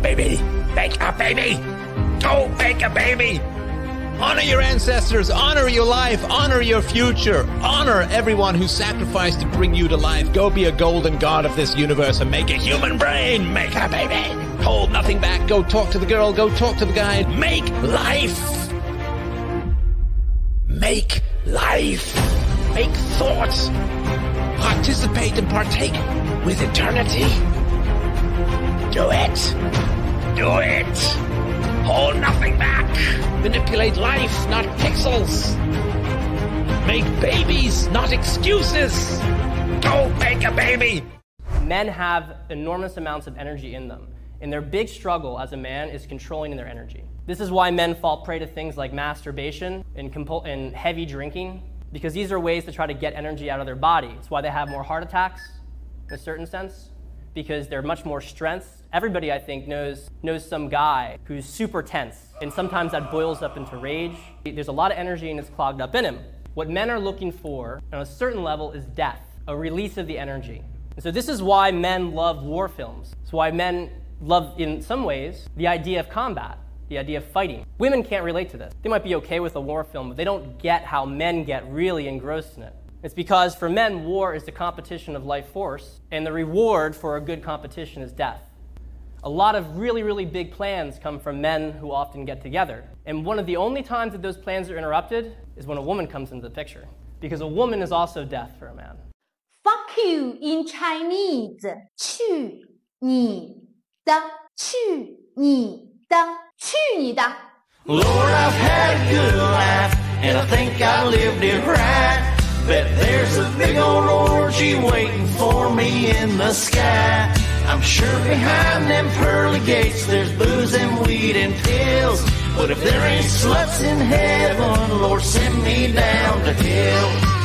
make a baby. Make a baby. Go make a baby. Honor your ancestors, honor your life, honor your future, honor everyone who sacrificed to bring you to life. Go be a golden god of this universe and make a human brain. Make a baby. Hold nothing back. Go talk to the girl. Go talk to the guy. Make life. Make life. Make thoughts. Participate and partake with eternity. Do it. Do it. Hold nothing back. Manipulate life, not pixels. Make babies, not excuses. Go make a baby. Men have enormous amounts of energy in them, and their big struggle as a man is controlling their energy. This is why men fall prey to things like masturbation and, compul- and heavy drinking, because these are ways to try to get energy out of their body. It's why they have more heart attacks, in a certain sense, because they're much more strength. Everybody, I think, knows knows some guy who's super tense, and sometimes that boils up into rage. There's a lot of energy and it's clogged up in him. What men are looking for on a certain level is death, a release of the energy. And so this is why men love war films. It's why men love, in some ways, the idea of combat, the idea of fighting. Women can't relate to this. They might be okay with a war film, but they don't get how men get really engrossed in it. It's because for men, war is the competition of life force, and the reward for a good competition is death. A lot of really, really big plans come from men who often get together. And one of the only times that those plans are interrupted is when a woman comes into the picture. Because a woman is also death for a man. Fuck you in Chinese，去你的，去你的，去你的。 Lord, I've had a good life, and I think I lived it right. Bet there's a big old orgy waiting for me in the sky. I'm sure behind them pearly gates there's booze and weed and pills. But if there ain't sluts in heaven, Lord, send me down to hell.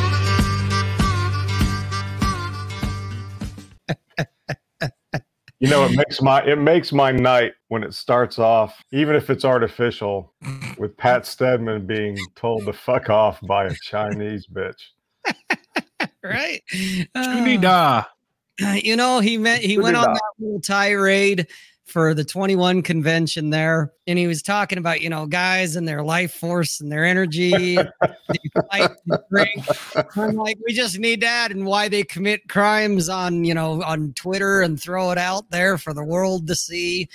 You know, it makes my it makes my night when it starts off, even if it's artificial, with Pat Stedman being told to fuck off by a Chinese bitch. right? Uh, you know, he met he went on that little tirade for the 21 convention there, and he was talking about, you know, guys and their life force and their energy. they fight and drink. I'm like, we just need that and why they commit crimes on, you know, on Twitter and throw it out there for the world to see.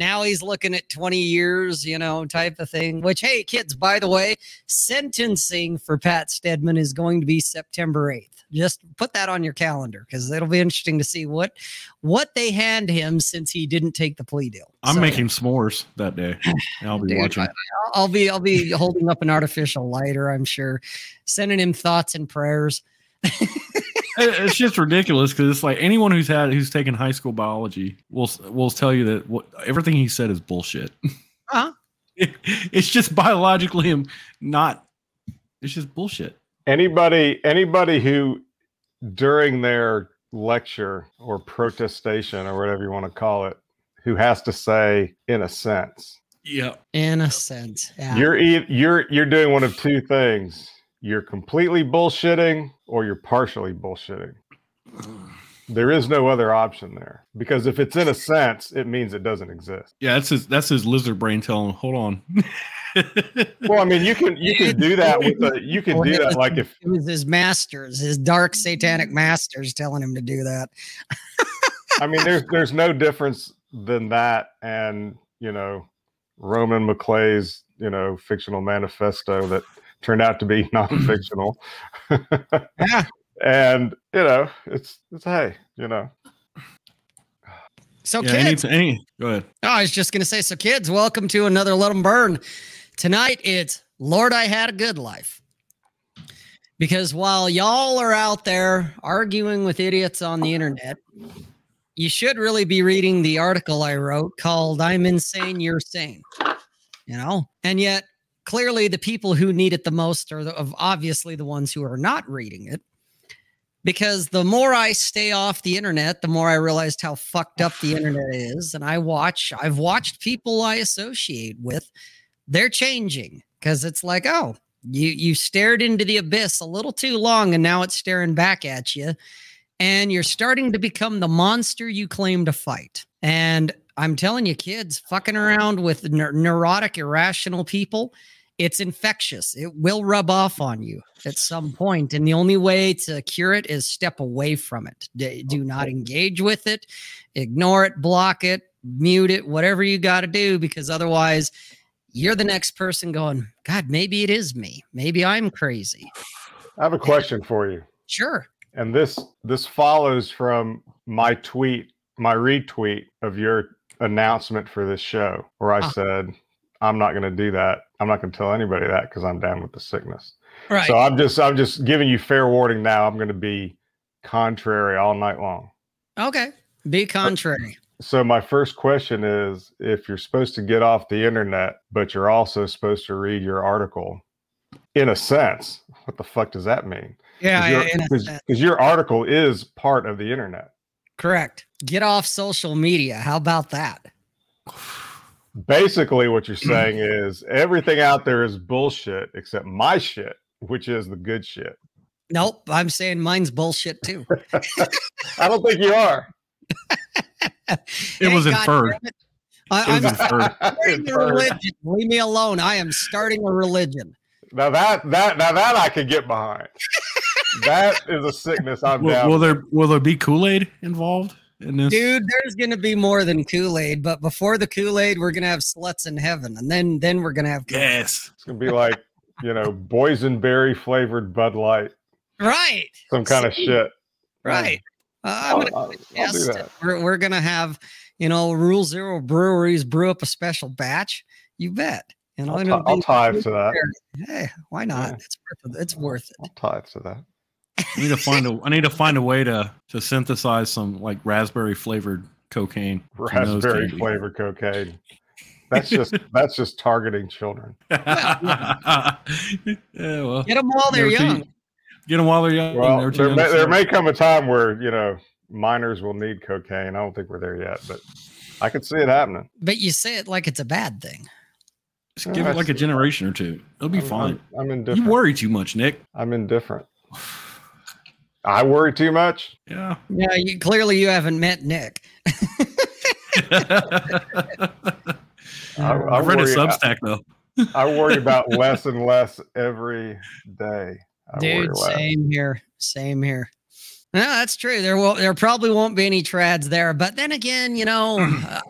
Now he's looking at 20 years, you know, type of thing. Which, hey, kids, by the way, sentencing for Pat Stedman is going to be September 8th. Just put that on your calendar because it'll be interesting to see what what they hand him since he didn't take the plea deal. I'm So, making s'mores that day. I'll be dude, watching. I- I'll- I'll be I'll be holding up an artificial lighter. I'm sure, sending him thoughts and prayers. It- it's just ridiculous because it's like anyone who's had who's taken high school biology will will tell you that what everything he said is bullshit. Huh? it's just biologically im- not. It's just bullshit. Anybody anybody who during their lecture or protestation or whatever you want to call it, who has to say in a sense, Yeah. In a sense, yeah. you're you're you're doing one of two things. You're completely bullshitting or you're partially bullshitting. There is no other option there because if it's in a sense, it means it doesn't exist. Yeah, that's his that's his lizard brain telling hold on. Well, I mean, you can you can do that with a you can do that like if it was his masters, his dark satanic masters, telling him to do that. I mean, there's there's no difference than that, and you know, Roman McClay's you know fictional manifesto that turned out to be non-fictional. Yeah. and you know, it's it's hey, you know, So yeah, kids, any, any, go ahead. Oh, I was just going to say, so kids, welcome to another Let 'em Burn. Tonight it's Lord, I Had a Good Life. Because while y'all are out there arguing with idiots on the internet, you should really be reading the article I wrote called I'm Insane, You're Sane. You know? And yet, clearly, the people who need it the most are the, of obviously the ones who are not reading it because the more I stay off the internet, the more I realized how fucked up the internet is. And I watch, I've watched people I associate with, they're changing because it's like, oh, you you stared into the abyss a little too long, and now it's staring back at you, and you're starting to become the monster you claim to fight. And I'm telling you, kids fucking around with neur- neurotic, irrational people, it's infectious. It will rub off on you at some point, and the only way to cure it is step away from it. D- do not engage with it, ignore it, block it, mute it, whatever you got to do, because otherwise, you're the next person going. God, maybe it is me. Maybe I'm crazy. I have a question for you. Sure. And this this follows from my tweet, my retweet of your announcement for this show, where I Ah. said, I'm not going to do that. I'm not going to tell anybody that because I'm down with the sickness. Right. So I'm just I'm just giving you fair warning now. I'm going to be contrary all night long. okay. Be contrary. So my first question is if you're supposed to get off the internet, but you're also supposed to read your article, in a sense, what the fuck does that mean? Yeah, yeah, in a Because sense. your article is part of the internet. correct. Get off social media. How about that? Basically, what you're saying is everything out there is bullshit except my shit, which is the good shit. Nope. I'm saying mine's bullshit too. I don't think you are. It was God inferred. it. I, It I'm inferred. starting a religion. Leave me alone. I am starting a religion. Now that that now that I can get behind. that is a sickness I'm Will, down. will there will there be Kool Aid involved in this? Dude, there's gonna be more than Kool-Aid, but before the Kool-Aid, we're gonna have sluts in heaven, and then then we're gonna have Kool-Aid. Yes. It's gonna be like you know boysenberry flavored Bud Light, right, some kind of shit. right. Uh, I'm I'll, gonna I'll- I'll do test it. that. We're, we're gonna have you know Rule Zero Breweries brew up a special batch. You bet. You know, I'll, and ti- it'll I'll be- tithe to that. Hey, why not? Yeah. It's worth it. It's worth it. I'll tithe to that. I need to find a I need to find a way to to synthesize some like raspberry flavored cocaine. Raspberry flavored cocaine. That's just that's just targeting children. yeah, well, Get them while they're never too- young. Get them while they're young. Well, never too there young may, there may come a time where you know minors will need cocaine. I don't think we're there yet, but I could see it happening. But you say it like it's a bad thing. Just give it like a generation or two. It'll be I'm, fine. I'm, I'm You worry too much, Nick. I'm indifferent. I worry too much. Yeah. Yeah, you clearly you haven't met Nick. I, I I've read his worry- Substack though. I worry about less and less every day. I Dude, same here. Same here. No, that's true. There will there probably won't be any trads there, but then again, you know, uh,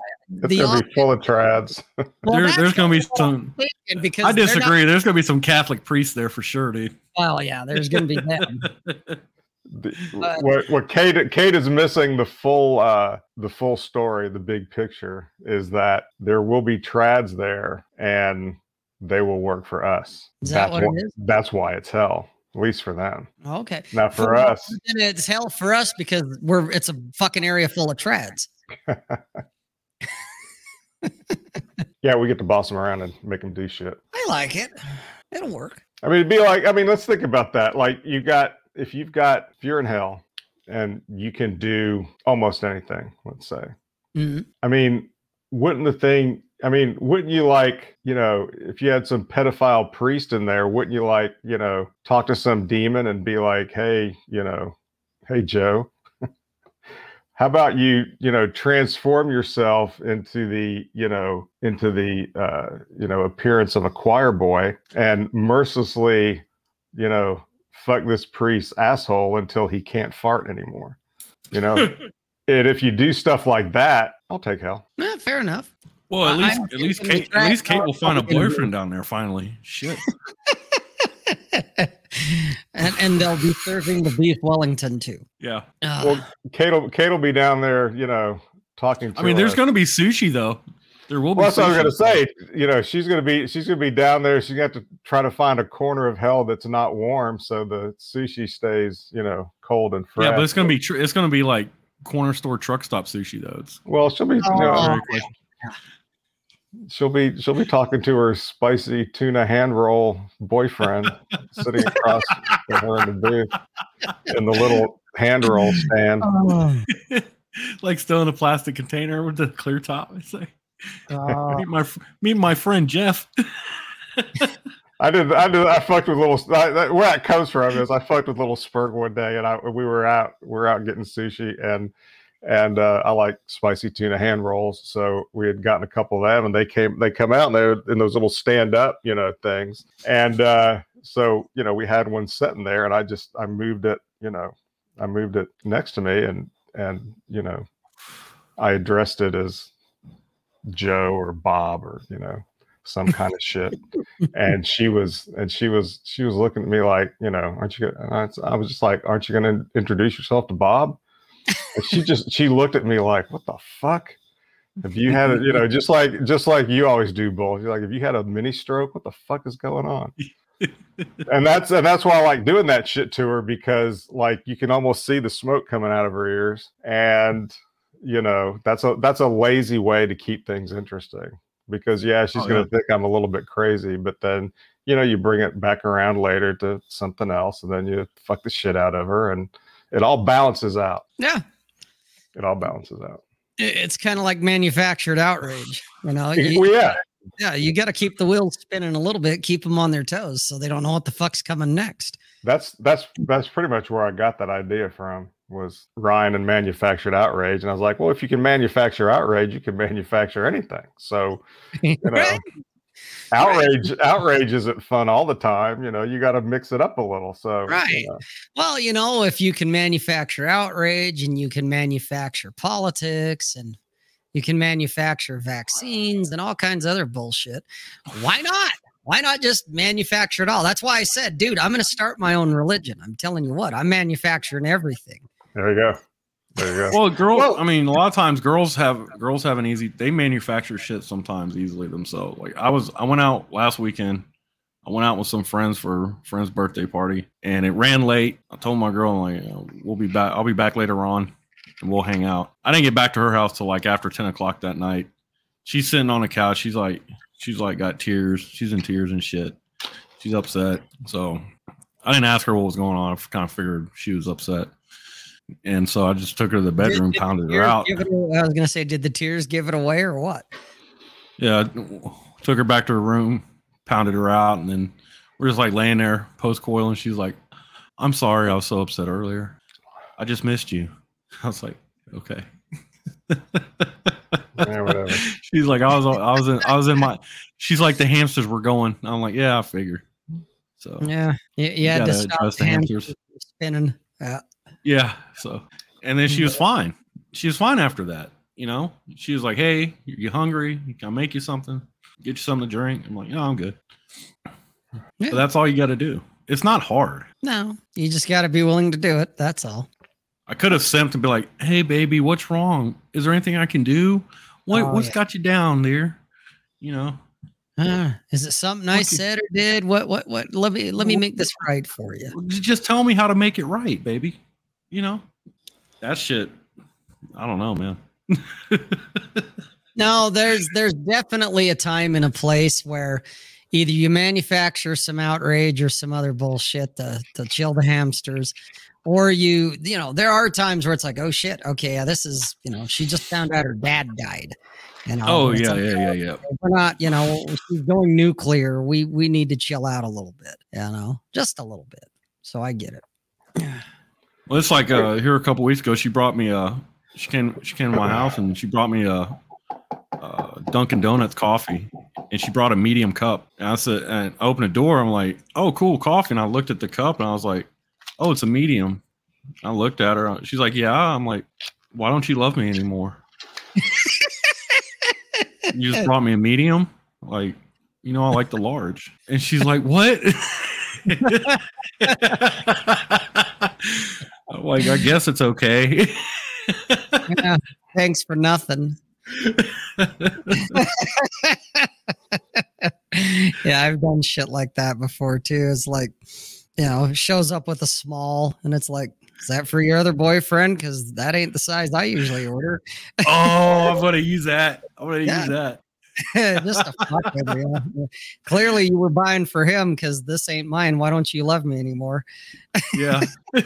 It's the gonna be full of trads. well, There- there's gonna be what I'm some. because I they're not- disagree. There's gonna be some Catholic priests there for sure, dude. well, yeah, there's gonna be them. The- But- what what Kate Kate is missing the full uh the full story, the big picture is that there will be trads there and they will work for us. Is that that's what why, is? That's why it's hell, at least for them. Okay. Not for Well, us, it's hell for us because we're it's a fucking area full of trads. yeah, we get to boss them around and make them do shit. I like it. It'll work. I mean, it'd be like, I mean, let's think about that. Like, you got, if you've got, if you're in hell and you can do almost anything, let's say, Mhm. I mean, wouldn't the thing, I mean, wouldn't you like, you know, if you had some pedophile priest in there, wouldn't you like, you know, talk to some demon and be like, hey, you know, hey, Joe, how about you, you know, transform yourself into the, you know, into the, uh, you know, appearance of a choir boy and mercilessly, you know, fuck this priest's asshole until he can't fart anymore, you know? and if you do stuff like that, I'll take hell. Yeah, fair enough. Well, at least I'm at least Kate at least Kate will find a probably gonna be- boyfriend down there finally. Shit. and and they'll be serving the beef Wellington too. Yeah. Uh, Well, Kate will, Kate will be down there, you know, talking to I mean, there's gonna be sushi though. There will be. Well, that's what I was gonna say. You know, she's gonna be she's gonna be down there. She's got to try to find a corner of hell that's not warm, so the sushi stays, you know, cold and fresh. Yeah, but it's gonna be tr- it's gonna be like corner store truck stop sushi though. It's well, she'll be you know, Oh. she'll be she'll be talking to her spicy tuna hand roll boyfriend sitting across from her in the booth in the little hand roll stand. oh, like still in a plastic container with the clear top. It's like oh. meet my meet my friend Jeff. I did. I did. I fucked with little. I, that, where that comes from is I fucked with little Spurt one day, and I we were out. We are out getting sushi, and and uh, I like spicy tuna hand rolls. So we had gotten a couple of them, and they came, they come out, and they were in those little stand up, you know, things. And uh, so you know, we had one sitting there, and I just I moved it, you know, I moved it next to me, and and you know, I addressed it as Joe or Bob or you know some kind of shit. And she was, and she was, she was looking at me like, you know, aren't you? Gonna, I, was just like, aren't you going to introduce yourself to Bob? And she just, she looked at me like, what the fuck? If you had a, you know, just like, just like you always do, Bull. You're like, if you had a mini stroke, what the fuck is going on? and that's and that's why I like doing that shit to her because like you can almost see the smoke coming out of her ears, and you know that's a that's a lazy way to keep things interesting because yeah she's Oh, gonna yeah. think i'm a little bit crazy but then you know you bring it back around later to something else and then you fuck the shit out of her and it all balances out Yeah. it all balances out It's kind of like manufactured outrage. You know, you, well, yeah yeah, you got to keep the wheels spinning a little bit, keep them on their toes so they don't know what the fuck's coming next. that's that's that's pretty much where i got that idea from was Rian and manufactured outrage and i was like well if you can manufacture outrage you can manufacture anything so you know Right? outrage outrage isn't fun all the time you know you got to mix it up a little so you Right. know. Well, you know, if you can manufacture outrage and you can manufacture politics and you can manufacture vaccines and all kinds of other bullshit, why not? Why not just manufacture it all? That's why I said, dude, I'm going to start my own religion. I'm telling you what, I'm manufacturing everything. There you go there you go Well, girl, Well- I mean, a lot of times girls have girls have an easy. They manufacture shit sometimes easily themselves. Like I was, I went out last weekend. I went out with some friends for a friend's birthday party, and it ran late. I told my girl, I'm like, we'll be back. I'll be back later on, and we'll hang out. I didn't get back to her house till like after ten o'clock that night. She's sitting on a couch. She's like, she's like got tears. She's in tears and shit. She's upset. So I didn't ask her what was going on. I kind of figured she was upset. And so I just took her to the bedroom, Did- did pounded the her out. it I was going to say, did the tears give it away or what? Yeah, took her back to her room, pounded her out, and then we're just like laying there post coil, and she's like, "I'm sorry, I was so upset earlier. I just missed you." I was like, "Okay." Yeah, whatever. she's like, "I was, I was in, I was in my." She's like, "The hamsters were going." I'm like, "Yeah, I figured." So Yeah. You, you, you had to stop the the hamsters hamsters. spinning. Yeah. Yeah. So, and then she was fine. She was fine after that. You know, she was like, "Hey, you hungry? Can I make you something? Get you something to drink?" I'm like, "No, I'm good." Yeah. But that's all you got to do. It's not hard. No, you just got to be willing to do it. That's all. I could have simped and be like, "Hey, baby, what's wrong? Is there anything I can do? What Oh, what's yeah. got you down there? You know." Uh, is it something I said or did? What, what, what? Let me, let me make this right for you. Just tell me how to make it right, baby. You know, that shit. I don't know, man. No, there's, there's definitely a time and a place where either you manufacture some outrage or some other bullshit to, to chill the hamsters, or you, you know, there are times where it's like, oh shit, okay, yeah, this is, you know, she just found out her dad died. Know, Oh yeah, like, yeah, yeah, yeah. we're not, you know, she's going nuclear. We we need to chill out a little bit, you know, just a little bit. So I get it. Well, it's like uh, here a couple weeks ago, she brought me a. She came. She came to my house and she brought me a, a Dunkin' Donuts coffee, and she brought a medium cup. And I said, and I opened the door. I'm like, oh, cool coffee. And I looked at the cup and I was like, oh, it's a medium. I looked at her. She's like, yeah. I'm like, why don't you love me anymore? you just brought me a medium. Like, you know, I like the large. And she's like, what? Uh, I'm like, I guess it's okay. Yeah, thanks for nothing. yeah, I've done shit like that before too. It's like, you know, shows up with a small, and it's like, is that for your other boyfriend? Because that ain't the size I usually order. oh, I'm gonna use that. I'm gonna Yeah. use that. Just to fuck with you. Clearly, you were buying for him because this ain't mine. Why don't you love me anymore? Yeah.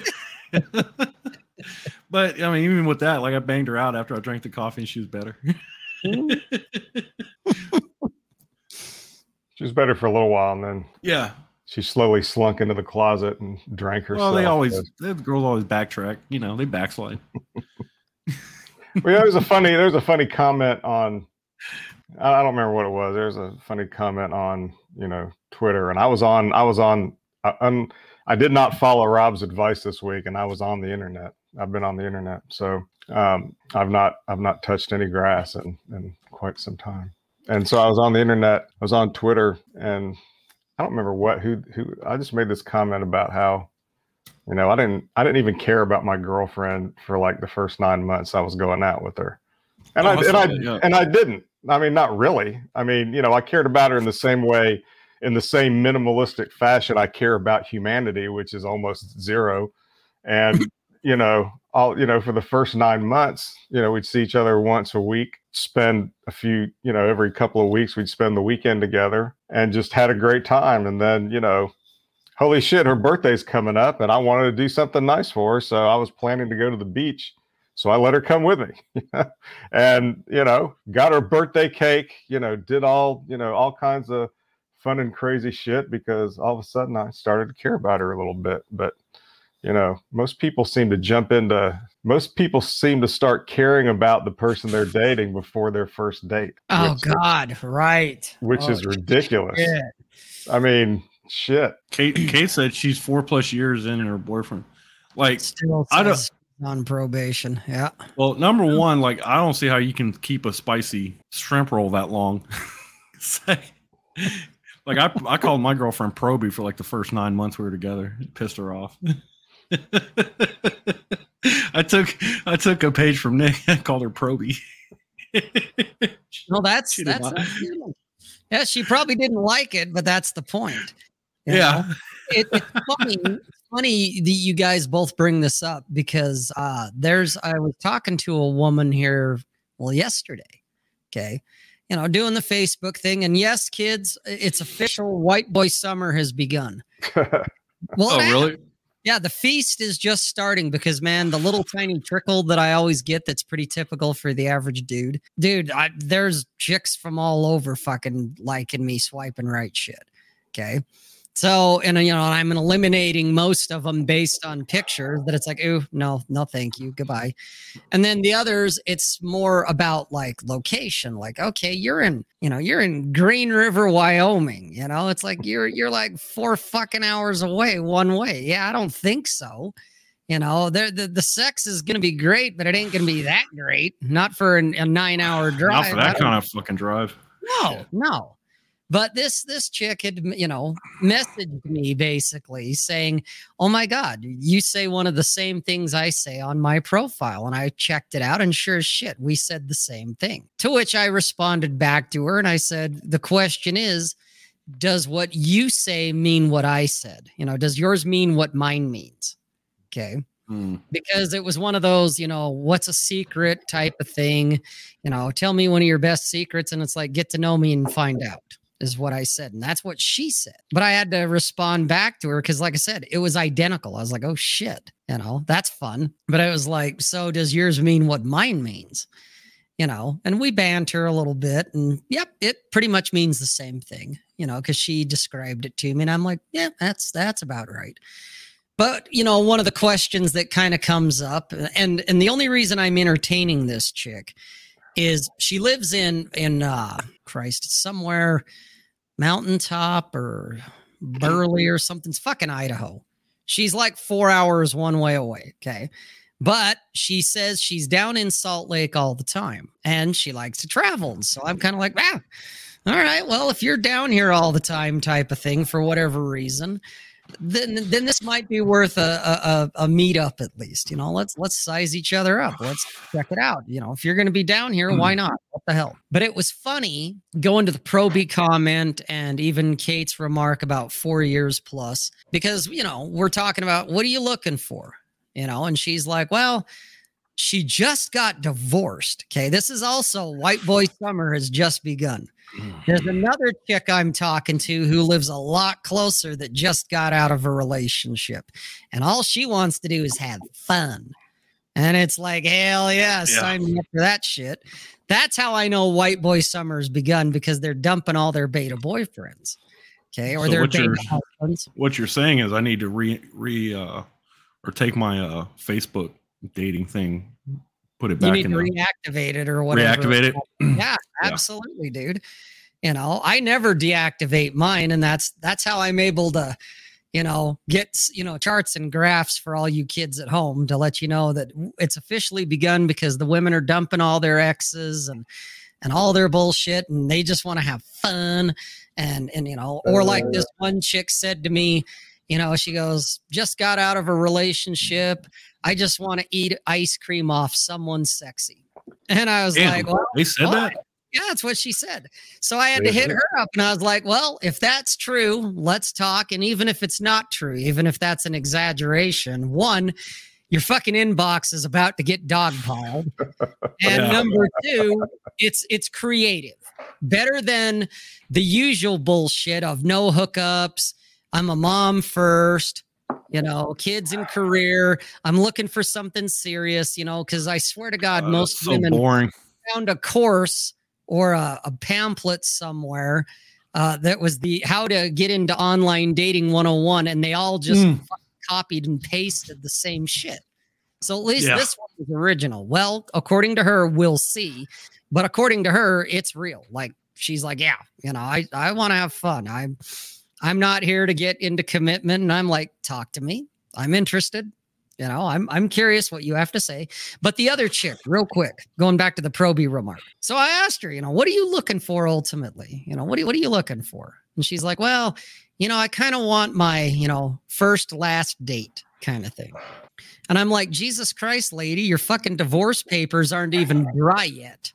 but I mean, even with that, like I banged her out after I drank the coffee and she was better. She was better for a little while, and then yeah. she slowly slunk into the closet and drank herself. Well, they always the girls always backtrack. You know, they backslide. Well, there was a funny. There's a funny comment on. I don't remember what it was. There's a funny comment on you know Twitter, and I was on. I was on. I, un, I did not follow Rob's advice this week, and I was on the internet. I've been on the internet, so um, I've not. I've not touched any grass in, in quite some time. And so I was on the internet. I was on Twitter, and I don't remember what who who. I just made this comment about how you know, I didn't I didn't even care about my girlfriend for like the first nine months I was going out with her. And Oh, I I and I that, yeah. and I didn't. I mean, not really. I mean, you know, I cared about her in the same way, in the same minimalistic fashion I care about humanity, which is almost zero. And you know, all you know, for the first nine months, you know, we'd see each other once a week, spend a few, you know, every couple of weeks we'd spend the weekend together and just had a great time. And then, you know, holy shit, her birthday's coming up and I wanted to do something nice for her. So I was planning to go to the beach. So I let her come with me and, you know, got her birthday cake, you know, did all, you know, all kinds of fun and crazy shit because all of a sudden I started to care about her a little bit. But, you know, most people seem to jump into, most people seem to start caring about the person they're dating before their first date. Oh which, God, right. Which Oh, is ridiculous. shit. I mean, shit. Kate Kate said she's four plus years in and her boyfriend. Like Still I don't- on probation. Yeah. well, number oh. one, like I don't see how you can keep a spicy shrimp roll that long. Say- like I I called my girlfriend Proby for like the first nine months we were together. It pissed her off. I took I took a page from Nick. I called her Proby. well, that's She that's yeah. She probably didn't like it, but that's the point. Yeah. it, it's funny. it's funny that you guys both bring this up because uh, there's I was talking to a woman here well yesterday. Okay, you know, doing the Facebook thing, and yes, kids, it's official. White boy summer has begun. Well, Oh, really? yeah, the feast is just starting because man, the little tiny trickle that I always get that's pretty typical for the average dude. Dude, I, there's chicks from all over fucking liking me swiping right shit. Okay. So, and uh, you know, I'm eliminating most of them based on pictures that it's like, oh, no, no, thank you. Goodbye. And then the others, it's more about like location. Like, okay, you're in, you know, you're in Green River, Wyoming. You know, it's like you're you're like four fucking hours away one way. Yeah, I don't think so. You know, the the, sex is gonna be great, but it ain't gonna be that great. Not for an, a nine hour drive. Not for that kind of fucking drive. no, no. But this this chick had you know messaged me basically saying, "Oh my god, you say one of the same things I say on my profile," and I checked it out, and sure as shit, we said the same thing. To which I responded back to her, and I said, "The question is." Does what you say mean what I said? You know, does yours mean what mine means? Okay Hmm. because it was one of those, you know, what's a secret type of thing. You know, tell me one of your best secrets, and it's like get to know me and find out is what I said, and that's what she said. But I had to respond back to her because, like I said, it was identical. I was like, oh shit, you know, that's fun. But I was like, so does yours mean what mine means? You know, and we banter a little bit, and yep, it pretty much means the same thing. You know, because she described it to me, and I'm like, yeah, that's that's about right. But you know, one of the questions that kind of comes up, and and the only reason I'm entertaining this chick is she lives in in uh Christ somewhere mountaintop or Burley or something. It's fucking Idaho. She's like four hours one way away. Okay. But she says she's down in Salt Lake all the time and she likes to travel. And so I'm kind of like, ah, all right, well, if you're down here all the time, type of thing, for whatever reason, then then this might be worth a, a a meetup at least. You know, let's let's size each other up. Let's check it out. You know, if you're going to be down here, why mm. not? What the hell? But it was funny going to the Proby comment and even Kate's remark about four years plus because you know we're talking about what are you looking for? You know, and she's like, well. She just got divorced. Okay. This is also white boy summer has just begun. There's another chick I'm talking to who lives a lot closer that just got out of a relationship. And all she wants to do is have fun. And it's like, hell yeah, Yeah. sign me up for that shit. That's how I know white boy summer's begun because they're dumping all their beta boyfriends. Okay. Or So their what's beta your- husbands. What you're saying is I need to re re uh or take my uh Facebook dating thing put it You back need in to the reactivate it or whatever. reactivate it. Yeah, absolutely, dude. You know, I never deactivate mine, and that's that's how I'm able to, you know, get you know charts and graphs for all you kids at home to let you know that it's officially begun because the women are dumping all their exes and and all their bullshit, and they just want to have fun, and and you know, or like this uh. one chick said to me, you know, she goes, just got out of a relationship. I just want to eat ice cream off someone sexy. And I was Damn, like, well, they said why? that. Yeah, that's what she said. So I had to hit her up and I was like, well, if that's true, let's talk. And even if it's not true, even if that's an exaggeration, one, your fucking inbox is about to get dogpiled. And Yeah. number two, it's it's creative. Better than the usual bullshit of no hookups. I'm a mom first, you know, kids and career. I'm looking for something serious, you know, because I swear to God, Uh, most so women boring. found a course or a, a pamphlet somewhere uh, that was the how to get into online dating 101 and they all just Mm. copied and pasted the same shit so at least Yeah. this one was original well according to her we'll see but according to her it's real like she's like yeah you know i i want to have fun i'm i'm not here to get into commitment and i'm like talk to me i'm interested you know i'm i'm curious what you have to say but the other chick, real quick, going back to the Proby remark. So I asked her, you know, what are you looking for ultimately? You know, what are, what are you looking for? And she's like, well, you know, I kind of want my, you know, first last date kind of thing. And I'm like, Jesus Christ, lady, your fucking divorce papers aren't even dry yet.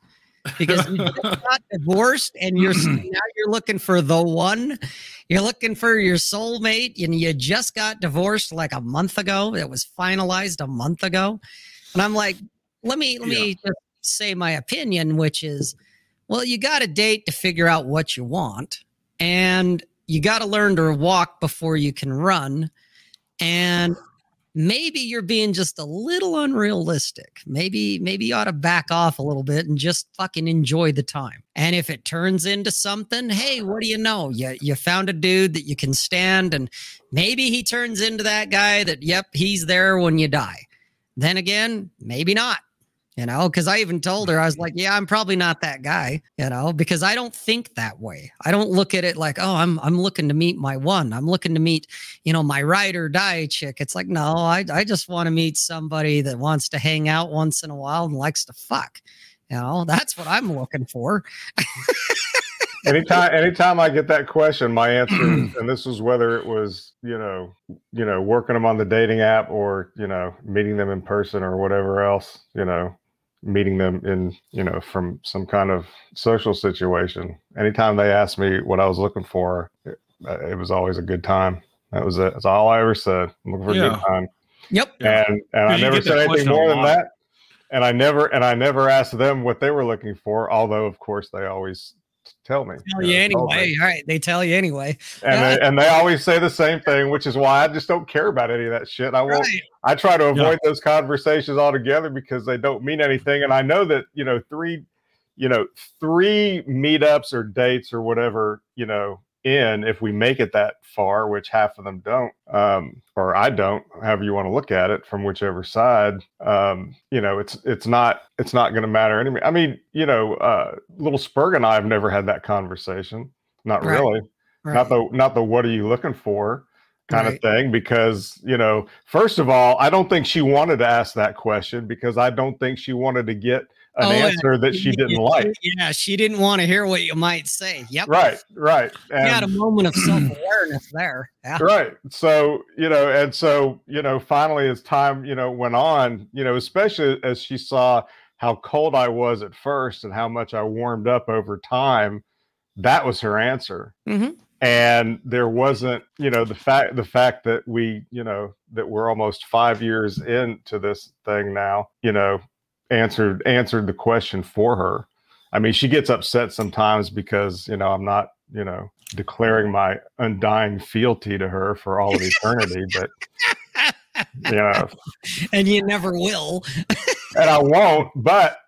Because you just got divorced and you're now you're looking for the one. You're looking for your soulmate, and you just got divorced like a month ago. It was finalized a month ago. And I'm like, let me let me just say my opinion, which is, well, you got to date to figure out what you want, and you got to learn to walk before you can run, and maybe you're being just a little unrealistic. Maybe maybe you ought to back off a little bit and just fucking enjoy the time. And if it turns into something, hey, what do you know? You you found a dude that you can stand, and maybe he turns into that guy that, yep, he's there when you die. Then again, maybe not. You know, because I even told her, I was like, yeah, I'm probably not that guy, you know, because I don't think that way. I don't look at it like, oh, I'm I'm looking to meet my one. I'm looking to meet, you know, my ride or die chick. It's like, no, I I just want to meet somebody that wants to hang out once in a while and likes to fuck. You know, that's what I'm looking for. anytime anytime I get that question, my answer is, and this is whether it was, you know, you know, working them on the dating app or, you know, meeting them in person or whatever else, you know, meeting them in, you know, from some kind of social situation. Anytime they asked me what I was looking for, it, it was always a good time. That was it. That's all I ever said. I'm looking for a Yeah. good time. Yep. And and I never said anything more than that. And I never and I never asked them what they were looking for, although of course they always tell me. Tell you you know, told me. anyway. All right. They tell you anyway. And they, and they always say the same thing, which is why I just don't care about any of that shit. I won't. Right. I try to avoid those conversations altogether because they don't mean anything. And I know that you know three, you know, three meetups or dates or whatever, you know, in if we make it that far, which half of them don't, um, or I don't, however you want to look at it from whichever side, um, you know, it's it's not it's not going to matter anyway. I mean, you know, uh, little Spurg and I have never had that conversation. Not Right. really Right. not the not the what are you looking for kind Right. of thing because you know first of all i don't think she wanted to ask that question because i don't think she wanted to get an Oh, answer that she didn't like Yeah, she didn't want to hear what you might say. Yep. right right You had a moment of self awareness there. Yeah. right so you know and so you know finally as time you know went on you know especially as she saw how cold i was at first and how much i warmed up over time that was her answer Mhm. and there wasn't you know the fact the fact that we you know that we're almost five years into this thing now you know answered answered the question for her i mean she gets upset sometimes because you know i'm not you know declaring my undying fealty to her for all of eternity but you know And you never will. and I won't. But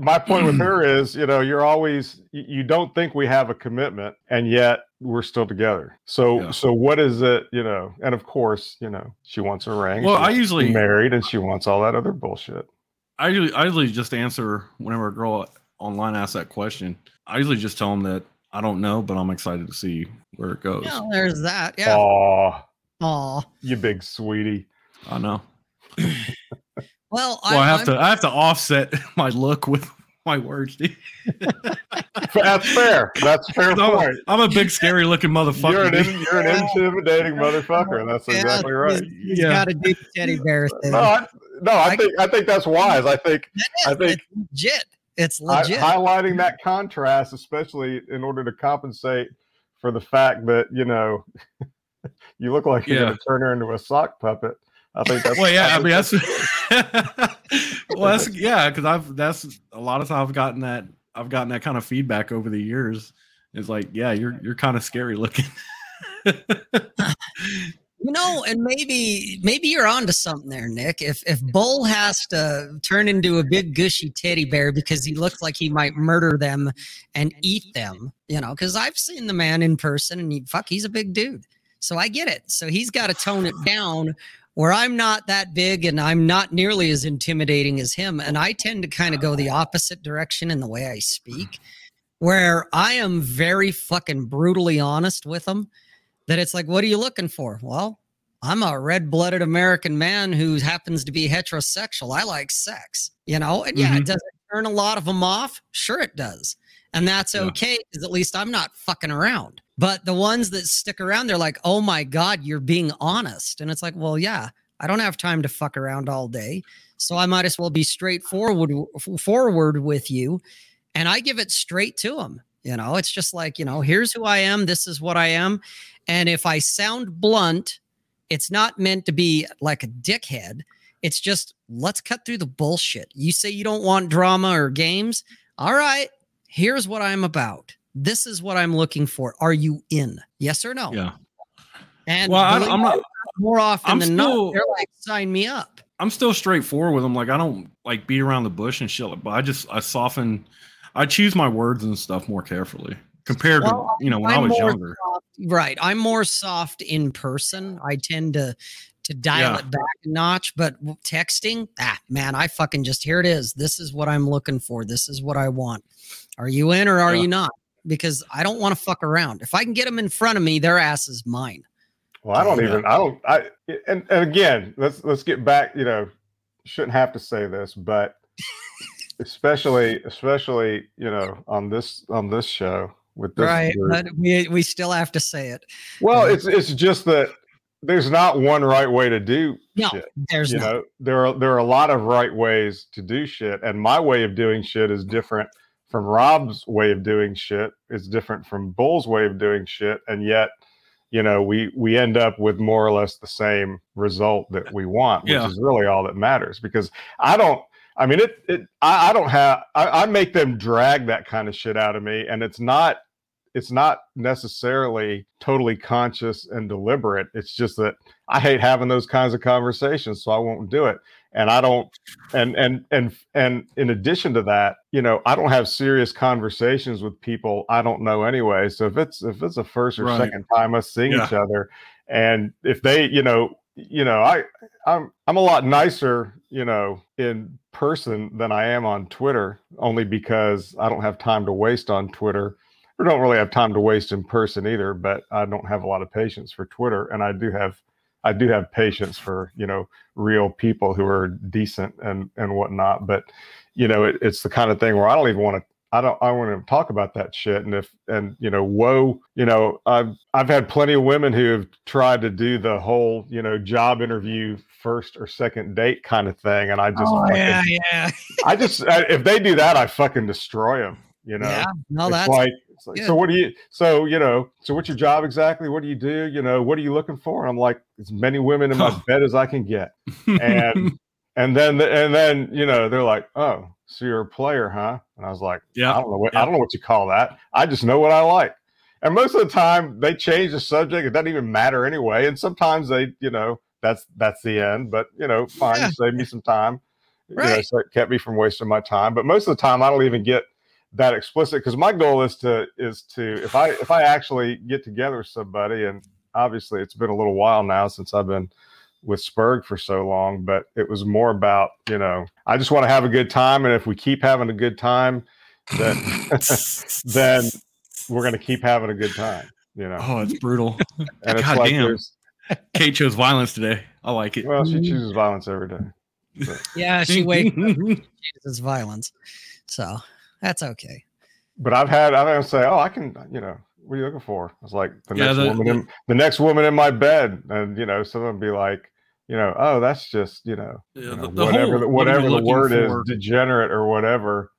my point with her is, you know, you're always you don't think we have a commitment, and yet we're still together. So, Yeah. so what is it, you know? And of course, you know, she wants a ring. Well, I usually married, and she wants all that other bullshit. I usually, I usually just answer whenever a girl online asks that question. I usually just tell them that I don't know, but I'm excited to see where it goes. Yeah, there's that. Yeah. Aw, Aw. you big sweetie. I know. Well, Well, I, have I'm- to, I have to offset my look with my words. dude. That's fair. That's fair I'm, a, point. I'm a big, scary looking motherfucker. You're an, in, you're an intimidating motherfucker. and That's Yeah, exactly right. he's- he's Yeah. got to do the teddy bear thing. No, I, no, I I- think I think that's wise. I think That I think- it's legit. It's hi- legit. highlighting that contrast, especially in order to compensate for the fact that you know you look like you're Yeah. going to turn her into a sock puppet. I think that's well, yeah, I I mean think that's well, that's yeah, because I've that's a lot of times I've gotten that I've gotten that kind of feedback over the years. It's like, yeah, you're you're kind of scary looking. You know, and maybe maybe you're onto something there, Nick. If if Bull has to turn into a big gushy teddy bear because he looks like he might murder them and eat them, you know, because I've seen the man in person and he fuck, he's a big dude. So I get it. So he's got to tone it down where I'm not that big and I'm not nearly as intimidating as him. And I tend to kind of go the opposite direction in the way I speak, where I am very fucking brutally honest with them that it's like, what are you looking for? Well, I'm a red blooded American man who happens to be heterosexual. I like sex, you know? And yeah, Mhm. it does it turn a lot of them off? Sure, it does. And that's Yeah. okay because at least I'm not fucking around. But the ones that stick around, they're like, oh my God, you're being honest. And it's like, well, yeah, I don't have time to fuck around all day. So I might as well be straightforward forward with you. And I give it straight to them. You know, it's just like, you know, here's who I am. This is what I am. And if I sound blunt, it's not meant to be like a dickhead. It's just let's cut through the bullshit. You say you don't want drama or games. All right, here's what I'm about. This is what I'm looking for. Are you in? Yes or no? yeah, And well, I, believe I'm not. more often I'm than still- not, they're like, sign me up. I'm still straightforward with them. Like I don't like beat around the bush and shit. But I just I soften. I choose my words and stuff more carefully compared Well, to you know when i I'm was younger. soft- right. I'm more soft in person. I tend to to dial Yeah. it back a notch, but texting, ah, man, I fucking just here it is. This is what I'm looking for. This is what I want. Are you in or are Yeah. you not? Because I don't want to fuck around. If I can get them in front of me, their ass is mine. Well, I don't Yeah. even. I don't. I and and again, let's let's get back. You know, shouldn't have to say this, but especially especially you know on this on this show with this right. group. We we still have to say it. Well, uh, it's it's just that there's not one right way to do No, shit. there's You no. know, there are there are a lot of right ways to do shit, and my way of doing shit is different from Rob's way of doing shit. It's different from Bull's way of doing shit, and yet, you know, we we end up with more or less the same result that we want, which Yeah. is really all that matters. Because I don't. I mean, it. it I, I don't have. I, I make them drag that kind of shit out of me, and it's not it's not necessarily totally conscious and deliberate. It's just that I hate having those kinds of conversations, so I won't do it. And I don't and and and and in addition to that, you know, I don't have serious conversations with people I don't know anyway. So if it's if it's a first or Right. second time us seeing Yeah. each other and if they, you know, you know, I I'm I'm a lot nicer, you know, in person than I am on Twitter, only because I don't have time to waste on Twitter or don't really have time to waste in person either but i don't have a lot of patience for twitter and i do have i do have patience for you know real people who are decent and and whatnot but you know it, it's the kind of thing where i don't even want to i don't i want to talk about that shit and if and you know whoa you know i've i've had plenty of women who have tried to do the whole you know job interview first or second date kind of thing and i just Oh, fucking- yeah, yeah. i just I, if they do that i fucking destroy them you know? Yeah. No, it's that's like, it's like, so what do you so you know so what's your job exactly? What do you do? You know what are you looking for? And i'm like as many women in my bed as i can get. And and then the, and then you know they're like oh so you're a player huh? And i was like yeah, i don't know what i don't know what you call that. I just know what i like. And most of the time they change the subject. It doesn't even matter anyway. And sometimes they you know that's that's the end. But you know fine Yeah. save me some time. You know, Right. so it kept me from wasting my time. But most of the time i don't even get that explicit because my goal is to is to if i if i actually get together with somebody and obviously it's been a little while now since i've been with Spurg for so long, but it was more about, you know, I just want to have a good time. And if we keep having a good time, then, then we're going to keep having a good time, you know? Oh, it's brutal. and it's God like, damn. Kate chose violence today. I like it. well, she chooses violence every day. Yeah, she wakes up and chooses violence. So that's okay. But I've had, I've had to say, oh, I can, you know, what are you looking for? It's like the Yeah, next the- woman in the next woman in my bed. And, you know, some of them be like, you know, oh, that's just, you know, Yeah, you know, the whatever, whole the, what whatever the word for? is, degenerate or whatever.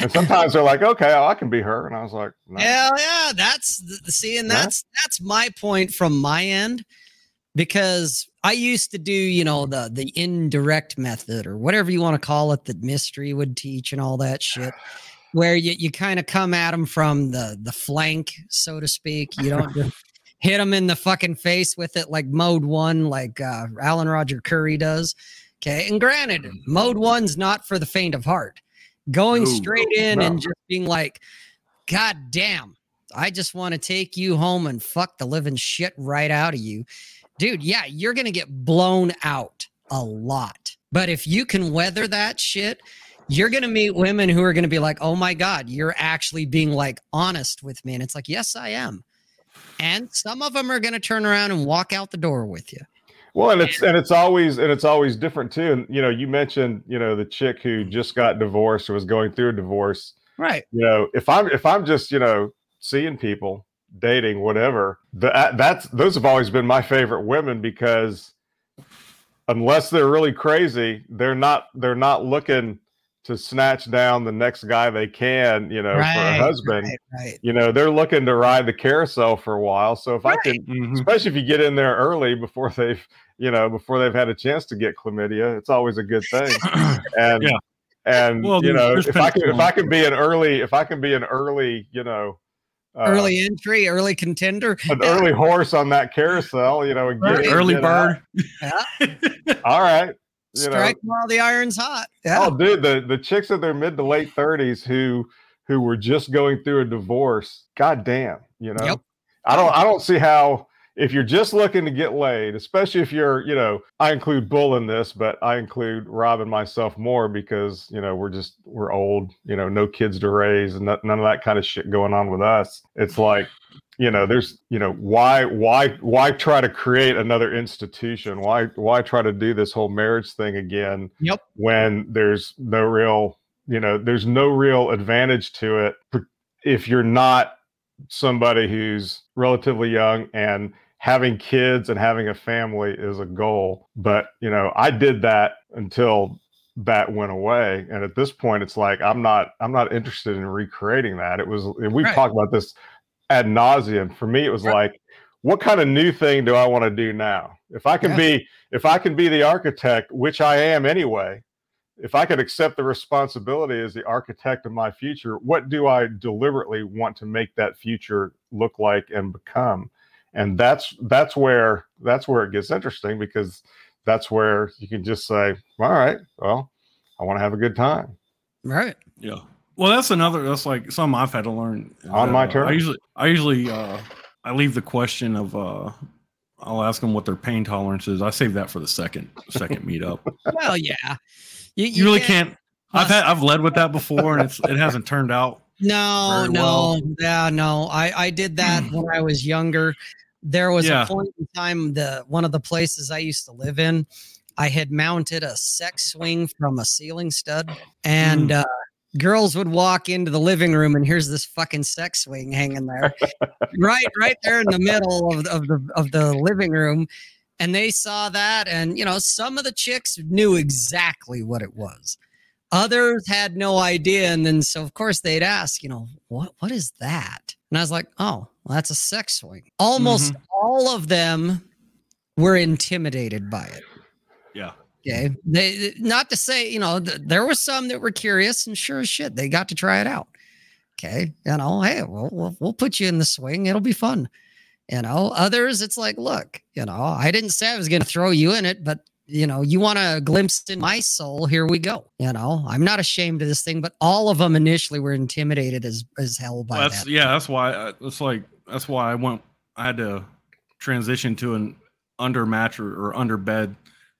And sometimes they're like, okay, oh, I can be her. And I was like, no. Hell yeah, that's the, see, and Yeah. that's that's my point from my end because I used to do, you know, the the indirect method or whatever you want to call it that mystery would teach and all that shit, where you, you kind of come at them from the the flank, so to speak. You don't just hit them in the fucking face with it like mode one, like uh, Alan Roger Currie does. Okay, and granted, mode one's not for the faint of heart. Going No, straight in no. and just being like, God damn, I just want to take you home and fuck the living shit right out of you. Dude, yeah, you're going to get blown out a lot. But if you can weather that shit, you're going to meet women who are going to be like, oh my God, you're actually being like honest with me. And it's like, yes, I am. And some of them are going to turn around and walk out the door with you. Well, and it's and it's always and it's always different too. And you know, you mentioned you know the chick who just got divorced or was going through a divorce. Right. You know, if I'm if I'm just you know seeing people, dating, whatever, that uh, that's those have always been my favorite women because unless they're really crazy, they're not they're not looking to snatch down the next guy they can, you know, for a husband. Right. right. You know, they're looking to ride the carousel for a while. So if I can Mhm. especially if you get in there early before they've you know before they've had a chance to get chlamydia it's always a good thing and Yeah. and Well, you know if i can if i can be an early if i can be an early you know uh, early entry, early contender. an early horse on that carousel you know and get Early out. bird. all right you know Strike while the iron's hot. Yeah. oh dude the the chicks in their mid to late 30s who who were just going through a divorce god damn you know Yep. i don't i don't see how if you're just looking to get laid especially if you're you know i include bull in this but i include rob and myself more because you know we're just we're old you know no kids to raise and none of that kind of shit going on with us it's like you know there's you know why why why try to create another institution why why try to do this whole marriage thing again Yep. when there's no real you know there's no real advantage to it if you're not somebody who's relatively young and having kids and having a family is a goal but you know i did that until that went away and at this point it's like i'm not i'm not interested in recreating that it was we've Right. talked about this ad nauseum for me it was Right. like what kind of new thing do i want to do now if i can Yeah. be if i can be the architect which i am anyway if i could accept the responsibility as the architect of my future what do i deliberately want to make that future look like and become and that's that's where that's where it gets interesting because that's where you can just say all right well i want to have a good time Right. Yeah. Well, that's another. That's like something I've had to learn. On that, my turn, I usually, I usually, uh, I leave the question of. uh I'll ask them what their pain tolerance is. I save that for the second second meetup. Well, yeah. You, You really can't. I've had I've led with that before, and it's it hasn't turned out. No, no, well. yeah, no. I I did that when I was younger. There was Yeah. a point in time the one of the places I used to live in, I had mounted a sex swing from a ceiling stud, and uh, girls would walk into the living room, and here's this fucking sex swing hanging there, right, right there in the middle of, the- of the of the living room. And they saw that, and you know, some of the chicks knew exactly what it was. Others had no idea. And then so of course they'd ask you know what what is that? And i was like oh well, that's a sex swing. Almost mm-hmm. all of them were intimidated by it. Yeah. Okay they not to say you know th- there were some that were curious and sure as shit they got to try it out okay you know hey we'll, we'll, we'll put you in the swing it'll be fun you know others it's like look you know i didn't say i was going to throw you in it but you know you want a glimpse in my soul here we go you know i'm not ashamed of this thing but all of them initially were intimidated as as hell by Well, that's that yeah. That's why I, it's like that's why I went. I had to transition to an under match or, or under bed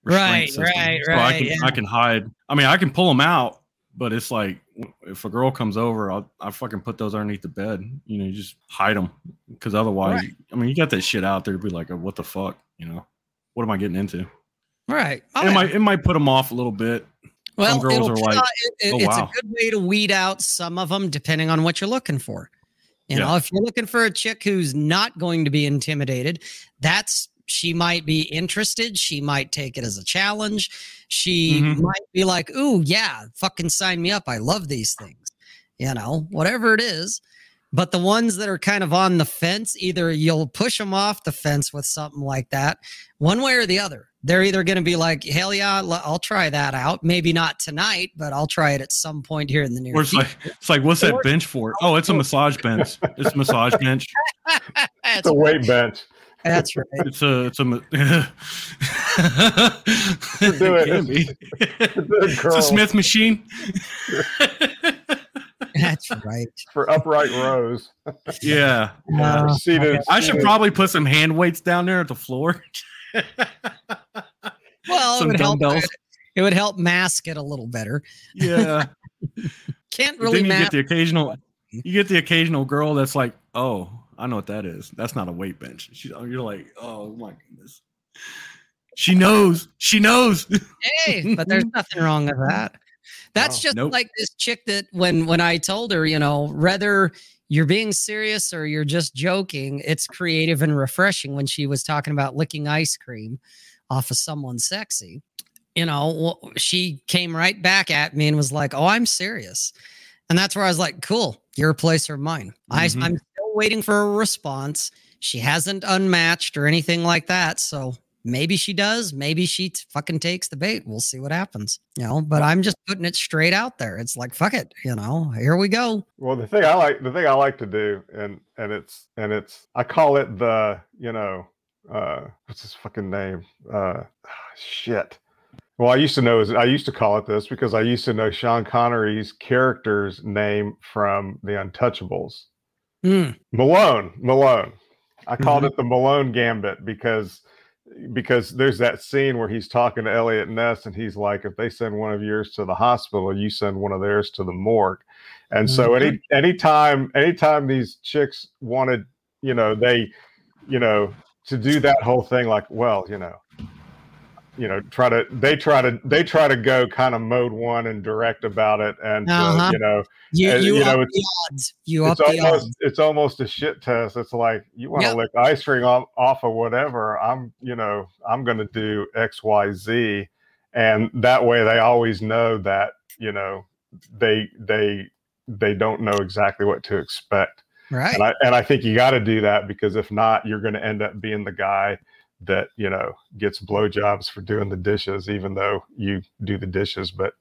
Right, right, So I can yeah. I can hide. I mean, I can pull them out, but it's like if a girl comes over, I'll I fucking put those underneath the bed. You know, you just hide them because otherwise, Right. I mean, you got that shit out there to be like, oh, what the fuck, you know? What am I getting into? Right. Oh, it yeah. might it might put them off a little bit. Well, girls are tell- like, it- it- "Oh, it's wow." a good way to weed out some of them depending on what you're looking for. You know, if you're looking for a chick who's not going to be intimidated, that's she might be interested. She might take it as a challenge. She Mhm. might be like, "Ooh, yeah, fucking sign me up. I love these things." You know, whatever it is. But the ones that are kind of on the fence, either you'll push them off the fence with something like that, one way or the other. They're either going to be like, hell yeah, I'll try that out. Maybe not tonight, but I'll try it at some point here in the near Or it's future. like it's like what's that bench for? Oh, it's a massage bench. It's a massage bench. That's, It's a weight bench. That's right. It's a it's a. Do it. it can be. It's a Smith machine. That's right. for upright rows. Yeah, Uh, Seated- I should seated- probably put some hand weights down there at the floor. well, it some would, help, it would help mask it a little better. Yeah. Can't But really then you mask. get the occasional you get the occasional girl that's like, oh, I know what that is. That's not a weight bench. She, you're like, oh my goodness. She knows. She knows. hey, but there's nothing wrong with that. That's just Nope. like this chick that when when I told her, you know, whether you're being serious or you're just joking, it's creative and refreshing when she was talking about licking ice cream off of someone sexy. You know, she came right back at me and was like, "Oh, I'm serious." And that's where I was like, "Cool, your place or mine." I, Mhm. Waiting for a response. She hasn't unmatched or anything like that, so maybe she does. Maybe she t- fucking takes the bait. We'll see what happens. You know, but I'm just putting it straight out there. It's like, fuck it. You know, here we go. Well, the thing I like, the thing I like to do, and and it's and it's, I call it the, you know, uh, what's his fucking name? Uh, shit. Well, I used to know, is I used to call it this because I used to know Sean Connery's character's name from The Untouchables. Hmm. Malone, Malone. I called it the Malone Gambit because because there's that scene where he's talking to Eliot Ness and he's like, if they send one of yours to the hospital, you send one of theirs to the morgue. And so any anytime anytime these chicks wanted, you know, they, you know, to do that whole thing, like, well, you know, you know, try to they try to they try to go kind of mode one and direct about it, and uh, Uh-huh. you know, You, Uh, you, you know, the odds. You it's the almost odds. it's almost a shit test. It's like you want to Yep. lick ice cream off, off of whatever. I'm you know I'm going to do X Y Z, and that way they always know that you know they they they don't know exactly what to expect. Right. And I and I think you got to do that because if not, you're going to end up being the guy that you know gets blowjobs for doing the dishes, even though you do the dishes, but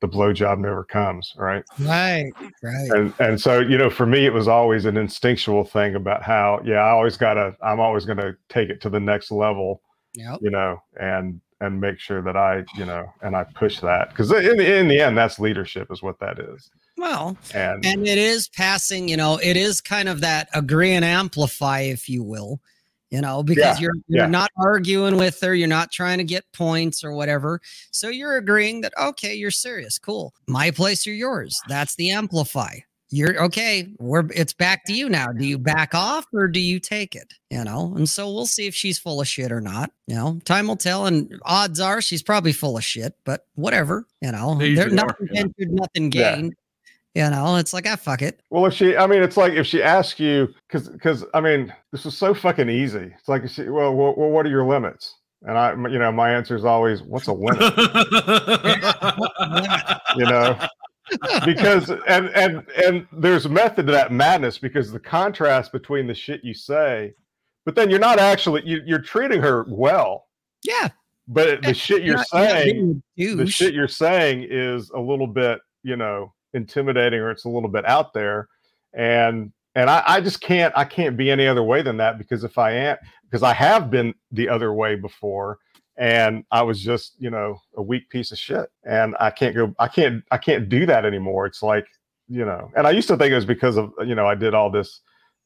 the blowjob never comes, right? Right. Right. and and so you know for me it was always an instinctual thing about how yeah i always gotta i'm always gonna take it to the next level Yep. you know and and make sure that i you know and i push that because in the, in the end that's leadership is what that is Well, and and it is passing, you know, it is kind of that agree and amplify, if you will, you know, because Yeah, you're you're yeah. not arguing with her, you're not trying to get points or whatever. So you're agreeing that okay, you're serious, cool. My place or yours. That's the amplify. You're okay. We're it's back to you now. Do you back off or do you take it? You know, and so we'll see if she's full of shit or not. You know, time will tell, and odds are she's probably full of shit. But whatever. You know, They there's usually are, nothing yeah. ventured, nothing Yeah. gained. You know, it's like, ah, fuck it. well if she i mean it's like if she asks you because because i mean this is so fucking easy. It's like she, well, well well what are your limits? And i you know my answer is always what's a limit? You know? Because and and and there's a method to that madness because the contrast between the shit you say but then you're not actually you, you're treating her well. Yeah. but the shit you're not- not saying the shit you're saying is a little bit you know intimidating or it's a little bit out there. And and I, I just can't i can't be any other way than that because if i am because i have been the other way before and i was just you know a weak piece of shit and i can't go i can't i can't do that anymore. It's like you know and i used to think it was because of you know i did all this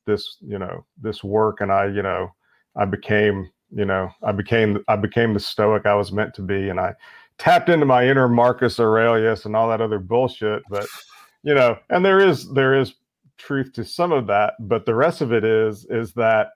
this you know this work and i you know i became you know, I became I became the stoic I was meant to be, and I tapped into my inner Marcus Aurelius and all that other bullshit. But you know, and there is there is truth to some of that, but the rest of it is is that,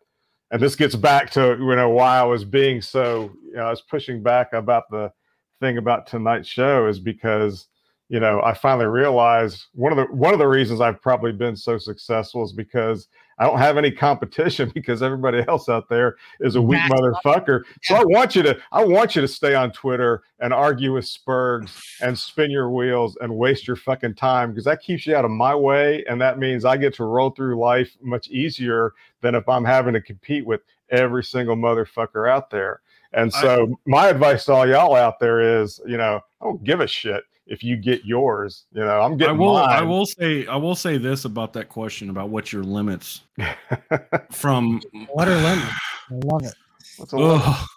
and this gets back to you know why I was being so you know I was pushing back about the thing about tonight's show is because you know I finally realized one of the one of the reasons I've probably been so successful is because I don't have any competition because everybody else out there is a weak motherfucker. So I want you to I want you to stay on Twitter and argue with Spurgs and spin your wheels and waste your fucking time because that keeps you out of my way and that means I get to roll through life much easier than if I'm having to compete with every single motherfucker out there. And I- so my advice to all y'all out there is, you know, I don't give a shit if you get yours. You know, I'm I getting will. I will say. I will say this about that question about what your limits from. What are limits? I love it. What's a limit? Ugh.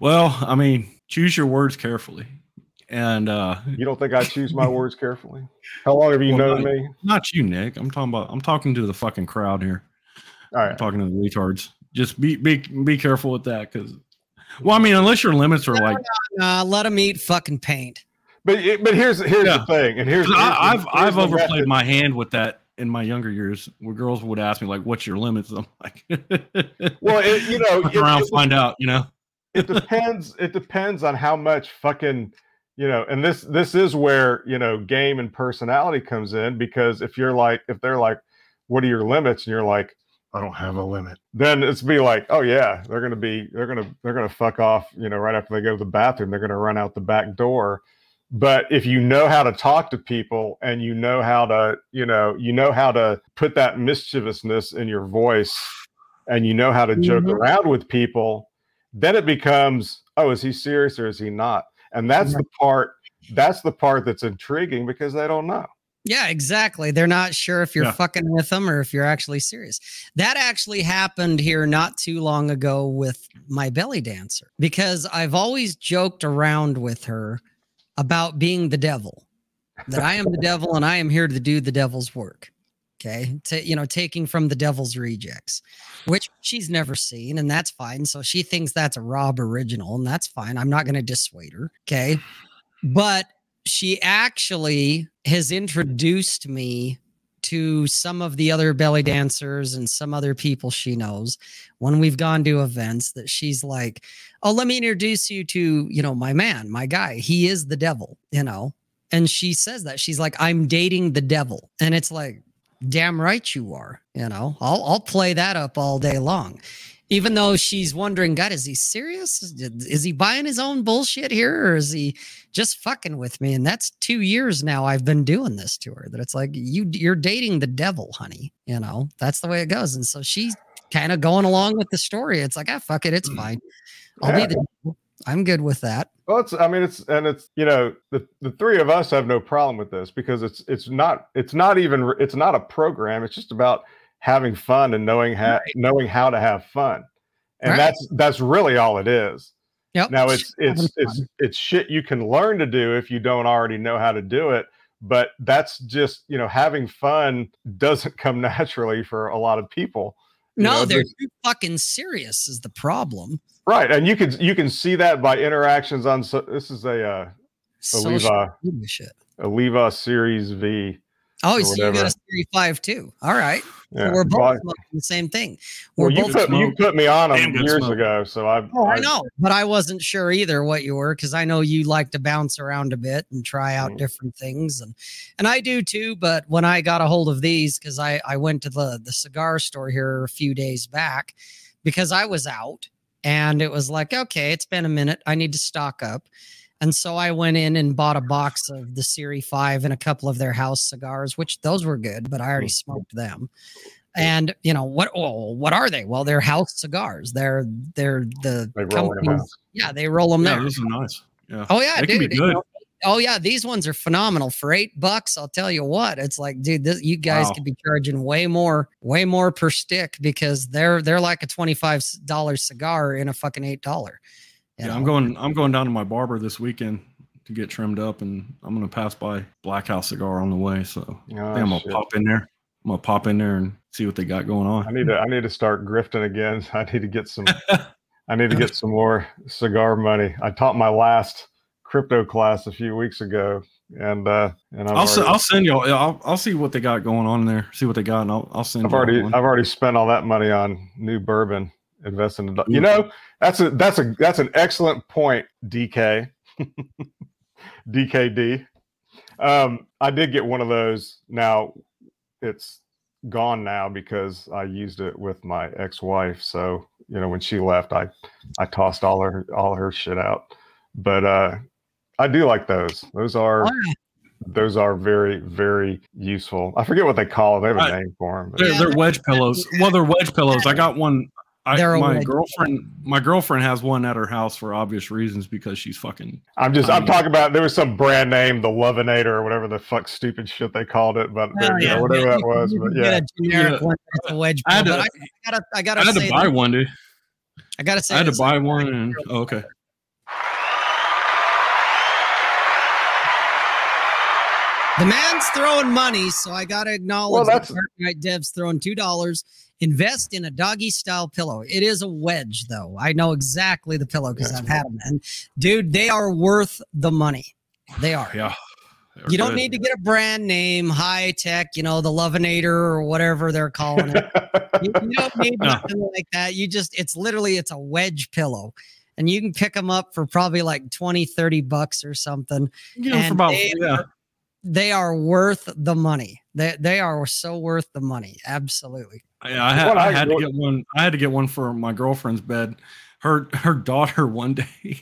well, I mean, choose your words carefully, and uh You don't think I choose my words carefully? How long have you Well, known no. me? not you, Nick. I'm talking about. I'm talking to the fucking crowd here. All right. I'm talking to the retards. Just be be be careful with that, because. Well, I mean, unless your limits are like, Uh, let them eat fucking paint. But but here's here's Yeah. the thing, and here's, here's I, I've the- I've overplayed method. my hand with that in my younger years, where girls would ask me like, "What's your limits?" I'm like, Well, it, you know, it, around, it- find out. You know, it depends. It depends on how much fucking you know. And this this is where you know game and personality comes in because if you're like if they're like, what are your limits? And you're like, I don't have a limit. Then it's be like, oh yeah, they're gonna be they're gonna they're gonna fuck off. You know, right after they go to the bathroom, they're gonna run out the back door. But if you know how to talk to people and you know how to, you know, you know how to put that mischievousness in your voice and you know how to joke Mhm. around with people, then it becomes, oh, is he serious or is he not? And that's the part that's the part that's intriguing because they don't know. Yeah, exactly. They're not sure if you're Yeah. fucking with them or if you're actually serious. That actually happened here not too long ago with my belly dancer because I've always joked around with her about being the devil. That I am the devil and I am here to do the devil's work. Okay. Ta- you know, taking from the devil's rejects, which she's never seen, and that's fine. So she thinks that's a Rob original, and that's fine. I'm not going to dissuade her. Okay. But she actually has introduced me to some of the other belly dancers and some other people she knows when we've gone to events that she's like oh let me introduce you to you know my man my guy. He is the devil you know? And she says that. She's like i'm dating the devil. And it's like damn right you are you know? I'll i'll play that up all day long even though she's wondering god is he serious? Is, he buying his own bullshit here or is he just fucking with me? And that's two years now i've been doing this to her that it's like you you're dating the devil honey you know? That's the way it goes. And so she's kind of going along with the story. It's like ah fuck it it's fine. I'll Yeah. be the devil. i'm good with that. Well, it's I mean it's and it's you know the the three of us have no problem with this because it's it's not it's not even it's not a program. It's just about having fun and knowing how knowing how to have fun, and Right. that's that's really all it is. yep Now it's it's having it's it's shit you can learn to do if you don't already know how to do it. But that's just you know having fun doesn't come naturally for a lot of people. you no know, they're too fucking serious is the problem right, and you can you can see that by interactions on. So, this is a uh, a media shit. Oliva Series V. oh or so you got a series five too all right So Yeah. we're both Well, smoking the same thing we're well, you both put you put me on Damn them years smoke. ago, so I. Oh, I know, but I wasn't sure either what you were because I know you like to bounce around a bit and try out Mm. different things, and and I do too. But when I got a hold of these, because I I went to the the cigar store here a few days back because I was out, and it was like, okay, it's been a minute, I need to stock up. And so I went in and bought a box of the Series 5 and a couple of their house cigars, which those were good, but I already mm-hmm. smoked them. And you know what? Oh, what are they? Well, they're house cigars. They're they're the They roll in them companies- Yeah, they roll them yeah, there. this is nice. Yeah, Oh yeah, They can dude. be you good. know, oh yeah, these ones are phenomenal for eight bucks. I'll tell you what, it's like, dude, this, you guys Wow. could be charging way more, way more per stick because they're they're like a twenty five dollar cigar in a fucking eight dollar. Yeah. I'm going. I'm going down to my barber this weekend to get trimmed up, and I'm gonna pass by Black House Cigar on the way. So Oh, I think I'm gonna shit. pop in there. I'm gonna pop in there and see what they got going on. I on. need to I need to start grifting again. I need to get some I need to get some more cigar money. I taught my last crypto class a few weeks ago, and uh, and I've I'll, already, I'll send y'all. I'll, I'll see what they got going on there. See what they got, and I'll, I'll send. I've already one. I've already spent all that money on new bourbon. Investing in you know that's a that's a that's an excellent point, DK. DKD. Um, I did get one of those. Now it's gone now because I used it with my ex-wife. So you know when she left, I I tossed all her all her shit out. But uh, I do like those. Those are those are very very useful. I forget what they call it. They have a I- name for them. They're, they're wedge pillows. Well, they're wedge pillows. I got one. I, They're my wedge. girlfriend, my girlfriend has one at her house for obvious reasons because she's fucking. I'm just I'm Um, talking about there was some brand name, the Loveinator or whatever the fuck stupid shit they called it, but Oh, you know, yeah. whatever You that was. But yeah, generic Yeah. one wedge I had to, but I gotta, I gotta I had to buy this- one, dude. I gotta say, I had to buy one, and oh, okay. The man's throwing money, so I got to acknowledge Well, that that's- Dark Knight Dev's throwing two dollars. Invest in a doggy style pillow. It is a wedge, though. I know exactly the pillow because I've had them, and dude, they are worth the money. They are. Yeah. You don't need to get a brand name, high tech, you know, the Loveinator or whatever they're calling it. you, you don't need No. nothing like that. You just, it's literally, it's a wedge pillow. And you can pick them up for probably like 20, 30 bucks or something. You know, about they yeah. They are worth the money. They, they are so worth the money. Absolutely. I, I had, I I- had to get one. I had to get one for my girlfriend's bed. Her her daughter one day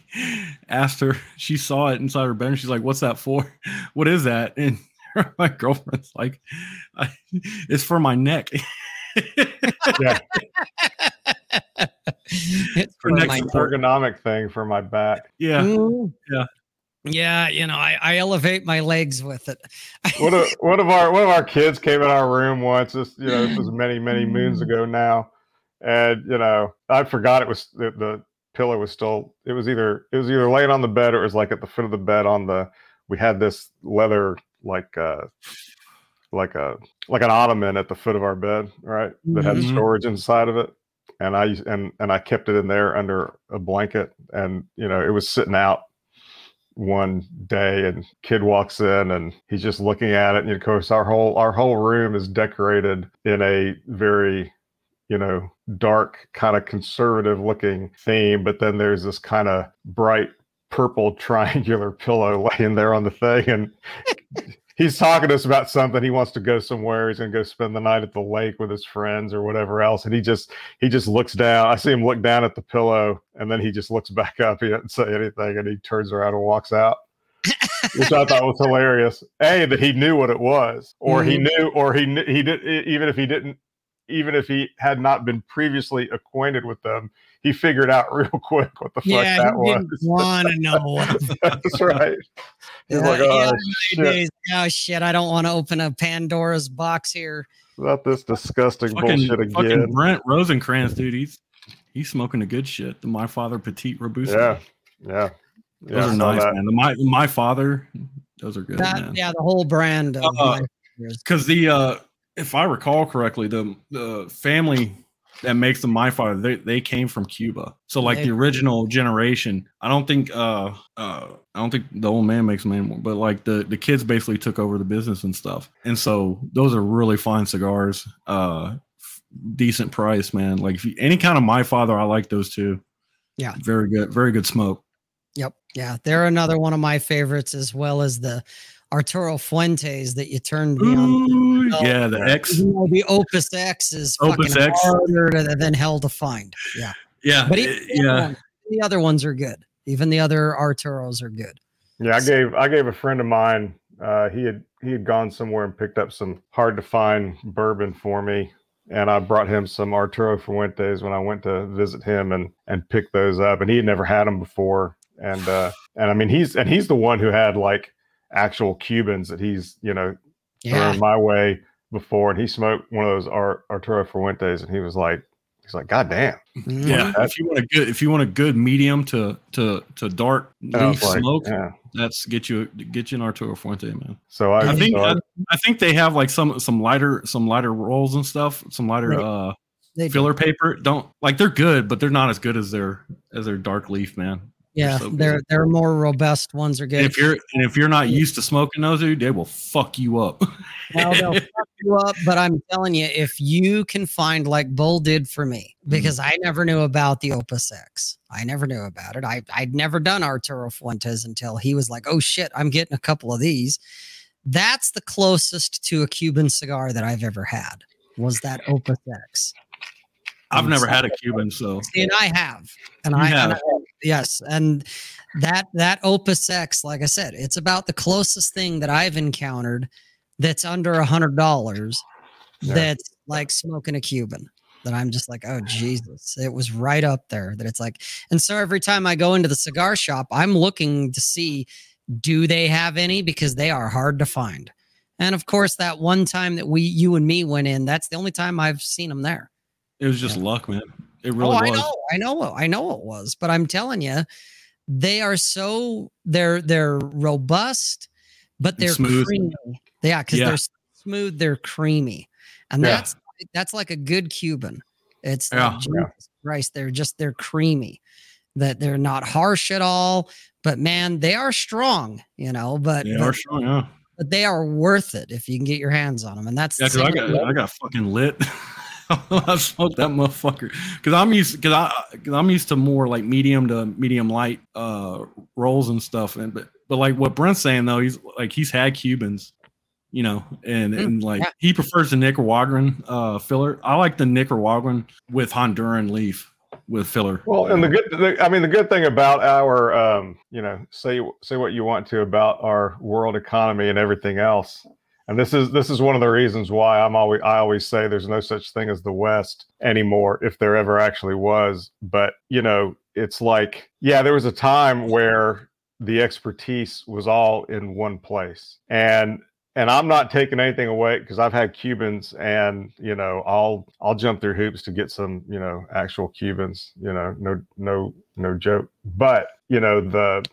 asked her. She saw it inside her bed. and She's like, "What's that for? What is that?" And my girlfriend's like, I, "It's for my neck." yeah, it's for next my- it's ergonomic thing for my back. yeah, Mm. Yeah. Yeah, you know, I, I elevate my legs with it. One of one of our one of our kids came in our room once. This you know this was many many moons ago now, and you know I forgot it was the, the pillow was still. It was either it was either laying on the bed or it was like at the foot of the bed on the. We had this leather like uh like a like an ottoman at the foot of our bed, right? That had Mhm. storage inside of it. And I and and I kept it in there under a blanket, and you know it was sitting out one day and kid walks in and he's just looking at it. And of course our whole our whole room is decorated in a very you know dark kind of conservative looking theme. But then there's this kind of bright purple triangular pillow laying there on the thing. And he's talking to us about something. He wants to go somewhere. He's going to go spend the night at the lake with his friends or whatever else. And he just he just looks down. I see him look down at the pillow and then he just looks back up. He doesn't say anything and he turns around and walks out which i thought was hilarious. A that he knew what it was or he mm-hmm. knew or he knew he did even if he didn't even if he had not been previously acquainted with them he figured out real quick what the fuck yeah, that you was didn't want to know. What that's right he's Yeah, like yeah, oh one of shit days, oh shit! I don't want to open a Pandora's box here. About this disgusting fucking, bullshit fucking Brent Rosencrantz, dude. He's he's smoking the good shit. The My Father Petite Robusto. yeah yeah those I are nice, that. man. The My My Father, those are good, That- man. yeah, the whole brand. Of Uh, because the uh if i recall correctly the the family that makes the my father. They, they came from cuba. So like the original generation i don't think uh uh i don't think the old man makes them anymore but like the the kids basically took over the business and stuff. And so those are really fine cigars uh f- decent price man. Like if you, any kind of my father i like those too. Yeah. very good very good smoke. Yep. Yeah, they're another one of my favorites, as well as the Arturo Fuentes that you turned me on. Ooh, yeah the x You know, the Opus X is Opus fucking X. harder to, than hell to find. Yeah, yeah but even the, other yeah ones, the other ones are good. Even the other Arturos are good. Yeah, I gave I gave a friend of mine. Uh, he had he had gone somewhere and picked up some hard to find bourbon for me, and I brought him some Arturo Fuentes when I went to visit him and and picked those up. And he had never had them before, and uh, and I mean he's and he's the one who had like actual Cubans that he's you know Yeah, thrown my way before, and he smoked one of those Ar- Arturo Fuentes, and he was like he's like God damn, Mhm. Yeah, if you want a good, if you want a good medium to to to dark And I was leaf like, smoke, yeah. that's get you get you an Arturo Fuente, man. So I, I think so I- I, I think they have like some some lighter some lighter rolls and stuff, some lighter Right. uh They do. filler paper don't like they're good, but they're not as good as their as their dark leaf, man. Yeah, so they're they're more robust ones are good. And if you're and if you're not used to smoking those, dude, they will fuck you up. well, they'll fuck you up, but I'm telling you, if you can find like Bull did for me, Mm-hmm. because I never knew about the Opus X. I never knew about it. I I'd never done Arturo Fuentes until he was like, "Oh shit, I'm getting a couple of these." That's the closest to a Cuban cigar that I've ever had. Was that Opus X? I've never had a Cuban, so and I have, and You I, and have. I- yes, and that that Opus X, like I said, it's about the closest thing that I've encountered that's under a hundred dollars. Yeah. That's like smoking a Cuban. That I'm just like, oh Jesus, it was right up there. That it's like, and so every time I go into the cigar shop, I'm looking to see, do they have any because they are hard to find. And of course, that one time that we, you and me went in, that's the only time I've seen them there. it was just luck, man. It oh, really oh, I know, I know, I know it was, but I'm telling you, they are so they're they're robust, but they're smooth. creamy. Yeah, because Yeah. they're smooth, they're creamy, and Yeah. that's that's like a good Cuban. It's like, Yeah. Yeah. Jesus Christ, they're just they're creamy. That they're not harsh at all, but man, they are strong, you know. But, They but, are strong, yeah. but they are worth it if you can get your hands on them, and that's Yeah, the I got I got fucking lit. I smoked that motherfucker because I'm used because I because I'm used to more like medium to medium light uh rolls and stuff. And but but like what Brent's saying though, he's like he's had Cubans, you know, and Mm, and like yeah. he prefers the Nicaraguan uh filler. I like the Nicaraguan with Honduran leaf with filler. Well, and the good, the, I mean, the good thing about our, um, you know, say say what you want to about our world economy and everything else, and this is this is one of the reasons why I'm always I always say there's no such thing as the West anymore, if there ever actually was. But you know, it's like, yeah, there was a time where the expertise was all in one place, and and I'm not taking anything away because I've had Cubans, and you know, I'll I'll jump through hoops to get some, you know, actual Cubans. You know, no no no joke. But you know, the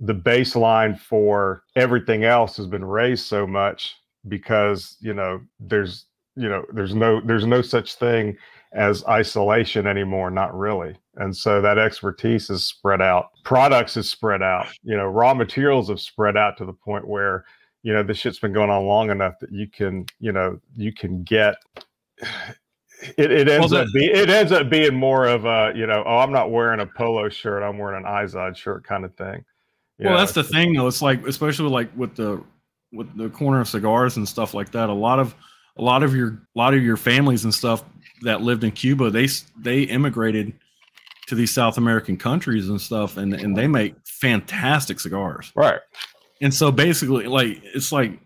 the baseline for everything else has been raised so much because you know there's you know there's no there's no such thing as isolation anymore not really and so that expertise is spread out products is spread out you know raw materials have spread out to the point where you know this shit's been going on long enough that you can you know you can get it, it ends Well, up the- being it ends up being more of a you know oh i'm not wearing a polo shirt i'm wearing an izod shirt kind of thing You well, know, that's the thing though. It's like especially like with the with the corner of cigars and stuff like that. A lot of a lot of your a lot of your families and stuff that lived in Cuba, they they immigrated to these South American countries and stuff, and and they make fantastic cigars. right And so basically, like it's like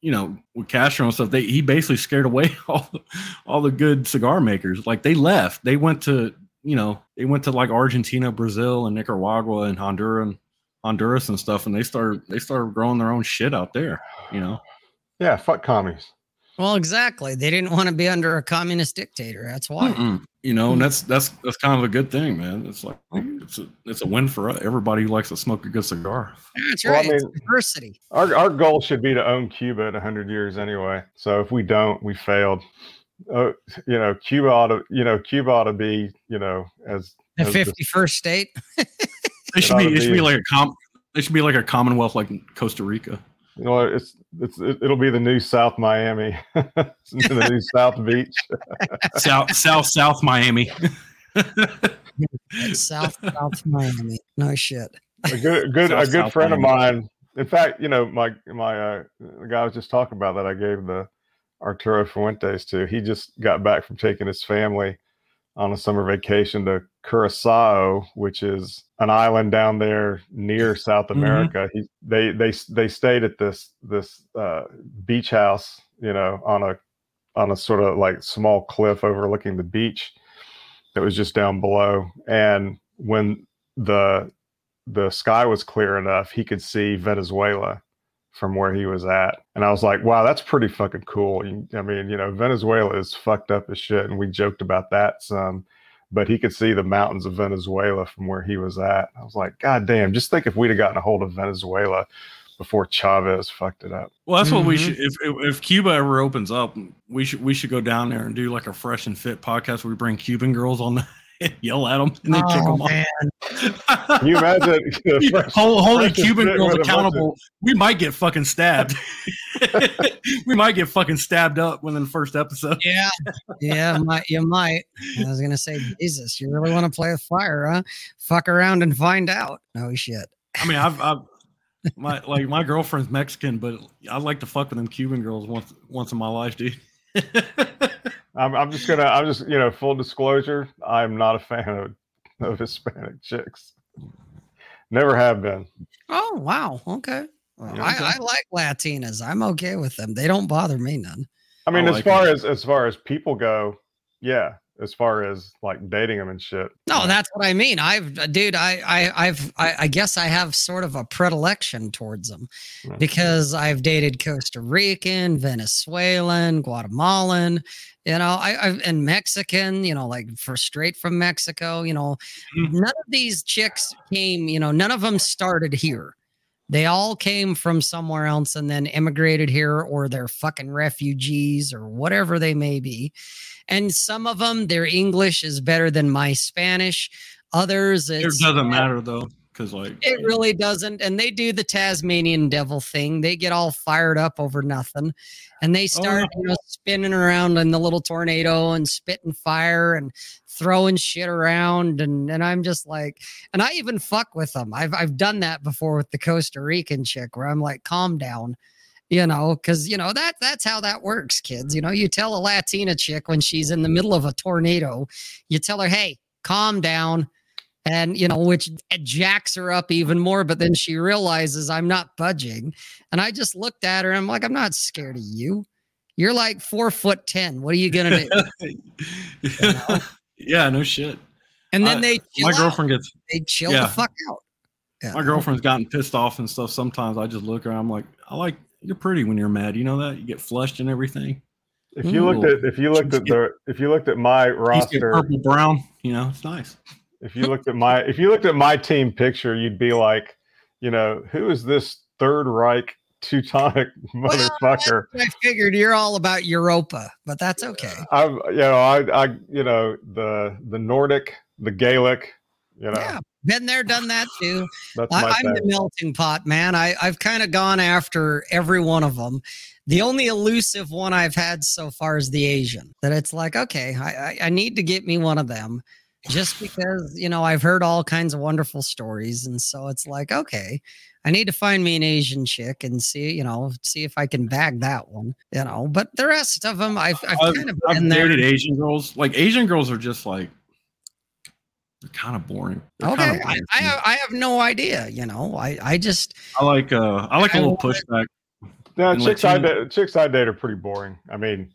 you know with Castro and stuff, they he basically scared away all the, all the good cigar makers. Like they left, they went to you know they went to like Argentina, Brazil, and Nicaragua and Honduras, Honduras and stuff, and they started they started growing their own shit out there. You know, yeah fuck commies Well, exactly. They didn't want to be under a communist dictator. That's why. Mm-mm. you know, and that's that's that's kind of a good thing, man. It's like it's a it's a win for everybody who likes to smoke a good cigar. That's Well, I right. it's mean- diversity. Our our goal should be to own Cuba in hundred years anyway. So if we don't, we failed. Uh, you know, Cuba ought to you know Cuba ought to be you know as the- 51st state. It should be it should be. be like a com. It should be like a Commonwealth like Costa Rica. you know it's it's it, it'll be the new South Miami, the new South Beach. South South South Miami. South South Miami. No shit. a good good a good South friend of mine. In fact, you know my my uh, the guy I was just talking about that I gave the Arturo Fuentes to. He just got back from taking his family on a summer vacation to Curacao, which is an island down there near South Mhm. America. He they they they stayed at this this uh, beach house, you know, on a on a sort of like small cliff overlooking the beach that was just down below. And when the the sky was clear enough, he could see Venezuela from where he was at. And I was like, wow, that's pretty fucking cool. I mean, you know, Venezuela is fucked up as shit. And we joked about that some, but he could see the mountains of Venezuela from where he was at. I was like, God damn, just think if we'd have gotten a hold of Venezuela before Chavez fucked it up. Well, that's what we Mhm. should. If, if if Cuba ever opens up, we should we should go down there and do like a fresh and fit podcast where we bring Cuban girls on the yell at them and then kick Oh, them man. off. Can you imagine? fresh- Hold, holding fresh Cuban girls with of- accountable. We might get fucking stabbed. we might get fucking stabbed up within the first episode. Yeah, yeah, might, you might. I was gonna say, Jesus, you really want to play with fire, huh? Fuck around and find out. No shit. I mean, I've, I've my like my girlfriend's Mexican, but I like to fuck with them Cuban girls once once in my life, dude. I'm, I'm just gonna. I'm just you know full disclosure. I'm not a fan of of Hispanic chicks. Never have been. Oh wow, okay. Well, Yeah, I. I like Latinas. I'm okay with them. They don't bother me none. I mean, I as like far as as far as people go, yeah. As far as like dating them and shit. No, that's what I mean. I've, uh, dude, I, I, I've, I, I guess I have sort of a predilection towards them Yeah. because I've dated Costa Rican, Venezuelan, Guatemalan, you know, I, I've and Mexican, you know, like for straight from Mexico, you know, Mhm. none of these chicks came, you know, none of them started here. They all came from somewhere else and then immigrated here, or they're fucking refugees or whatever they may be. And some of them, their English is better than my Spanish. Others, It doesn't matter though, because like it really doesn't. And they do the Tasmanian devil thing. They get all fired up over nothing. And they oh, start, you know, spinning around in the little tornado and spitting fire and throwing shit around. And and I'm just like, and I even fuck with them. I've I've done that before with the Costa Rican chick where I'm like, calm down. You know, because you know that that's how that works, kids. You know, you tell a Latina chick when she's in the middle of a tornado, you tell her, hey, calm down and you know which jacks her up even more but then she realizes i'm not budging and i just looked at her and i'm like i'm not scared of you you're like four foot ten what are you gonna do yeah, no shit. and then I- they chill my out. girlfriend gets they chill yeah. the fuck out yeah. my girlfriend's gotten pissed off and stuff. Sometimes I just look at her. I'm like, I like you're pretty when you're mad. You know that you get flushed and everything. If you looked at if you looked at the if you looked at my roster, purple brown. You know, it's nice. If you looked at my if you looked at my team picture, you'd be like, you know, who is this Third Reich Teutonic motherfucker? i figured you're all about europa but that's okay I'm you know I I you know the the Nordic the Gaelic you know yeah been there done that too I, I'm the melting pot, man. I, I've kind of gone after every one of them. The only elusive one I've had so far is the Asian. That it's like, okay, I, I, I need to get me one of them, just because you know I've heard all kinds of wonderful stories, and so it's like, okay, I need to find me an Asian chick and see, you know, see if I can bag that one, you know. But the rest of them, I've, I've, I've, kind of I've been there. dated Asian girls. Like Asian girls are just like they're kind of boring. They're Okay, kinda I, boring I, to me. have, I have no idea, you know. I, I just I like uh I like a I little pushback. Yeah, and chicks I date, chicks I date are pretty boring. I mean,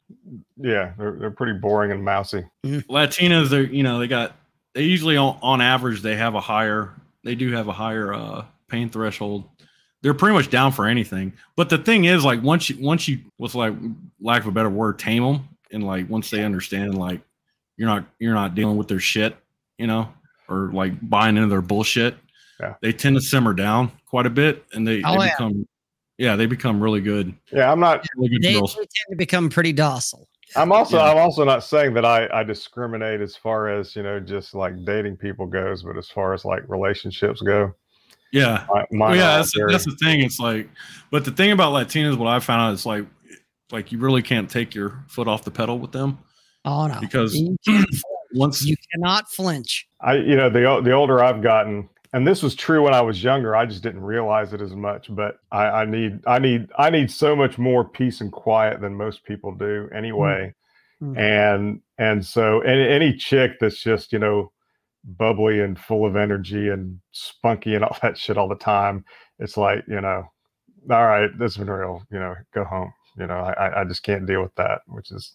yeah, they're they're pretty boring and mousy. Latinas, they're you know they got they usually on, on average they have a higher they do have a higher uh pain threshold. They're pretty much down for anything. But the thing is, like once you once you what's like lack of a better word, tame them, and like once they understand like you're not you're not dealing with their shit, you know, or like buying into their bullshit. Yeah. They tend to simmer down quite a bit, and they, Oh, they yeah. become yeah they become really good Yeah, I'm not. really good they, they tend to become pretty docile. I'm also Yeah. I'm also not saying that I I discriminate as far as you know just like dating people goes, but as far as like relationships go, Yeah. my, Well, yeah, that's, very- that's the thing. It's like, but the thing about Latinas, what I found out is like, like you really can't take your foot off the pedal with them Oh no, because you, once you cannot flinch. I you know the the older I've gotten, and this was true when I was younger. I just didn't realize it as much. But I, I need I need I need so much more peace and quiet than most people do anyway. Mm. And and so any any chick that's just you know bubbly and full of energy and spunky and all that shit all the time, it's like you know, all right, this has been real. You know, go home. You know, I I- I just can't deal with that, which is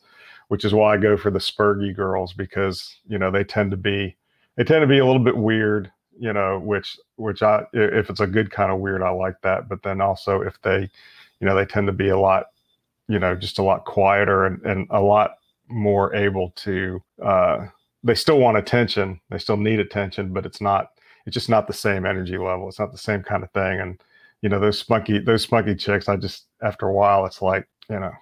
which is why I go for the spurgy girls because you know they tend to be they tend to be a little bit weird you know which which i if it's a good kind of weird i like that but then also if they you know they tend to be a lot you know just a lot quieter and, and a lot more able to uh they still want attention they still need attention but it's not it's just not the same energy level it's not the same kind of thing and you know those spunky those spunky chicks. I just after a while, it's like you know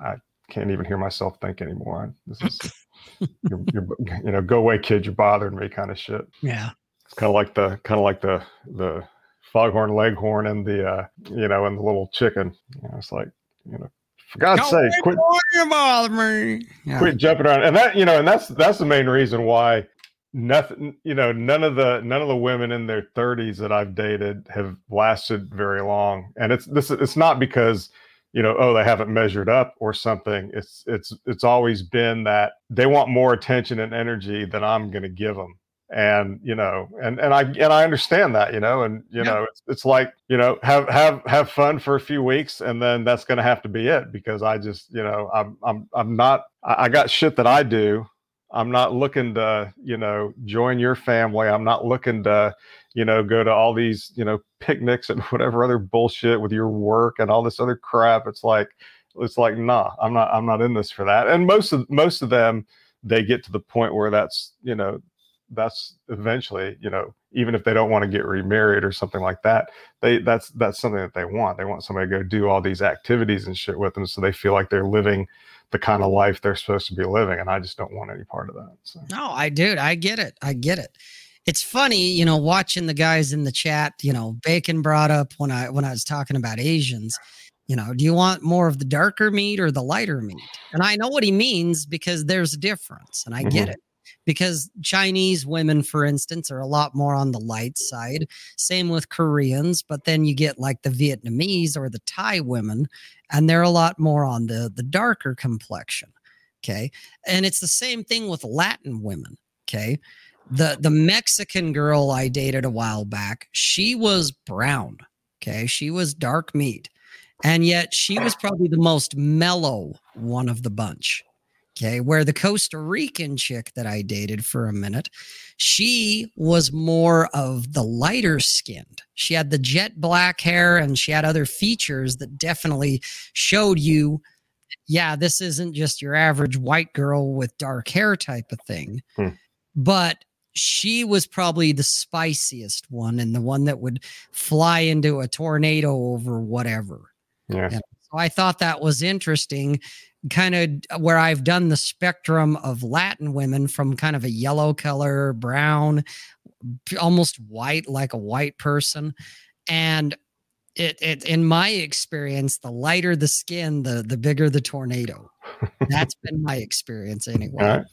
I can't even hear myself think anymore. This is you're, you're, you know go away kid, you're bothering me kind of shit. Yeah. It's kind of like the kind of like the the foghorn leghorn and the uh you know and the little chicken. You know, it's like you know for God's sake, quit bother me. Yeah. quit jumping around and that you know and that's that's the main reason why nothing you know none of the none of the women in their 30s that i've dated have lasted very long and it's this it's not because you know oh they haven't measured up or something it's it's it's always been that they want more attention and energy than i'm going to give them and you know and and i and i understand that you know and you Yeah. know it's, it's like you know have have have fun for a few weeks and then that's going to have to be it because i just you know i'm i'm i'm not i, I got shit that i do. I'm not looking to you know join your family. I'm not looking to you know go to all these you know picnics and whatever other bullshit with your work and all this other crap. It's like it's like nah i'm not i'm not in this for that. And most of most of them they get to the point where that's you know that's eventually you know even if they don't want to get remarried or something like that they that's that's something that they want they want somebody to go do all these activities and shit with them so they feel like they're living the kind of life they're supposed to be living and i just don't want any part of that so No, I dude, I get it. I get it. It's funny, you know, watching the guys in the chat, you know, Bacon brought up when I when I was talking about Asians, you know, do you want more of the darker meat or the lighter meat? And I know what he means because there's a difference and I get Mhm. it. Because Chinese women, for instance, are a lot more on the light side. Same with Koreans, but then you get like the Vietnamese or the Thai women, and they're a lot more on the the darker complexion. Okay. And it's the same thing with Latin women. Okay. The the Mexican girl I dated a while back, she was brown. Okay. She was dark meat. And yet she was probably the most mellow one of the bunch. Okay. Where the Costa Rican chick that I dated for a minute, she was more of the lighter skinned. She had the jet black hair and she had other features that definitely showed you yeah, this isn't just your average white girl with dark hair type of thing. Hmm. But she was probably the spiciest one and the one that would fly into a tornado over whatever. yeah Yeah. So I thought that was interesting, kind of where I've done the spectrum of Latin women from kind of a yellow color, brown, almost white, like a white person. And it, it in my experience, the lighter the skin, the the bigger the tornado. That's been my experience anyway all right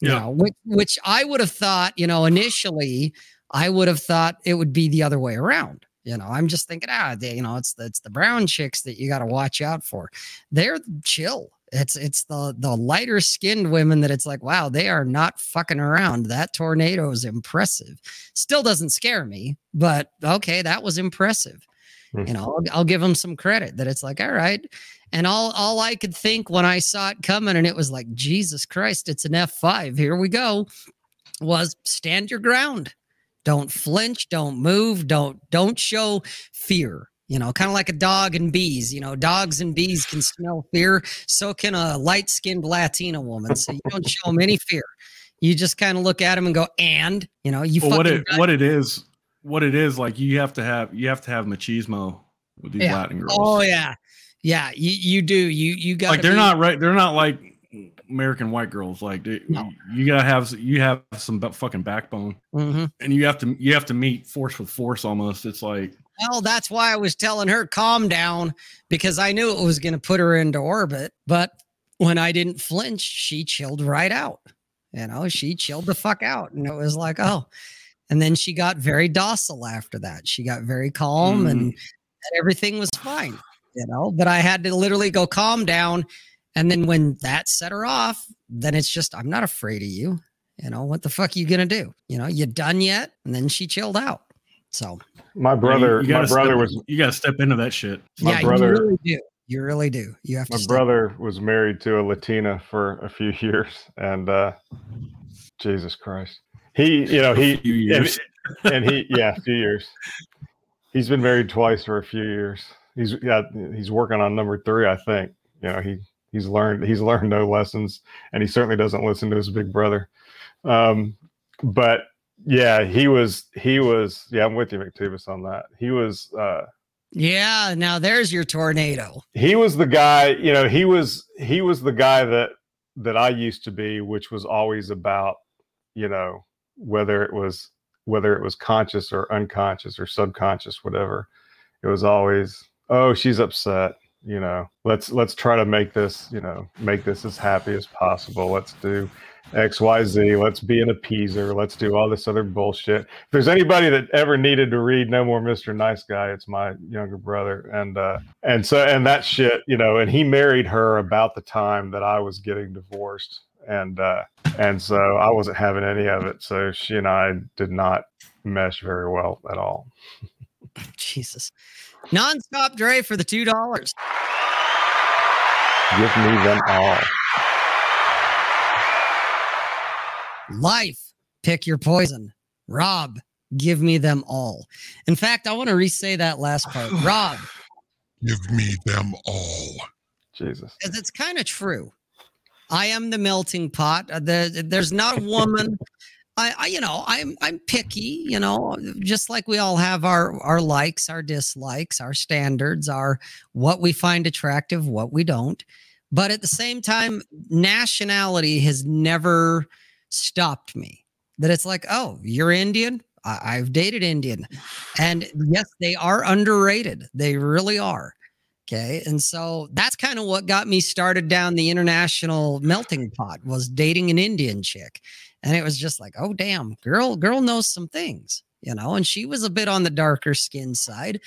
you Yeah. know, which, which I would have thought, you know, initially I would have thought it would be the other way around. You know, I'm just thinking, ah, they, you know, it's the, it's the brown chicks that you got to watch out for. They're chill. It's it's the the lighter skinned women that it's like, wow, they are not fucking around. That tornado is impressive. Still doesn't scare me, but okay, that was impressive. Hmm. You know, I'll, I'll give them some credit that it's like, all right, and all all I could think when I saw it coming, and it was like, Jesus Christ, it's an F5. Here we go. Was stand your ground. Don't flinch, don't move, don't don't show fear. You know, kind of like a dog and bees. You know, dogs and bees can smell fear. So can a light-skinned Latina woman. So you don't show them any fear. You just kind of look at them and go, and you know, you Well, what it what it is, what it is like you have to have you have to have machismo with these Yeah. Latin girls. Oh yeah, yeah. You you do. You you got like they're not right. They're not like American white girls. Like they, No. you gotta have you have some fucking backbone, hmm and you have to you have to meet force with force almost. It's like Well, that's why I was telling her calm down because I knew it was going to put her into orbit. But when I didn't flinch, she chilled right out. You know, she chilled the fuck out, and it was like, oh. And then she got very docile after that. She got very calm, and, and everything was fine. You know, but I had to literally go calm down. And then when that set her off, then it's just I'm not afraid of you. You know what the fuck you gonna do? You know, you done yet? And then she chilled out. So my brother you my gotta brother step, was you gotta step into that shit. My yeah, brother- you really do. You really do. You have to. my step- brother was married to a latina for a few years and uh jesus christ he you know he few years. And, and he yeah a few years he's been married twice for a few years he's yeah he's working on number three i think you know he he's learned he's learned no lessons and he certainly doesn't listen to his big brother. Um but yeah he was he was yeah i'm with you mctubis on that. He was uh Yeah, now there's your tornado. he was the guy you know he was he was the guy that that i used to be which was always about you know whether it was whether it was conscious or unconscious or subconscious whatever. It was always oh she's upset you know let's let's try to make this you know make this as happy as possible. Let's do xyz let's be an appeaser. Let's do all this other bullshit. If there's anybody that ever needed to read no more mr nice guy it's my younger brother. And uh and so and that shit you know and he married her about the time that i was getting divorced. And uh and so i wasn't having any of it. So she and i did not mesh very well at all. Jesus. Nonstop Dre for the two dollars. give me them all Life, pick your poison. Rob, give me them all. In fact, I want to re-say that last part. Rob, Give me them all. jesus because it's kind of true. I am the melting pot. Uh, the- there's not a woman. I, I, you know, I'm I'm picky. You know, just like we all have our our likes, our dislikes, our standards, our what we find attractive, what we don't. But at the same time, nationality has never stopped me. That it's like, oh, you're Indian. I, I've dated Indian, and yes, they are underrated. They really are. Okay. And so that's kind of what got me started down the international melting pot was dating an Indian chick. And it was just like, oh damn, girl, girl knows some things, you know, and she was a bit on the darker skin side.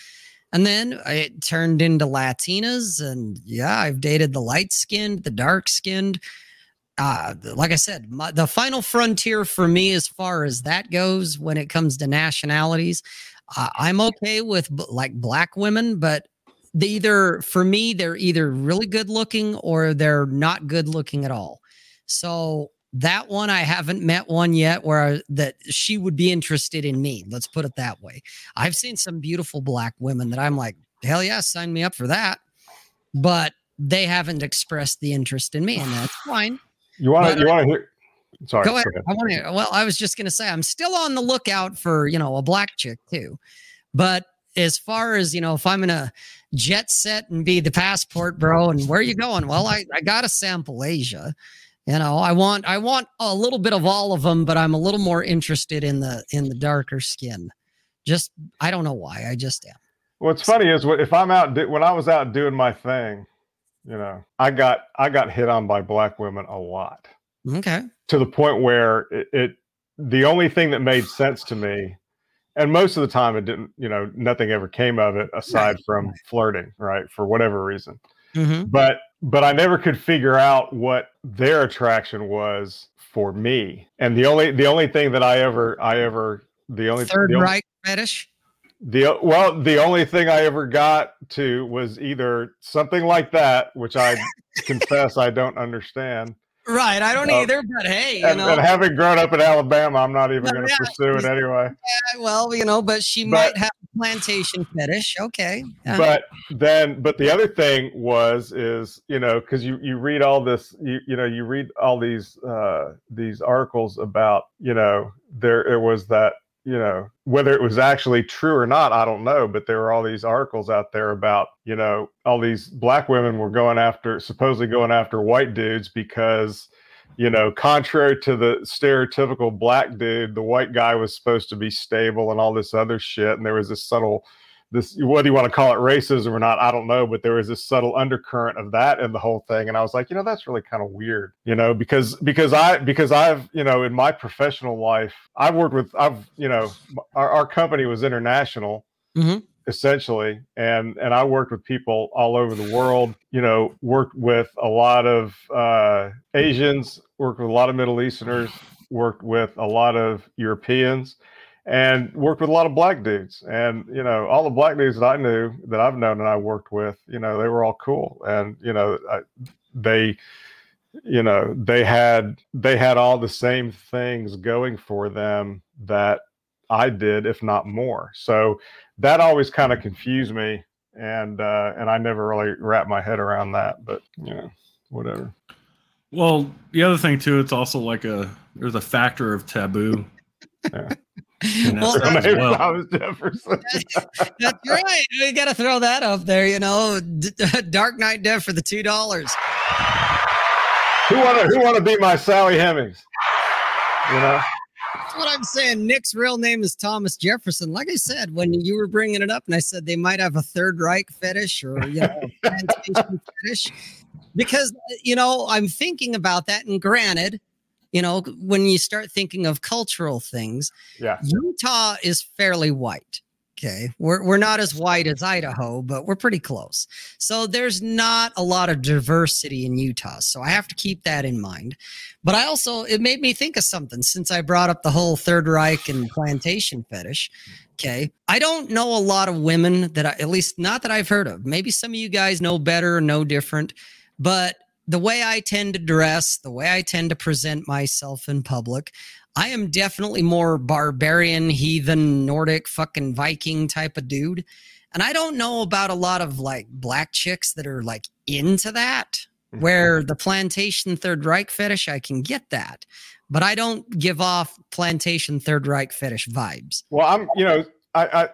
And then it turned into Latinas. And yeah, I've dated the light skinned, the dark skinned. Uh, like I said, my, the final frontier for me, as far as that goes, when it comes to nationalities, uh, I'm okay with b- like black women, but they either for me they're either really good looking or they're not good looking at all so that one i haven't met one yet where I, that she would be interested in me let's put it that way i've seen some beautiful black women that i'm like hell yeah sign me up for that but they haven't expressed the interest in me and that's fine you want to you want to hear sorry go ahead. I want to. Well, I was just going to say I'm still on the lookout for you know a black chick too, but as far as you know, if I'm gonna jet set and be the passport bro, and where you going? Well, I I gotta sample Asia. You know, I want I want a little bit of all of them, but I'm a little more interested in the in the darker skin. Just I don't know why. I just am. What's funny is what- if I'm out when I was out doing my thing, you know, I got I got hit on by black women a lot Okay. to the point where it, it the only thing that made sense to me, and most of the time it didn't, you know, nothing ever came of it aside from flirting, right? For whatever reason. Mhm. But but I never could figure out what their attraction was for me. And the only the only thing that I ever I ever the only Third the only- fetish. the well, the only thing I ever got to was either something like that, which I confess I don't understand. Right. I don't Uh, either, but hey, you And, know. and having grown up in Alabama, I'm not even going to yeah. pursue it anyway. Yeah, well, you know, but she But- might have plantation fetish. Okay. Yeah. But then, but the other thing was is you know because you you read all this you you know you read all these uh these articles about you know there it was that you know whether it was actually true or not i don't know but there were all these articles out there about you know all these black women were going after supposedly going after white dudes because you know contrary to the stereotypical black dude the white guy was supposed to be stable and all this other shit and there was this subtle this whether you want to call it racism or not i don't know but there was this subtle undercurrent of that in the whole thing and i was like you know that's really kind of weird you know because because i because i've you know in my professional life i've worked with i've you know our, our company was international Mhm. Essentially and and i worked with people all over the world you know worked with a lot of uh asians worked with a lot of middle easterners worked with a lot of europeans and worked with a lot of black dudes. And you know all the black dudes that i knew that i've known and i worked with you know they were all cool. And you know I, they you know they had they had all the same things going for them that i did if not more so that always kind of confused me and uh and i never really wrapped my head around that but you know whatever Well, the other thing too, it's also like a there's a factor of taboo. Yeah. And Well, that's Her that as name's well. Thomas Jefferson. That's right. We got to throw that up there. You know, D- Dark Knight Dev for the two dollars. who want to who want to be my Sally Hemings? You know, That's what I'm saying. Nick's real name is Thomas Jefferson. Like I said, when you were bringing it up, and I said they might have a Third Reich fetish or you know, plantation fetish, because you know I'm thinking about that. And granted, you know, when you start thinking of cultural things, yeah. Utah is fairly white. Okay. We're, we're not as white as Idaho, but we're pretty close. So there's not a lot of diversity in Utah. So I have to keep that in mind. But I also, it made me think of something since I brought up the whole Third Reich and plantation fetish. Okay. I don't know a lot of women that I, at least not that I've heard of. Maybe some of you guys know better or know different, but the way I tend to dress, the way I tend to present myself in public, I am definitely more barbarian, heathen, Nordic, fucking Viking type of dude. And I don't know about a lot of like black chicks that are like into that, mm-hmm. where the plantation Third Reich fetish, I can get that. But I don't give off plantation Third Reich fetish vibes. Well, I'm, you know, I, I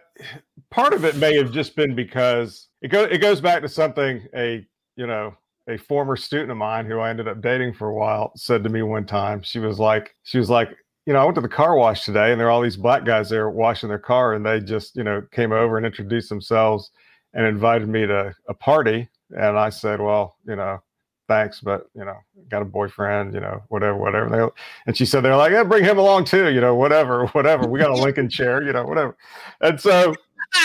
part of it may have just been because it goes it goes back to something a you know a former student of mine who I ended up dating for a while said to me one time. She was like, she was like, you know, I went to the car wash today, and there are all these black guys there washing their car, and they just you know came over and introduced themselves and invited me to a party, and I said, well, you know. Thanks, but you know, got a boyfriend, you know, whatever, whatever. They, and she said they're like, yeah, bring him along too, you know, whatever, whatever. We got a Lincoln chair, you know, whatever. And so,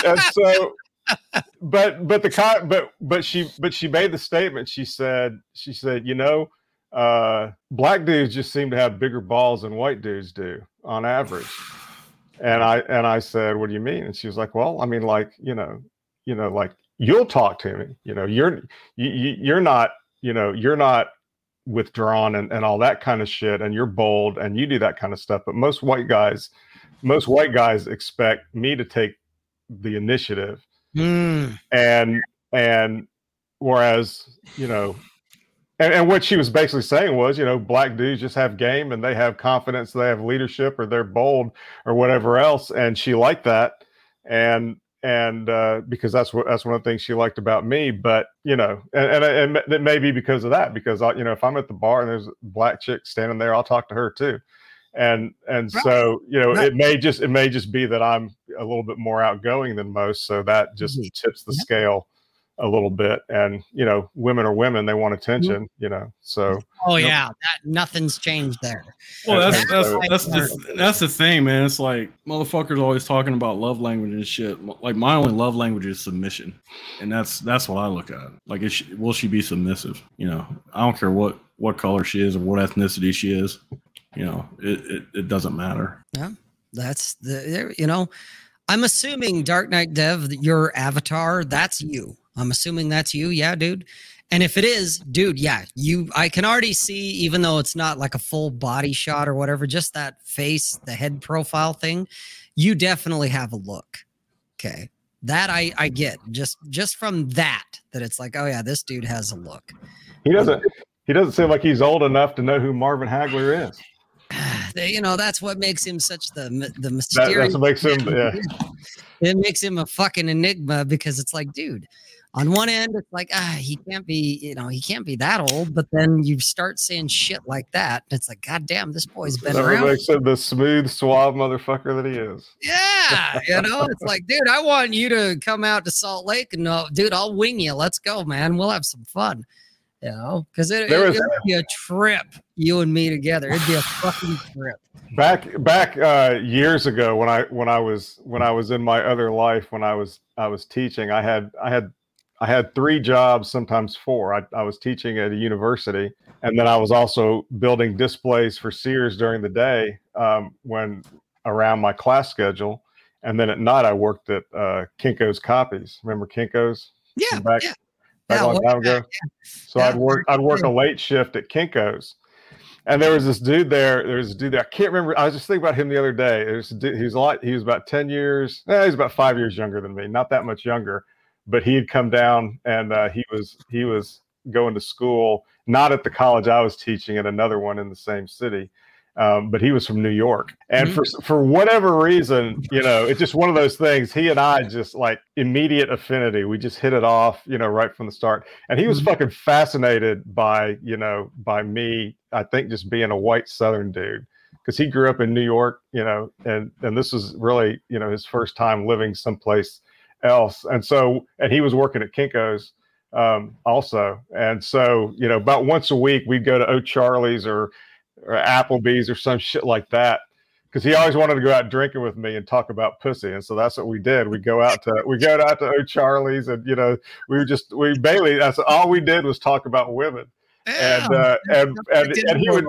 and so, but but the but but she but she made the statement. She said she said, you know, uh, black dudes just seem to have bigger balls than white dudes do on average. And I and I said, what do you mean? And she was like, well, I mean, like you know, you know, like you'll talk to me. You know, you're you, you you're not you know you're not withdrawn and, and all that kind of shit and you're bold and you do that kind of stuff but most white guys most white guys expect me to take the initiative Mm, and and whereas you know and, and what she was basically saying was you know black dudes just have game and they have confidence they have leadership or they're bold or whatever else and she liked that and and uh, because that's what that's one of the things she liked about me but you know and and, and it may be because of that because I, you know if i'm at the bar and there's a black chick standing there i'll talk to her too and and Right. so you know Right. it may just it may just be that i'm a little bit more outgoing than most so that just Mhm. tips the Yep. scale a little bit and you know women are women they want Mm-hmm. attention you know so oh Yep. yeah, that, nothing's changed there. Well, that's And that's that's the, that's the thing, man. It's like motherfuckers always talking about love language and shit. Like my only love language is submission, and that's that's what I look at. Like, is she, will she be submissive? You know, I don't care what what color she is or what ethnicity she is. You know, it it, it doesn't matter. Yeah that's the you know, I'm assuming Dark Knight Dev, your avatar, that's you. I'm assuming that's you, yeah, dude. And if it is, dude, yeah, you I can already see, even though it's not like a full body shot or whatever, just that face, the head profile thing, you definitely have a look. Okay. That I I get just just from that, that it's like, oh yeah, this dude has a look. he doesn't he doesn't seem like he's old enough to know who marvin hagler is you know, that's what makes him such the the that, mysterious. that's what makes him yeah it makes him a fucking enigma because it's like, dude, on one end, it's like, ah, he can't be, you know, he can't be that old. But then you start saying shit like that. And it's like, God damn, this boy's been that around. makes him the smooth suave motherfucker that he is Yeah. You know, it's like, dude, I want you to come out to Salt Lake and, uh, dude, I'll wing you. Let's go, man. We'll have some fun. You know, because it, it, was- it would be a trip, you and me together. It'd be a fucking trip. back back uh years ago when i when i was when i was in my other life when i was i was teaching i had i had i had three jobs sometimes four i, I was teaching at a university and then i was also building displays for sears during the day um, when around my class schedule and then at night i worked at uh kinko's copies remember kinko's Yeah. Back- yeah. back Yeah, a long time ago. back, So Yeah, I'd work I'd work a late shift at Kinko's. And there was this dude there. There was a dude there. I can't remember. I was just thinking about him the other day. There's dude, he was a lot. He was about ten years. Eh, he's about five years younger than me. Not that much younger, but he had come down and uh, he was he was going to school, not at the college I was teaching, at another one in the same city. Um, but he was from New York, and for for whatever reason, you know, it's just one of those things. He and I just like immediate affinity. We just hit it off, you know, right from the start. And he was fucking fascinated by, you know, by me. I think just being a white Southern dude because he grew up in New York, you know, and and this was really, you know, his first time living someplace else. And so, and he was working at Kinko's um, also. And so, you know, about once a week we'd go to O'Charlie's or, or Applebee's or some shit like that. Because he always wanted to go out drinking with me and talk about pussy, and so that's what we did. We go out to we go out to O'Charlie's, and you know we were just we mainly that's all we did was talk about women, and uh, and and, and he would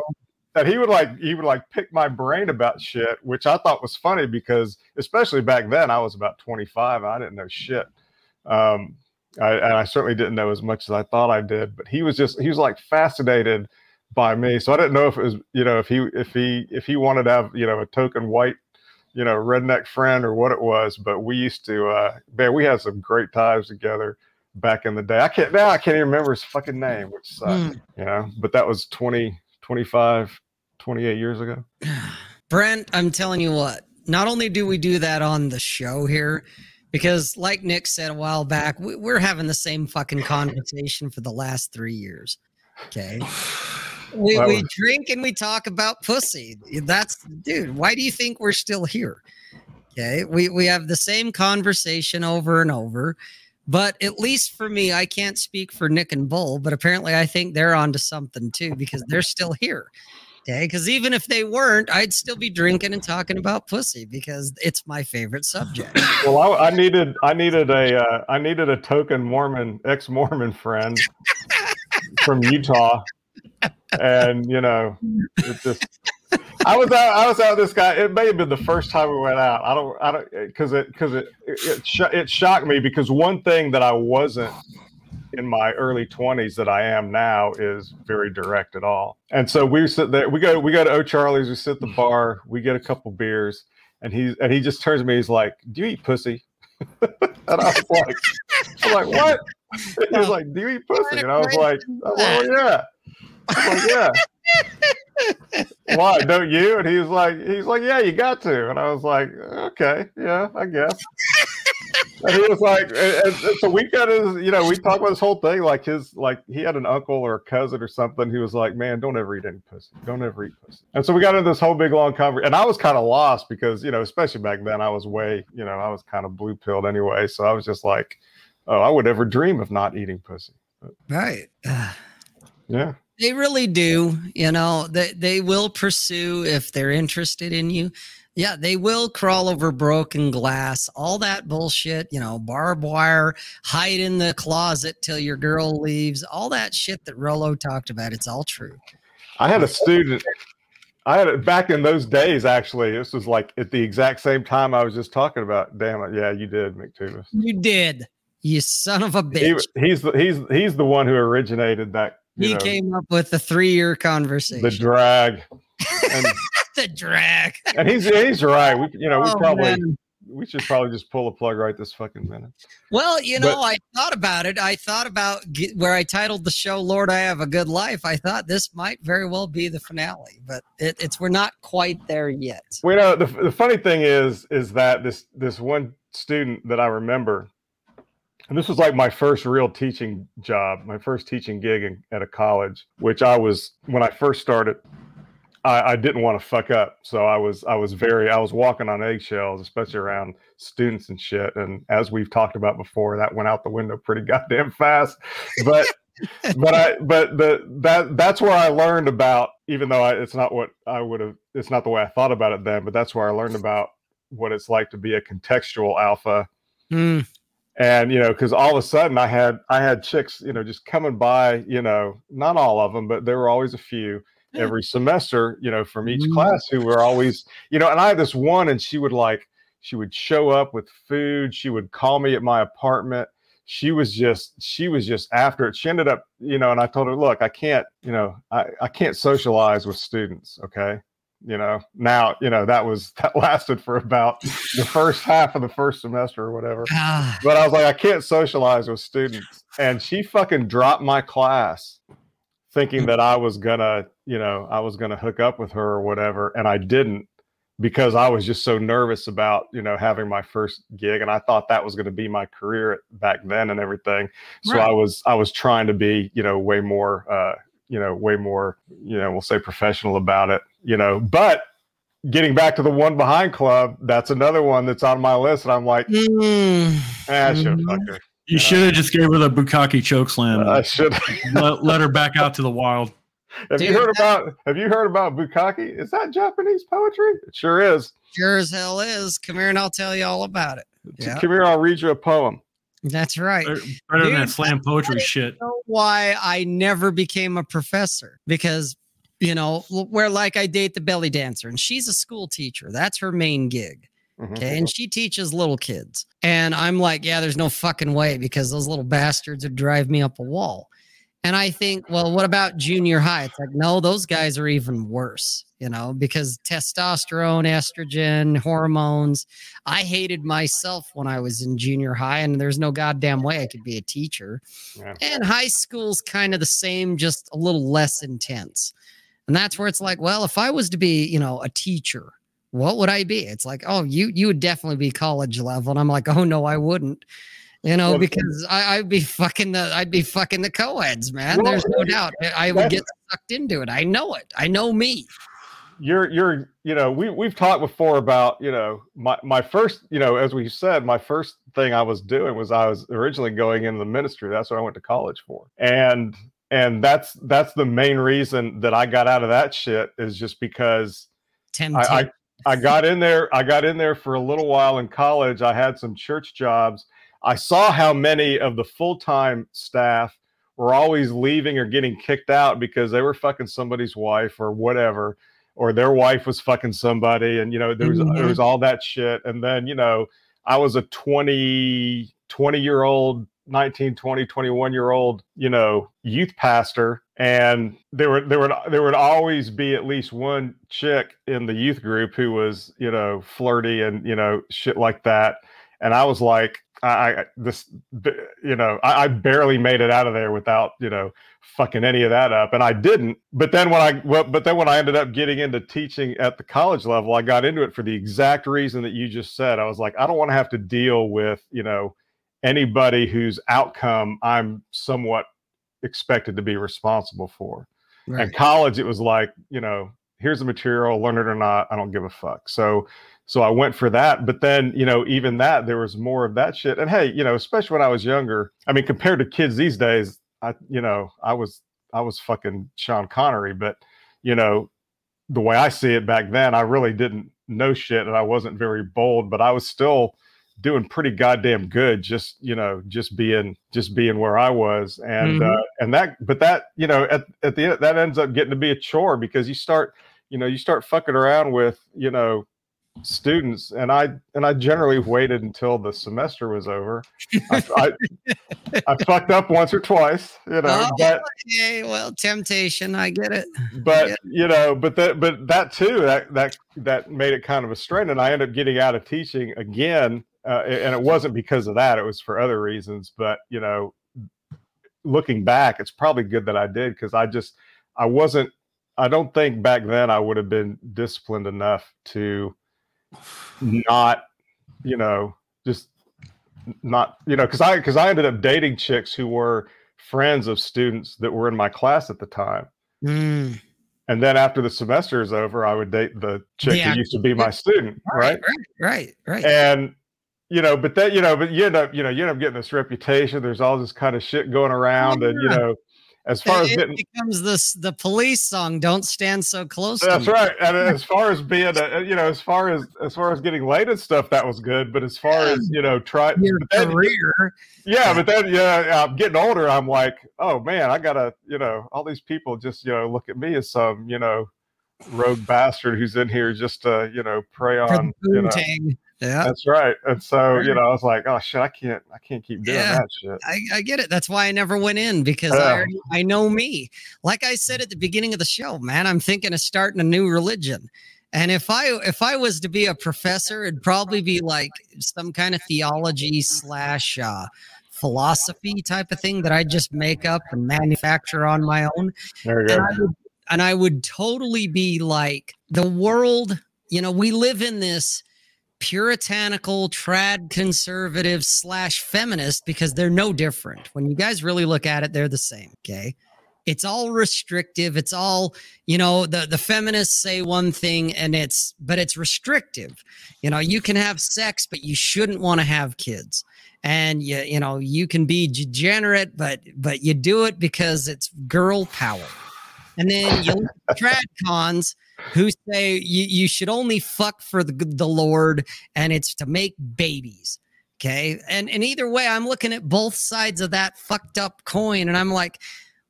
that he would like he would like pick my brain about shit, which I thought was funny because especially back then I was about 25 and I didn't know shit. Um, I, and I certainly didn't know as much as I thought I did, but he was just he was like fascinated by me. So I didn't know if it was you know if he if he if he wanted to have you know a token white you know redneck friend or what it was, but we used to uh, man we had some great times together back in the day. I can't now I can't even remember his fucking name, which sucked, Mm. you know. But that was 20, 25, 28 years ago. Brent, I'm telling you what, not only do we do that on the show here, because like Nick said a while back, we, we're having the same fucking conversation for the last three years. Okay. We, we drink and we talk about pussy. That's, dude, why do you think we're still here? Okay. We, we have the same conversation over and over. But at least for me, I can't speak for Nick and Bull, but apparently I think they're onto something too because they're still here. Okay, because even if they weren't, I'd still be drinking and talking about pussy because it's my favorite subject. Well, I, I needed I needed a uh, I needed a token Mormon ex Mormon friend from Utah, and you know, it just I was out I was out with this guy. It may have been the first time we went out. I don't I don't because it because it it, it, sho- it shocked me because one thing that I wasn't in my early 20s that I am now is very direct at all. And so we sit there, we go, we go to O'Charlie's, we sit at the bar, we get a couple beers, and he and he just turns to me, he's like, Do you eat pussy? and I was like, I'm like, what? He was like, Do you eat pussy? And I was like, I was like, well, yeah. Was like, yeah. Why don't you? And he was like, he's like, yeah, you got to. And I was like, okay, yeah, I guess. And he was like, and, and- and so we got his, you know, we talked about this whole thing. Like his, like he had an uncle or a cousin or something who was like, man, don't ever eat any pussy. Don't ever eat pussy. And so we got into this whole big long conversation. And I was kind of lost because, you know, especially back then, I was way, you know, I was kind of blue pilled anyway. So I was just like, oh, I would ever dream of not eating pussy. right. Yeah. They really do. You know, they, they will pursue if they're interested in you. Yeah, they will crawl over broken glass, all that bullshit, you know, barbed wire, hide in the closet till your girl leaves, all that shit that Rollo talked about. It's all true. I had a student. I had it back in those days. Actually, this was like at the exact same time I was just talking about. Damn it! Yeah, you did, McTubis. You did, you son of a He, bitch. he's the he's he's the one who originated that. He know, came up with the three year conversation. the drag, and, the drag. and he's he's right. We you know we Oh, probably man. we should probably just pull a plug right this fucking minute. Well, you know, But- I thought about it. I thought about ge- where I titled the show "Lord, I Have a Good Life." I thought this might very well be the finale, but it, it's we're not quite there yet. Well, you know, the, the funny thing is, is that this this one student that I remember, and this was like my first real teaching job, my first teaching gig in, at a college, which I was when I first started. I, I didn't want to fuck up, so I was I was very I was walking on eggshells, especially around students and shit. And as we've talked about before, that went out the window pretty goddamn fast. But but I but the that that's where I learned about even though I, it's not what I would have it's not the way I thought about it then but that's where I learned about what it's like to be a contextual alpha Hmm. and you know because all of a sudden I had I had chicks you know just coming by you know not all of them but there were always a few every semester you know from each Mhm. class who were always you know and I had this one and she would like she would show up with food she would call me at my apartment. She was just she was just after it. She ended up you know and i told her look i can't you know i, I can't socialize with students okay? You know now you know that was that lasted for about the first half of the first semester or whatever. Ah, but i was like i can't socialize with students. And she fucking dropped my class thinking that i was gonna you know, I was to hook up with her or whatever, and I didn't because I was just so nervous about, you know, having my first gig, and I thought that was going to be my career back then and everything. So Right. I was I was trying to be, you know, way more, uh, you know, way more, you know, we'll say professional about it, you know, but. Getting back to the one behind club, that's another one that's on my list, and I'm like, Mm. ah, I should have fucked her. You should have just gave her the Bukkake choke slam. I should. let, let her back out to the wild. Have you heard that- about Have you heard about bukkake? Is that Japanese poetry? It sure is. Sure as hell is. Come here and I'll tell you all about it. Yeah. Come here, I'll read you a poem. That's right. Better better than that slam poetry shit. know why I never became a professor because you know where like I date the belly dancer and she's a school teacher. That's her main gig. Mhm. Okay. And she teaches little kids. And I'm like, yeah, there's no fucking way because those little bastards would drive me up a wall. And I think, well, what about junior high? It's like, no, those guys are even worse, you know, because testosterone, estrogen, hormones. I hated myself when I was in junior high, and there's no goddamn way I could be a teacher. Yeah. And high school's kind of the same, just a little less intense. And that's where it's like, well, if I was to be, you know, a teacher, what would I be? It's like, oh, you you would definitely be college level. And I'm like, oh no, I wouldn't. You know, Well, because I, I'd be fucking the I'd be fucking the co-eds, man. Well, There's no doubt. I would get sucked into it. I know it. I know me. You're you're you know we we've talked before about you know my my first you know as we said my first thing I was doing was I was originally going into the ministry. That's what I went to college for, and and that's that's the main reason that I got out of that shit is just because Temptation. I, I I got in there. I got in there for a little while in college. I had some church jobs. I saw how many of the full time staff were always leaving or getting kicked out because they were fucking somebody's wife or whatever, or their wife was fucking somebody, and you know there was there Mhm. was all that shit. And then you know I was a 20 20 year old 19 20 21 year old you know youth pastor and there were there would there would always be at least one chick in the youth group who was you know flirty and you know shit like that. And i was like i, I this you know I, I barely made it out of there without you know fucking any of that up and i didn't. But then when i well, but then when i ended up getting into teaching at the college level i got into it for the exact reason that you just said. I was like i don't want to have to deal with you know anybody whose outcome i'm somewhat expected to be responsible for. Right. and college it was like you know here's the material learn it or not i don't give a fuck. So so i went for that but then you know even that there was more of that shit. And hey you know especially when i was younger i mean compared to kids these days i you know i was i was fucking sean connery but you know the way i see it back then i really didn't know shit and i wasn't very bold but i was still doing pretty goddamn good just you know just being just being where i was and Mhm. uh and that but that you know at, at the end that ends up getting to be a chore because you start you know you start fucking around with you know students and i and i generally waited until the semester was over I, I, I fucked up once or twice you know Oh, but Okay, well, temptation. I get it. but Yeah. you know but that but that too that that that made it kind of a strain and i ended up getting out of teaching again uh, and it wasn't because of that it was for other reasons but you know looking back it's probably good that i did because i just i wasn't i don't think back then i would have been disciplined enough to not you know just not you know because i because i ended up dating chicks who were friends of students that were in my class at the time Mm. and then after the semester is over, I would date the chick Yeah. who used to be my student, right? Right, right, right. And you know, but then you know, but you end up, you know, you end up getting this reputation. There's all this kind of shit going oh, around, and you know, as far as it getting becomes this the police song "Don't Stand So Close." that's Me." right, and as far as being, a, you know, as far as as far as getting laid and stuff, that was good. But as far as you know, try, Your then- career. yeah, but then yeah, I'm getting older. I'm like, oh man, I gotta, you know, all these people just, you know, look at me as some, you know, rogue bastard who's in here just to, you know, prey on. You know. Yeah, that's right. And so, you know, I was like, oh shit, I can't, I can't keep doing Yeah. that shit. I, I get it. That's why I never went in because Yeah. I already, I know me. Like I said at the beginning of the show, man, I'm thinking of starting a new religion. And if I if I was to be a professor, it'd probably be like some kind of theology slash uh, philosophy type of thing that I just make up and manufacture on my own. There you And go. I would, and I would totally be like the world, you know, we live in this puritanical trad conservative slash feminist because they're no different. When you guys really look at it, they're the same. Okay. It's all restrictive. It's all, you know, the, the feminists say one thing and it's, but it's restrictive. You know, you can have sex, but you shouldn't want to have kids. And you, you know, you can be degenerate, but, but you do it because it's girl power. And then you look at trad cons who say you, you should only fuck for the, the Lord and it's to make babies. Okay. And, and either way, I'm looking at both sides of that fucked up coin and I'm like,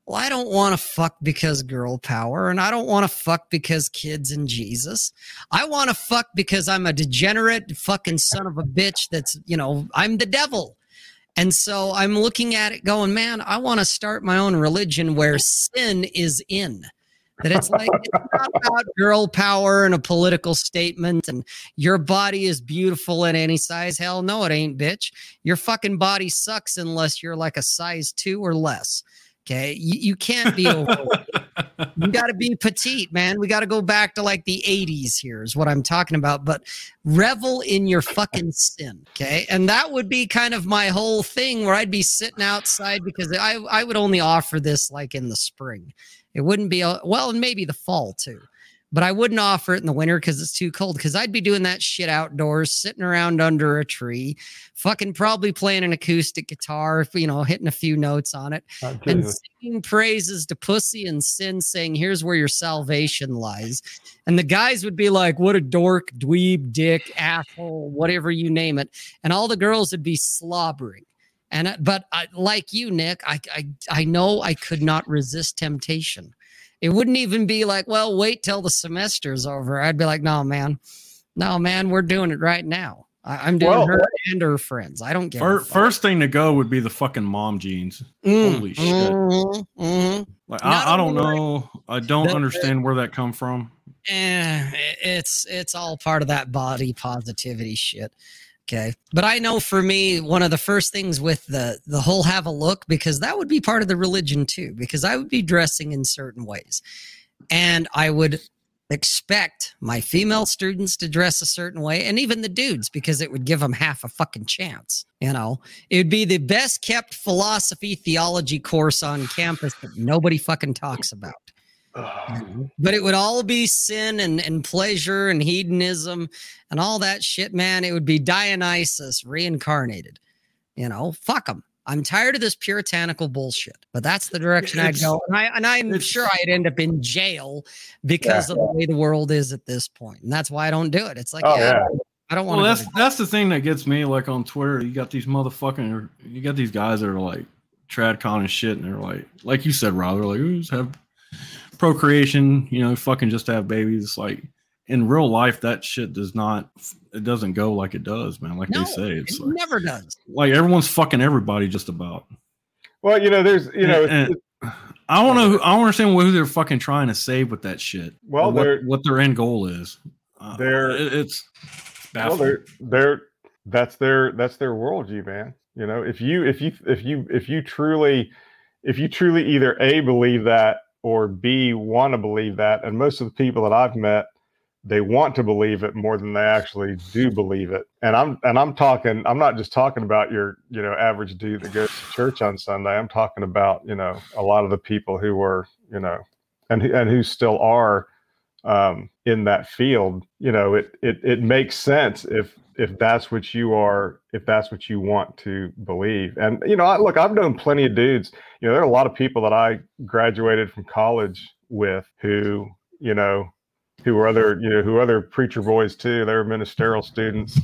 well, I don't want to fuck because girl power, and I don't want to fuck because kids and Jesus. I want to fuck because I'm a degenerate fucking son of a bitch that's, you know, I'm the devil. And so I'm looking at it going, man, I want to start my own religion where sin is in. That it's like it's not about girl power and a political statement and your body is beautiful in any size. Hell no, it ain't, bitch. Your fucking body sucks unless you're like a size two or less. Okay. You, you can't be overweight. you got to be petite, man. We got to go back to like the 80s here, is what I'm talking about. But revel in your fucking sin. Okay. And that would be kind of my whole thing where I'd be sitting outside because I, I would only offer this like in the spring. It wouldn't be, a, well, and maybe the fall too but I wouldn't offer it in the winter because it's too cold. Because I'd be doing that shit outdoors, sitting around under a tree, fucking probably playing an acoustic guitar, you know, hitting a few notes on it, and singing praises to pussy and sin, saying, "Here's where your salvation lies." And the guys would be like, "What a dork, dweeb, dick, asshole, whatever you name it," and all the girls would be slobbering. And but I, like you, Nick, I, I I know I could not resist temptation. It wouldn't even be like, well, wait till the semester's over. I'd be like, no, man, no, man, we're doing it right now. I, am doing well, her and her friends. I don't get first, first thing to go would be the fucking mom jeans. Mm, Holy shit! Mm-hmm, mm-hmm. Like I, I, don't know. I don't the, understand where that come from. Eh, it's it's all part of that body positivity shit. Okay. But I know for me, one of the first things with the the whole have a look, because that would be part of the religion too, because I would be dressing in certain ways. And I would expect my female students to dress a certain way and even the dudes because it would give them half a fucking chance you know it would be the best kept philosophy theology course on campus that nobody fucking talks about Mm-hmm. but it would all be sin and, and pleasure and hedonism and all that shit, man. It would be Dionysus reincarnated. You know, fuck them. I'm tired of this puritanical bullshit, but that's the direction it's, I'd go. And, I, and I'm sure I'd end up in jail because yeah, of the way the world is at this point. And that's why I don't do it. It's like, oh, yeah, yeah. I don't want to. well, that's that's the thing that gets me like on Twitter. You got these motherfucking you got these guys that are like tradcon and shit, and they're like, like you said, Rob, they're like, just have procreation, you know, fucking just have babies. Like in real life, that shit does not, it doesn't go like it does, man. Like no, they say, it's it like, never does. Like everyone's fucking everybody just about. Well, you know, there's, you know, and, and I don't know. Who, I don't understand who they're fucking trying to save with that shit. Well, what, what, their end goal is. Uh, they're it, it's baffling. well, they're they're that's their that's their world, worldview, man. You know, if you if you if you if you truly if you truly either a believe that or B want to believe that. And most of the people that I've met, they want to believe it more than they actually do believe it. And I'm and I'm talking, I'm not just talking about your, you know, average dude that goes to church on Sunday. I'm talking about, you know, a lot of the people who were, you know, and and who still are um, in that field. You know, it it it makes sense if if that's what you are if that's what you want to believe. And you know I, look i've known plenty of dudes you know there are a lot of people that i graduated from college with who you know who were other you know who other preacher boys too. They were ministerial students.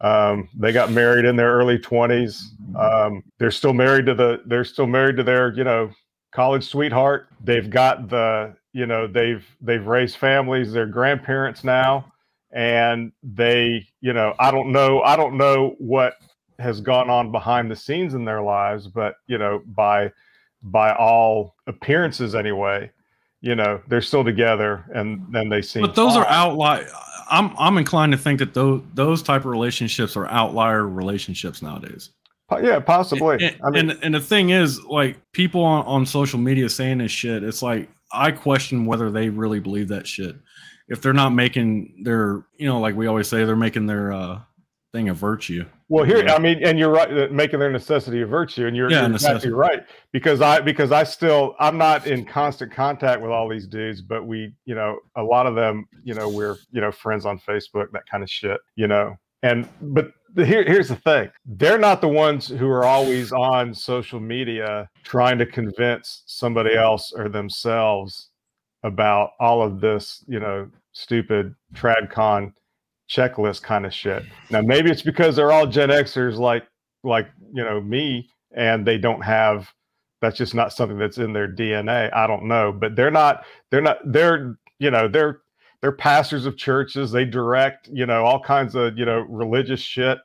Um, they got married in their early 20s um, they're still married to the they're still married to their you know college sweetheart. They've got the you know they've they've raised families. They're grandparents now and they you know i don't know i don't know what has gone on behind the scenes in their lives but you know by by all appearances anyway you know they're still together and then they seem but those fine. are outlier i'm i'm inclined to think that those those type of relationships are outlier relationships nowadays yeah possibly and, I mean, and, and the thing is like people on, on social media saying this shit it's like I question whether they really believe that shit. If they're not making their, you know, like we always say, they're making their uh, thing a virtue. Well, here. I mean, and you're right, making their necessity a virtue, and you're, Yeah, you're exactly right because I because I still I'm not in constant contact with all these dudes, but we, you know, a lot of them, you know, we're you know friends on Facebook, that kind of shit, you know, and but the, here here's the thing, they're not the ones who are always on social media trying to convince somebody else or themselves about all of this, you know, stupid tradcon checklist kind of shit. Now maybe it's because they're all Gen Xers like like you know me, and they don't have that's just not something that's in their DNA. I don't know, but they're not they're not they're you know they're they're pastors of churches. They direct you know all kinds of you know religious shit.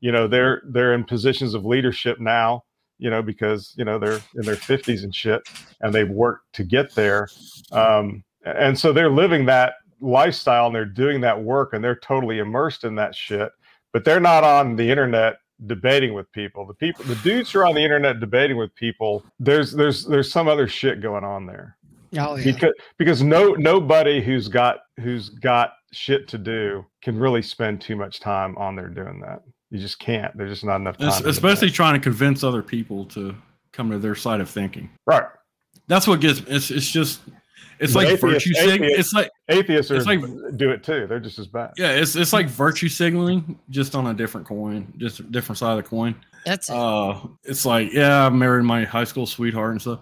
You know they're they're in positions of leadership now. You know because you know they're in their fifties and shit, and they've worked to get there. Um, and so they're living that lifestyle and they're doing that work and they're totally immersed in that shit but they're not on the internet debating with people. The people the dudes who are on the internet debating with people there's there's there's some other shit going on there. Oh yeah. because because no nobody who's got who's got shit to do can really spend too much time on there doing that. You just can't. There's just not enough time Es- to do especially trying to convince other people to come to their side of thinking. right. That's what gets it's it's just it's like atheists- virtue sig- atheists- It's like atheists are It's like- do it too they're just as bad yeah, it's it's like virtue signaling just on a different coin, just a different side of the coin. That's it. Uh it's like, yeah, I married my high school sweetheart and stuff.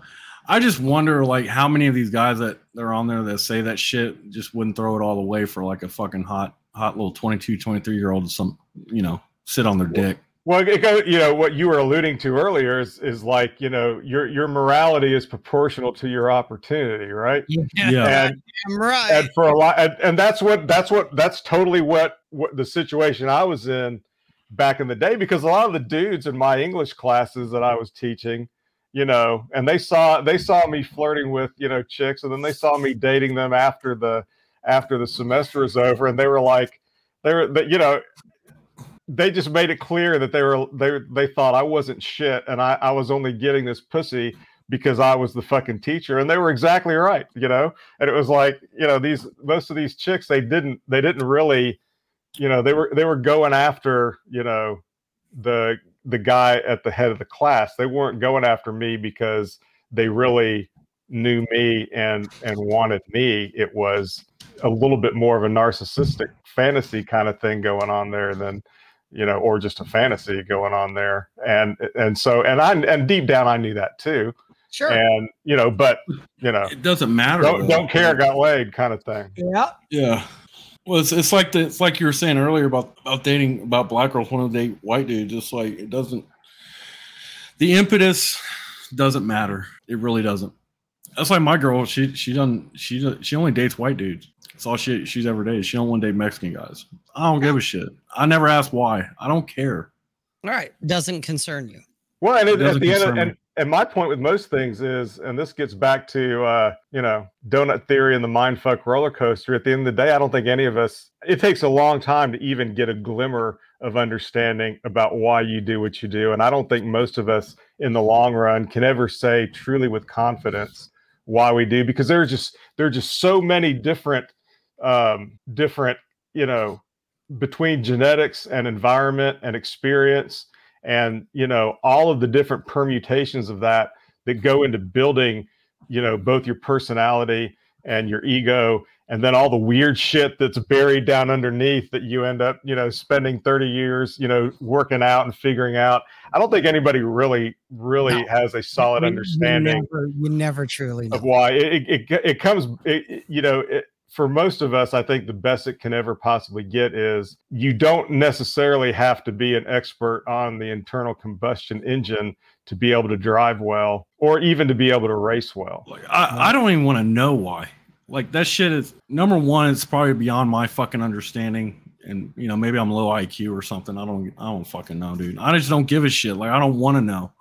I just wonder like how many of these guys that they're on there that say that shit just wouldn't throw it all away for like a fucking hot hot little 22, 23 year old some you know, sit on their dick. Well, it go, you know what you were alluding to earlier is is like you know your your morality is proportional to your opportunity, right? Yeah. And I'm right. and for a lot, and, and that's what that's what that's totally what what the situation I was in back in the day because a lot of the dudes in my English classes that I was teaching, you know, and they saw they saw me flirting with you know chicks, and then they saw me dating them after the after the semester was over, and they were like, they were, you know, they just made it clear that they were they they thought I wasn't shit, and I I was only getting this pussy because I was the fucking teacher, and they were exactly right, you know. And it was like, you know, these most of these chicks they didn't they didn't really, you know, they were they were going after you know the the guy at the head of the class. They weren't going after me because they really knew me and and wanted me. It was a little bit more of a narcissistic fantasy kind of thing going on there than you know or just a fantasy going on there and and so and i and deep down i knew that too Sure. and you know but you know It doesn't matter. don't, don't care got laid kind of thing yeah. Yeah. Well, it's, it's like the, it's like you were saying earlier about about dating about black girls want to date white dudes. Just like it doesn't. The impetus doesn't matter. It really doesn't. That's like my girl. She she doesn't she does- she only dates white dudes. That's all she she's ever dated. She don't want to date Mexican guys. I don't give a shit. I never asked why. I don't care. All right. Doesn't concern you. well and It it, at doesn't the end of, concern me. and and my point with most things is and this gets back to uh you know donut theory and the mindfuck roller coaster at the end of the day i don't think any of us it takes a long time to even get a glimmer of understanding about why you do what you do and i don't think most of us in the long run can ever say truly with confidence why we do because there's just there are just so many different um different you know between genetics and environment and experience and you know all of the different permutations of that that go into building you know both your personality and your ego and then all the weird shit that's buried down underneath that you end up you know spending 30 years you know working out and figuring out i don't think anybody really really No. has a solid You- understanding You never, you never truly know. of why it it, it, it comes it, it- you know it, for most of us i think the best it can ever possibly get is you don't necessarily have to be an expert on the internal combustion engine to be able to drive well or even to be able to race well Like I, I don't even want to know why. Like that shit is number one. It's probably beyond my fucking understanding, and you know maybe I'm low IQ or something. I don't I don't fucking know, dude. I just don't give a shit. Like I don't want to know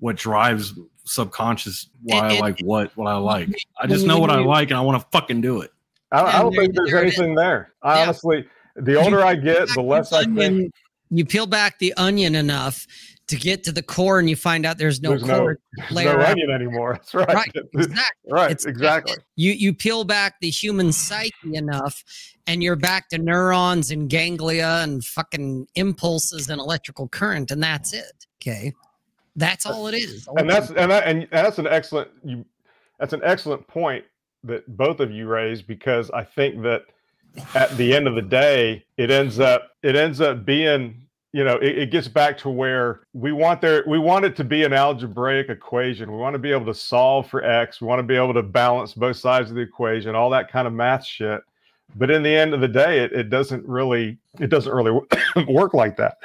what drives subconscious why I like what what I like. I just know what I like, and I want to fucking do it. I, I don't think there's there it is. anything there i Yeah. honestly the older i get the less i think Onion- you peel back the onion enough to get to the core and you find out there's no There's no, core there's layer no onion anymore. That's right. Right, exactly. right, It's- exactly. You you peel back the human psyche enough, and you're back to neurons and ganglia and fucking impulses and electrical current, and that's it. Okay, that's all it is. and that's and that and that's an excellent you that's an excellent point that both of you raised because I think that at the end of the day it ends up it ends up being you know it, it gets back to where we want there we want it to be an algebraic equation. We want to be able to solve for x. We want to be able to balance both sides of the equation all that kind of math shit. But in the end of the day it, it doesn't really it doesn't really work like that.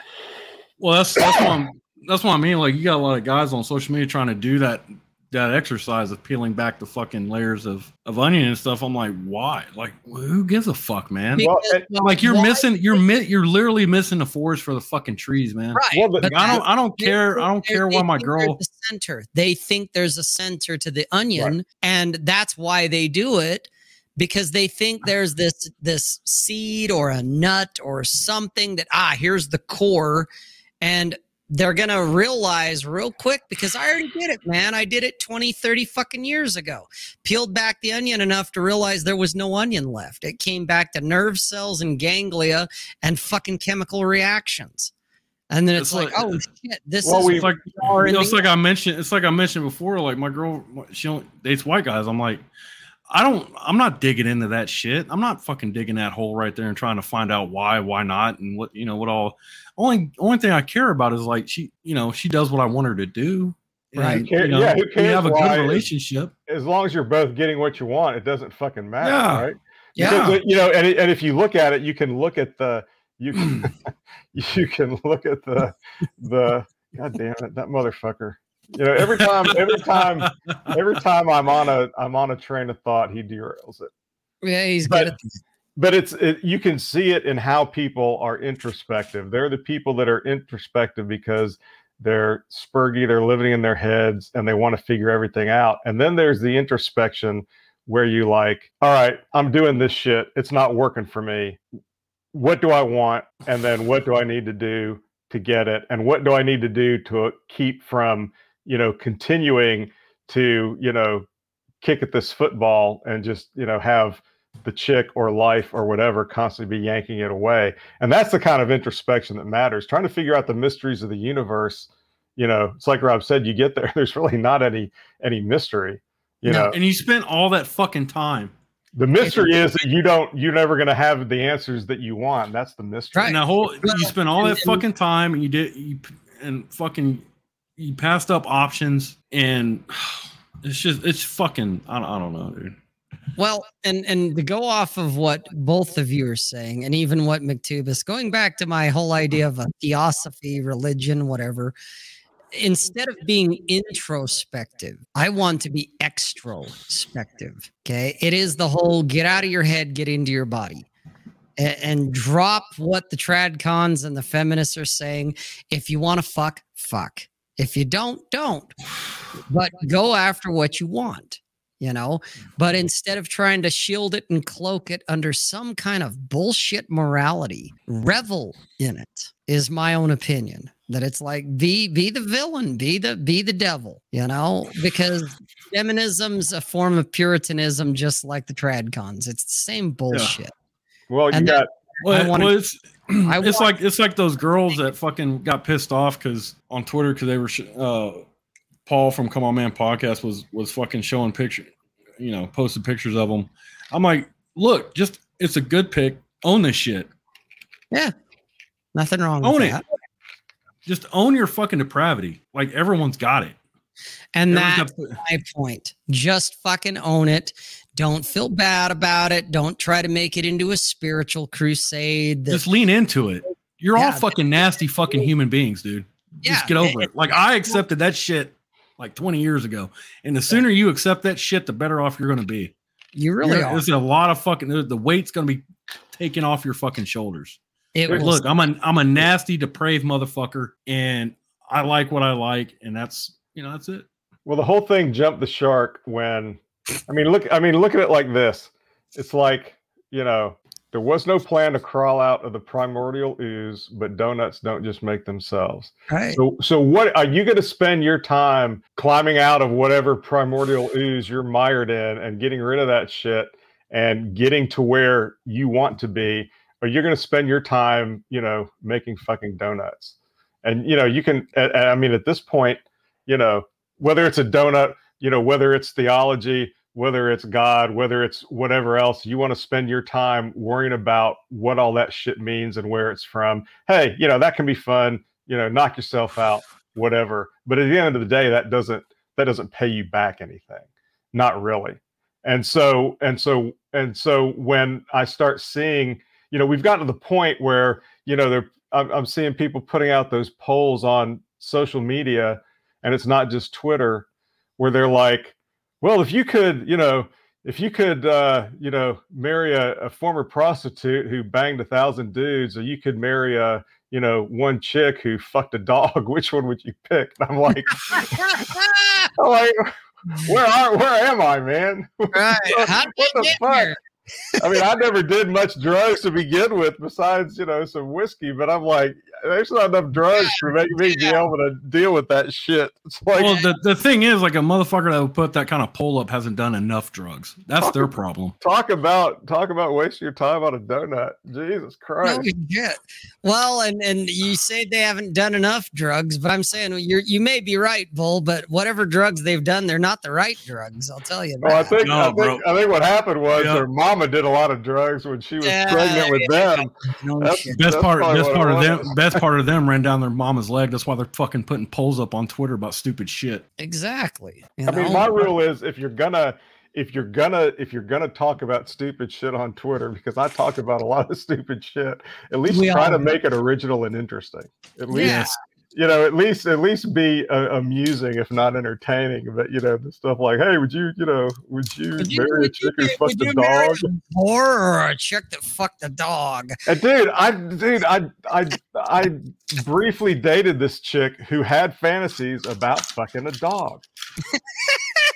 Well, that's that's what I'm, that's what I mean. Like you got a lot of guys on social media trying to do that that exercise of peeling back the fucking layers of of onion and stuff. I'm like, why? Like, who gives a fuck, man? well, like you're why- missing you're mi- you're literally missing the forest for the fucking trees, man. right. well, but Like, I don't I don't care I don't care why my girl a center. They think there's a center to the onion, and that's why they do it because they think there's this this seed or a nut or something that ah here's the core, and they're gonna realize real quick because I already did it, man. I did it 20, 30 fucking years ago. Peeled back the onion enough to realize there was no onion left. It came back to nerve cells and ganglia and fucking chemical reactions. And then it's, It's like, like- oh uh, shit, this Well, is we- like are you know, it's like I mentioned. It's like I mentioned before. Like my girl, she only dates white guys. I'm like, I don't. I'm not digging into that shit. I'm not fucking digging that hole right there and trying to find out why, why not, and what you know, what all. Only only thing I care about is like she, you know, she does what I want her to do. Right. And, Who care- you know, yeah, who we cares have a why- good relationship. as long as you're both getting what you want, it doesn't fucking matter, Yeah. right? Yeah. Because, uh, you know, and, and if you look at it, you can look at the you can you can look at the the god damn it, that motherfucker. You know, every time every time every time I'm on a I'm on a train of thought, he derails it. Yeah, he's But- good at But it's it, you can see it in how people are introspective. They're the people that are introspective because they're spurgy, they're living in their heads, and they want to figure everything out. And then there's the introspection where you like, all right, I'm doing this shit. It's not working for me. What do I want? And then what do I need to do to get it? And what do I need to do to keep from, you know, continuing to, you know, kick at this football and just, you know, have the chick or life or whatever constantly be yanking it away. And that's the kind of introspection that matters. Trying to figure out the mysteries of the universe. You know, it's like Rob said, you get there, there's really not any any mystery. You No. know, And you spent all that fucking time. the mystery is that you don't you're never gonna have the answers that you want. That's the mystery. Right. And that whole you spent all that fucking time and you did you and fucking you passed up options and it's just it's fucking I don't, I don't know, dude. Well, and and to go off of what both of you are saying, and even what McTubis, going back to my whole idea of a theosophy, religion, whatever. Instead of being introspective, I want to be extrospective. Okay, it is the whole get out of your head, get into your body, and, and drop what the trad cons and the feminists are saying. If you want to fuck, fuck. If you don't, don't. But go after what you want you know? But mm-hmm. instead of trying to shield it and cloak it under some kind of bullshit morality revel in it is my own opinion. That it's like be be the villain be the be the devil you know? Because feminism's a form of puritanism just like the tradcons it's the same bullshit. Well, you and got Well, wanna- well, it's I it's like it's like those girls that fucking got pissed off because on Twitter because they were sh- uh, Paul from Come On Man podcast was was fucking showing picture, you know, posted pictures of them. I'm like, look, just it's a good pick. Own this shit. Yeah, nothing wrong Own with it. that Just own your fucking depravity. Like everyone's got it. and Everyone's that got- my point. Just fucking own it. Don't feel bad about it. Don't try to make it into a spiritual crusade. that- just lean into it. You're all fucking nasty fucking human beings, dude. Yeah, Just get over it- it. Like I accepted that shit like 20 years ago. And the sooner you accept that shit, the better off you're gonna be. you really You're- are. There's a lot of fucking the weight's gonna be taken off your fucking shoulders. It Like, will look, I'm a I'm a nasty, depraved motherfucker, and I like what I like, and that's you know that's it. Well, the whole thing jumped the shark when I mean, look, I mean, look at it like this. It's like, you know, There was no plan to crawl out of the primordial ooze, but donuts don't just make themselves. Right. So, so what are you going to spend your time climbing out of whatever primordial ooze you're mired in and getting rid of that shit and getting to where you want to be? Or you're going to spend your time, you know, making fucking donuts? And you know, you can. I I mean, at this point, you know, whether it's a donut, you know, whether it's theology, whether it's God, whether it's whatever else, you want to spend your time worrying about what all that shit means and where it's from. Hey, you know, that can be fun, you know, knock yourself out, whatever. But at the end of the day, that doesn't that doesn't pay you back anything. Not really. And so and so and so when I start seeing, you know, we've gotten to the point where, you know, they're I'm, I'm seeing people putting out those polls on social media, and it's not just Twitter, where they're like, well, if you could, you know, if you could, uh, you know, marry a, a former prostitute who banged a thousand dudes, or you could marry a, you know, one chick who fucked a dog, which one would you pick? And I'm like, I'm like, where are, where am I, man? Right. How did what the get fuck? here? I mean, I never did much drugs to begin with, besides you know some whiskey. But I'm like, there's not enough drugs for making me be able to deal with that shit. It's like, well, the, the thing is, like a motherfucker that would put that kind of pull up hasn't done enough drugs. That's their problem. talk about talk about wasting your time on a donut. Jesus Christ! No shit. Well, and and you say they haven't done enough drugs, but I'm saying you you may be right, Bull. But whatever drugs they've done, they're not the right drugs. I'll tell you. Well, I think, No, I, think. I think what happened was Yeah. her mama did a lot of drugs when she was Yeah, pregnant with yeah. them. No That's- Best That's part, best part of them, was. best part of them ran down their mama's leg. That's why they're fucking putting polls up on Twitter about stupid shit. Exactly. you I mean, my rule is if you're gonna if you're gonna if you're gonna talk about stupid shit on Twitter, because I talk about a lot of stupid shit, at least We try to make it original and interesting. At least Yeah. You know, at least at least be uh, amusing, if not entertaining. But you know, the stuff like, hey, would you, you know, would you Would you- marry a would you chick who fucked a dog? a or a chick that fucked a dog? And dude, I dude, I I I briefly dated this chick who had fantasies about fucking a dog.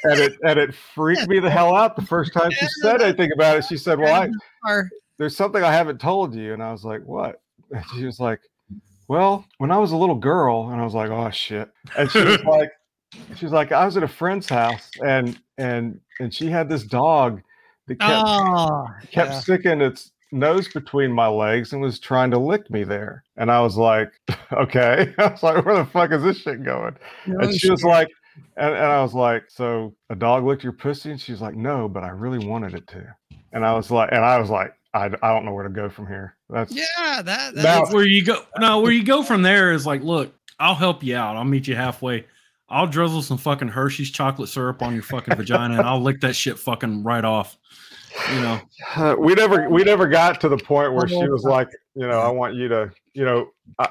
and it and it freaked me the hell out the first time she said anything about it. She said, Well, I there's something I haven't told you. And I was like, What? And she was like, Well, when I was a little girl, and I was like, Oh shit. And she was like, she was like, I was at a friend's house and and and she had this dog that kept oh, kept yeah. sticking its nose between my legs and was trying to lick me there. And I was like, okay. I was like, where the fuck is this shit going? No and she was like, and, and I was like, so a dog licked your pussy? And she's like, no, but I really wanted it to. And I was like, and I was like, I, I don't know where to go from here. That's yeah, that, Now- that's where you go no where you go from there is like look i'll help you out. I'll meet you halfway. I'll drizzle some fucking hershey's chocolate syrup on your fucking vagina and i'll lick that shit fucking right off you know? Uh, we never we never got to the point where she was like, you know, I want you to, you know, I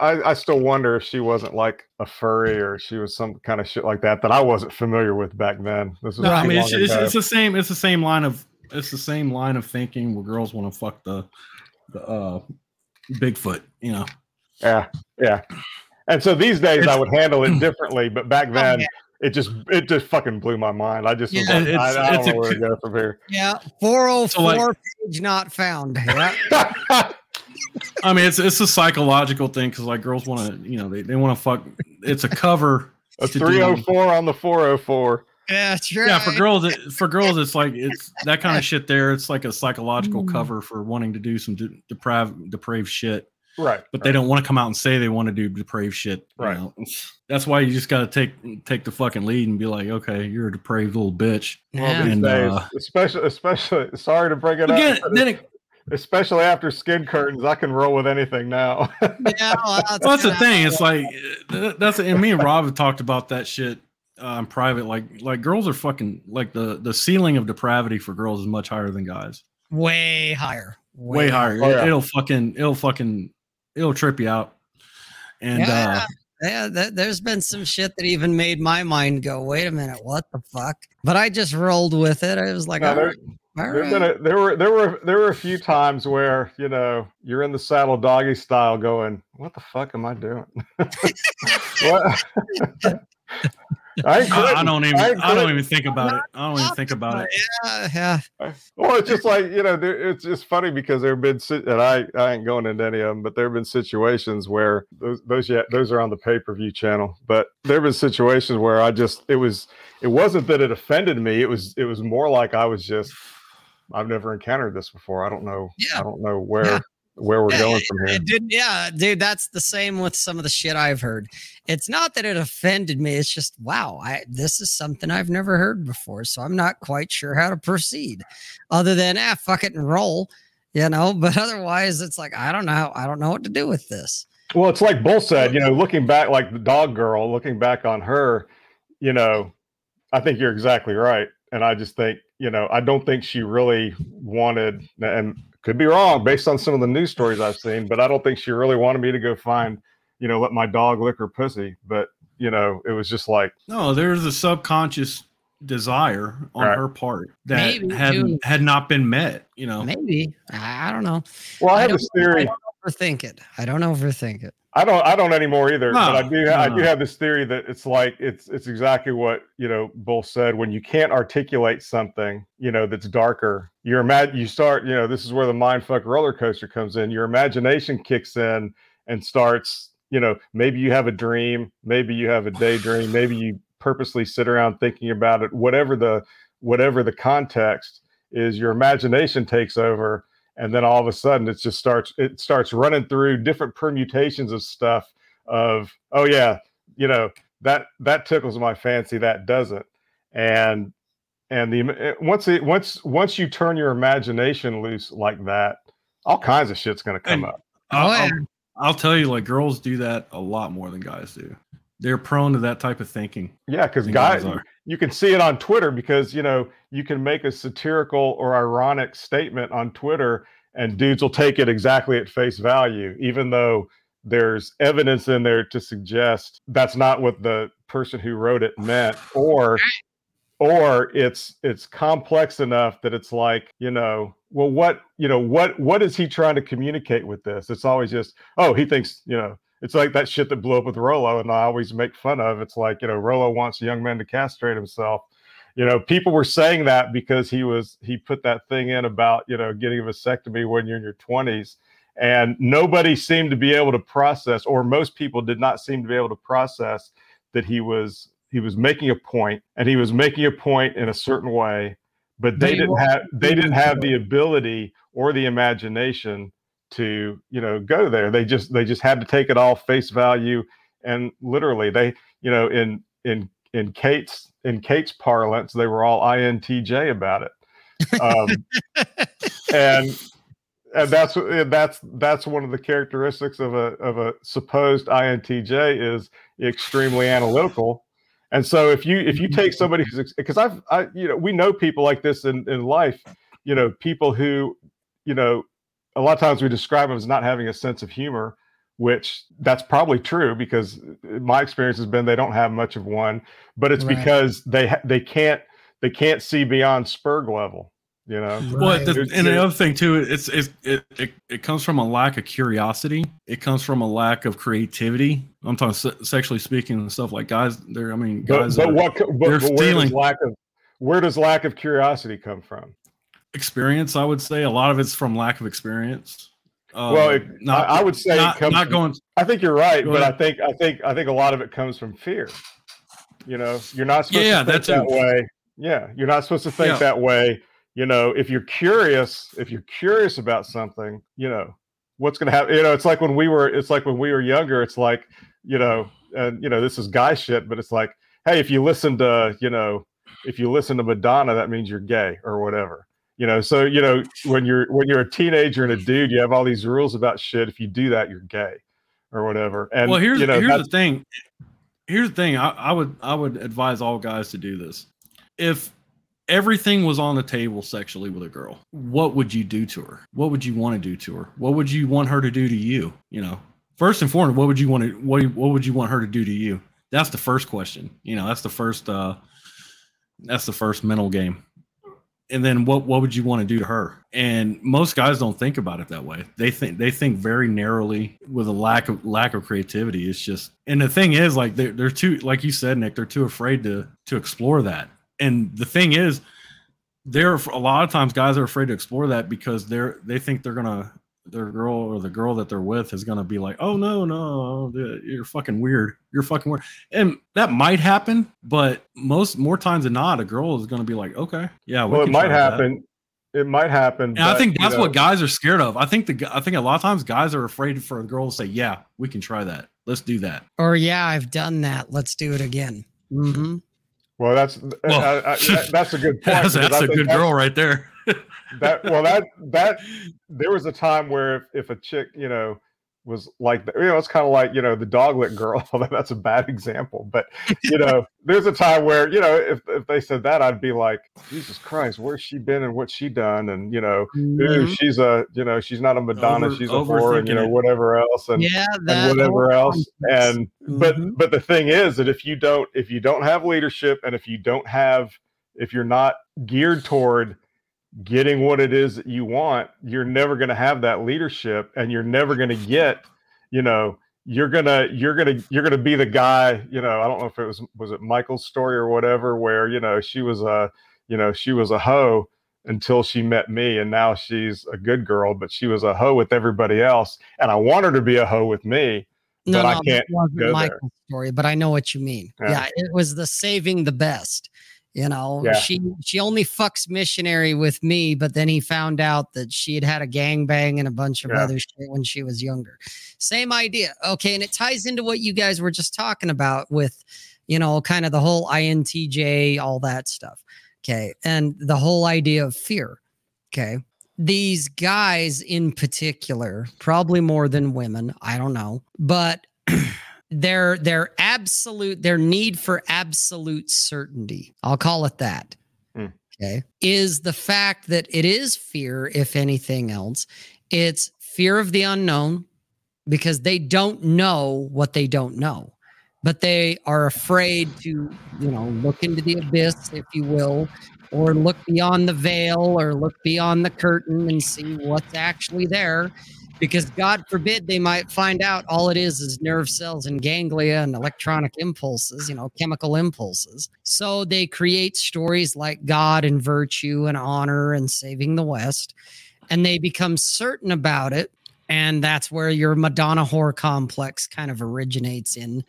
I I, I still wonder if she wasn't like a furry or she was some kind of shit like that that I wasn't familiar with back then. This was no, i mean it's, it's, it's the same it's the same line of it's the same line of thinking where girls want to fuck the the uh bigfoot you know yeah, yeah. And so these days I would handle it differently, but back Oh, then yeah. it just it just fucking blew my mind. I just was Yeah. like, It's- I, I it's don't a know where to go from here. yeah. Four oh So, like- page not found. Yeah. i mean it's it's a psychological thing because like girls want to you know they, they want to fuck it's a cover A 304 on the 404. Yeah, that's right. yeah for girls it, for girls it's like it's that kind of shit there it's like a psychological Mm. cover for wanting to do some de- depraved depraved shit Right. but they don't want to come out and say they want to do depraved shit you Right. know? that's why you just got to take take the fucking lead and be like okay you're a depraved little bitch Well, Yeah. these And, days, uh, especially, especially, sorry to bring it again up, but then it, especially after skin curtains, I can roll with anything now. Yeah, well, that's, well, that's the thing it's like that's and me and rob have talked about that shit uh, in private like like girls are fucking like the the ceiling of depravity for girls is much higher than guys way higher. way higher. Oh, yeah. It, will fucking, it'll fucking, it'll trip you out. And Yeah. uh Yeah, th- there's been some shit that even made my mind go, wait a minute, what the fuck? But I just rolled with it. I was like, No, there- right, been right. a, there were there were there were a few times where you know you're in the saddle doggy style, going, "What the fuck am I doing?" what? I, I, I don't even. I, encourage- don't even think about it. I don't even think about it. Yeah, yeah. Well, it's just like you know, there, it's just funny because there have been, and I, I ain't going into any of them, but there have been situations where those, those, yeah, those are on the pay per view channel. But there have been situations where I just, it was, it wasn't that it offended me. It was, it was more like I was just, I've never encountered this before. I don't know, Yeah. I don't know where, Yeah. Where we're going from here. Yeah, dude. That's the same with some of the shit I've heard. It's not that it offended me. It's just wow, I this is something I've never heard before, so I'm not quite sure how to proceed, other than ah, fuck it and roll, you know. But otherwise, it's like I don't know. I don't know what to do with this. Well, it's like Bull said, you know, looking back, like the dog girl, looking back on her, you know, I think you're exactly right. And I just think, you know, I don't think she really wanted, and could be wrong based on some of the news stories I've seen, but I don't think she really wanted me to go find, you know, let my dog lick her pussy. But, you know, it was just like, No, there's a subconscious desire on Right. her part that Maybe, had too. had not been met. You know, Maybe I, I don't know. well, I have don't- this theory. I don't overthink it. I don't overthink it. I don't I don't anymore either. but I No, do no, I do have this theory that it's like it's it's exactly what you know Bull said. When you can't articulate something, you know, that's darker, your imag you start, you know, this is where the mind fuck roller coaster comes in. Your imagination kicks in and starts, you know, maybe you have a dream, maybe you have a daydream, maybe you purposely sit around thinking about it, whatever the whatever the context is, your imagination takes over and then all of a sudden it just starts it starts running through different permutations of stuff of oh yeah you know that that tickles my fancy that doesn't and and the eh, once it once once you turn your imagination loose like that all kinds of shit's going to come And- up I'll. I'll, I'll tell you, like girls do that a lot more than guys do. They're prone to that type of thinking. yeah because guys are. you can see it on twitter because you know you can make a satirical or ironic statement on twitter and dudes will take it exactly at face value even though there's evidence in there to suggest that's not what the person who wrote it meant or or it's it's complex enough that it's like you know well what you know what what is he trying to communicate with this it's always just oh he thinks you know it's like that shit that blew up with Rollo, and I always make fun of. It's like you know, Rollo wants young men to castrate himself. You know, people were saying that because he was he put that thing in about you know getting a vasectomy when you're in your 20s, and nobody seemed to be able to process, or most people did not seem to be able to process that he was he was making a point, and he was making a point in a certain way, but they, They didn't have they didn't have the ability or the imagination to you know go there. They just they just had to take it all face value. And literally they you know in in in kate's in kate's parlance they were all intj about it. Um and and that's that's that's one of the characteristics of a of a supposed intj is extremely analytical. And so if you if you take somebody who's because i've i you know we know people like this in in life you know people who you know a lot of times we describe them as not having a sense of humor which that's probably true because uh, my experience has been they don't have much of one but it's Right. because they ha- they can't they can't see beyond spurg level you know Well, the, and the other thing too, it's, it's it, it it comes from a lack of curiosity. It comes from a lack of creativity. I'm talking se- sexually speaking and stuff like guys. There, I mean, guys. but are- what but, they're but where does lack of where does lack of curiosity come from experience, I would say a lot of it's from lack of experience. Uh, well it, I, I would say not, comes not from- going. I think you're right, but I think I think I think a lot of it comes from fear. You know, you're not supposed Yeah, to think that that way. Yeah, you're not supposed to think Yeah. that way. You know, if you're curious, if you're curious about something, you know, what's going to happen. You know, it's like when we were, it's like when we were younger. It's like, you know, and you know, this is guy shit, but it's like, hey, if you listen to, you know, if you listen to Madonna, that means you're gay or whatever. You know, so you know when you're when you're a teenager and a dude, you have all these rules about shit. If you do that, you're gay or whatever. And well, here's you know, here's the thing. Here's the thing. I, I would I would advise all guys to do this. If everything was on the table sexually with a girl, what would you do to her? What would you want to do to her? What would you want her to do to you? You know, first and foremost, what would you want to what what would you want her to do to you? That's the first question. You know, that's the first uh that's the first mental game. And then what what would you want to do to her? And most guys don't think about it that way. They think they think very narrowly with a lack of lack of creativity. It's just and the thing is like they're, they're too like you said nick they're too afraid to to explore that. And the thing is there a lot of times guys are afraid to explore that because they're they think they're gonna their girl or the girl that they're with is gonna be like oh no no you're fucking weird you're fucking weird and that might happen but most more times than not a girl is gonna be like okay yeah we well, it might try that." happen. It might happen. and i but, think you that's know, what guys are scared of i think the i think a lot of times guys are afraid for a girl to say yeah we can try that let's do that Or yeah, I've done that. Let's do it again. hmm Well, that's Well, I- I- that's a good point. that's, because that's I a think good that's- girl right there that well that that there was a time where if, if a chick you know was like you know it's kind of like you know the doglet girl although that's a bad example but you know there's a time where you know if, if they said that i'd be like jesus christ where's she been and what's she done and you know ooh, Mhm. she's a you know she's not a madonna Over- she's a whore and you know whatever else and Yeah, and whatever else and but Mhm. but the thing is that if you don't if you don't have leadership and if you don't have if you're not geared toward getting what it is that you want you're never going to have that leadership and you're never going to get you know you're gonna you're gonna you're gonna be the guy you know i don't know if it was was it michael's story or whatever where you know she was a you know she was a hoe until she met me and now she's a good girl but she was a hoe with everybody else and i want her to be a hoe with me No, but I can't that wasn't go there. Michael's story, but I know what you mean. Yeah. Yeah. it was the saving the best. You know, Yeah. she she only fucks missionary with me, but then he found out that she had had a gangbang and a bunch of Yeah. other shit when she was younger. Same idea. Okay, and it ties into what you guys were just talking about with, you know, kind of the whole INTJ, all that stuff. Okay, and the whole idea of fear. Okay, these guys in particular, probably more than women, I don't know, but their their absolute their need for absolute certainty, I'll call it that. Hmm. Okay, is the fact that it is fear, if anything else, it's fear of the unknown because they don't know what they don't know but they are afraid to you know look into the abyss if you will or look beyond the veil or look beyond the curtain and see what's actually there because god forbid they might find out all it is is nerve cells and ganglia and electronic impulses you know chemical impulses. So they create stories like god and virtue and honor and saving the west and they become certain about it. And that's where your madonna whore complex kind of originates in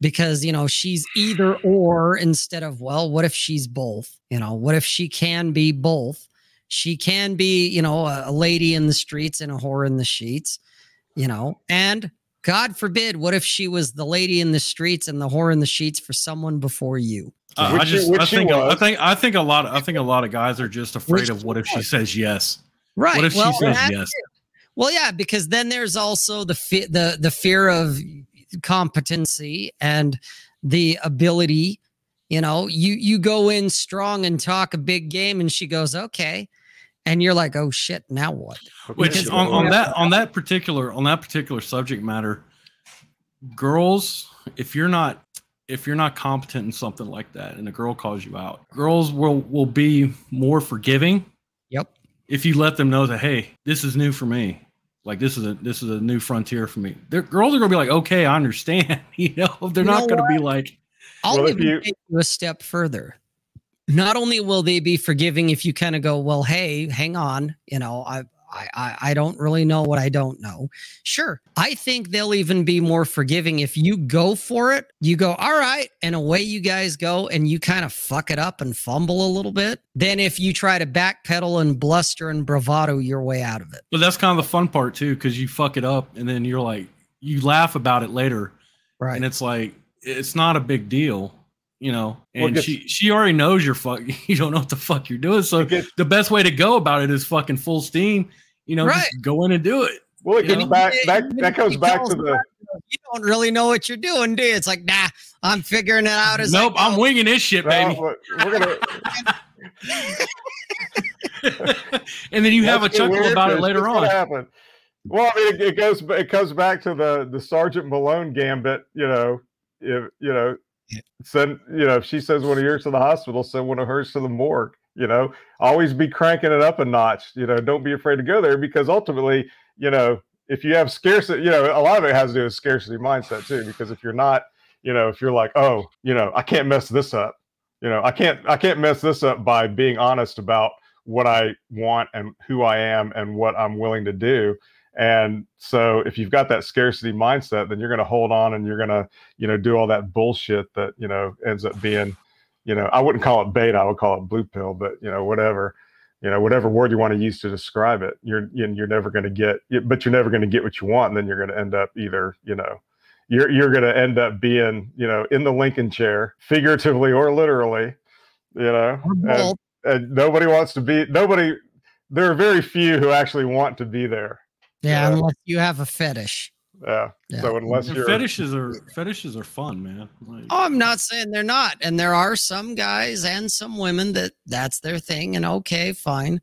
because you know she's either or instead of well what if she's both? You know what if she can be both she can be you know a, a lady in the streets and a whore in the sheets you know and god forbid what if she was the lady in the streets and the whore in the sheets for someone before you Uh, I Which she- just, I think, I think, I think a lot. I think a lot of guys are just afraid Which of what if she says yes. right What if well, she says yes? too. well yeah because then there's also the fe- the the fear of competency and the ability you know you you go in strong and talk a big game and she goes okay and you're like oh shit now what Which Because- on, on that on that particular on that particular subject matter, girls, if you're not if you're not competent in something like that, and a girl calls you out, girls will will be more forgiving yep if you let them know that hey, this is new for me. Like this is a this is a new frontier for me. They're, girls are gonna be like, okay, I understand. You know, they're You not know gonna be like, I'll Well, even you- take you a step further. Not only will they be forgiving if you kind of go, well, hey, hang on, you know, I, I, I, don't really know what I don't know. Sure, I think they'll even be more forgiving if you go for it. You go, all right, and away you guys go, and you kind of fuck it up and fumble a little bit. Then if you try to backpedal and bluster and bravado your way out of it, but that's kind of the fun part too, because you fuck it up and then you're like, you laugh about it later. right? and it's like it's not a big deal you know and it gets- she she already knows you're fuck you don't know what the fuck you're doing so gets- the best way to go about it is fucking full steam you know Right. just go in and do it well it You gets know? back that you- that goes back to the you don't really know what you're doing, do you? It's like, nah, I'm figuring it out as I nope i'm winging this shit baby Well, we're gonna and then you have a chuckle weird about it later on happen. Well, I mean, it, it goes it comes back to the the Sergeant Malone gambit. You know, if you know, send you know, if she sends one of yours to the hospital, send one of hers to the morgue. You know, always be cranking it up a notch. You know, don't be afraid to go there because ultimately, you know, if you have scarcity, you know, a lot of it has to do with scarcity mindset too. Because if you're not, you know, if you're like, oh, you know, I can't mess this up. You know, I can't, I can't mess this up by being honest about what I want and who I am and what I'm willing to do. And so if you've got that scarcity mindset, then you're going to hold on and you're going to, you know, do all that bullshit that, you know, ends up being, you know, I wouldn't call it bait, I would call it blue pill, but you know, whatever, you know, whatever word you want to use to describe it, you're you're never going to get, but you're never going to get what you want. And then you're going to end up either, you know, you're you're going to end up being, you know, in the Lincoln chair, figuratively or literally, you know, and, and nobody wants to be nobody. There are very few who actually want to be there. Yeah, Yeah. unless you have a fetish. Yeah. Yeah. So unless your fetishes are fetishes are fun, man. Like, Oh, I'm not saying they're not. And there are some guys and some women that that's their thing. And okay, fine.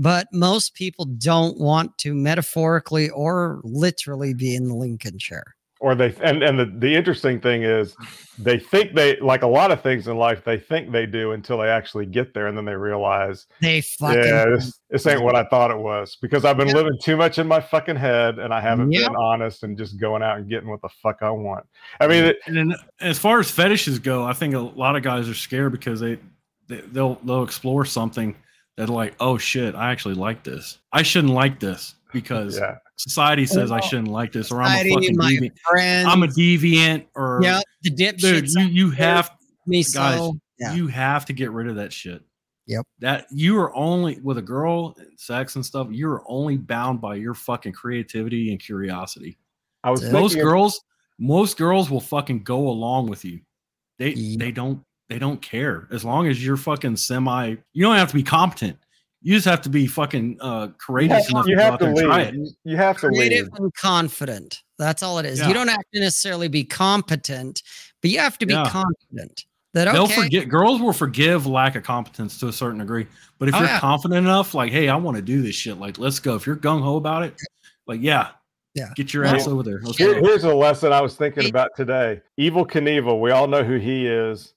But most people don't want to metaphorically or literally be in the Lincoln chair. Or they and and the, the interesting thing is they think they like a lot of things in life they think they do until they actually get there and then they realize They fucking yeah this, this ain't what i thought it was because i've been Yep. living too much in my fucking head and i haven't Yep. been honest and just going out and getting what the fuck i want i mean it, And then as far as fetishes go, I think a lot of guys are scared because they, they they'll they'll explore something that like, oh shit, I actually like this. I shouldn't like this because yeah society says I oh, shouldn't like this, or I'm a fucking my deviant. friends. I'm a deviant, or yeah, the dipshits. dude, you you have me guys, so. Yeah. you have to get rid of that shit. Yep. That you are only with a girl, sex and stuff. You are only bound by your fucking creativity and curiosity. i was Most most thinking- girls most girls will fucking go along with you they Yep. they don't they don't care as long as you're fucking semi you don't have to be competent you just have to be fucking uh courageous have, enough you to go have out to there and try it You- you have to lead creative and confident. That's all it is. Yeah. You don't have to necessarily be competent, but you have to be Yeah. confident. That okay, they'll forget girls will forgive lack of competence to a certain degree but if Oh, you're yeah. confident enough like hey i want to do this shit like let's go if you're gung-ho about it like yeah Yeah. get your Well, ass over there Let's Here- here's a lesson I was thinking about today. Evel Knievel, we all know who he is.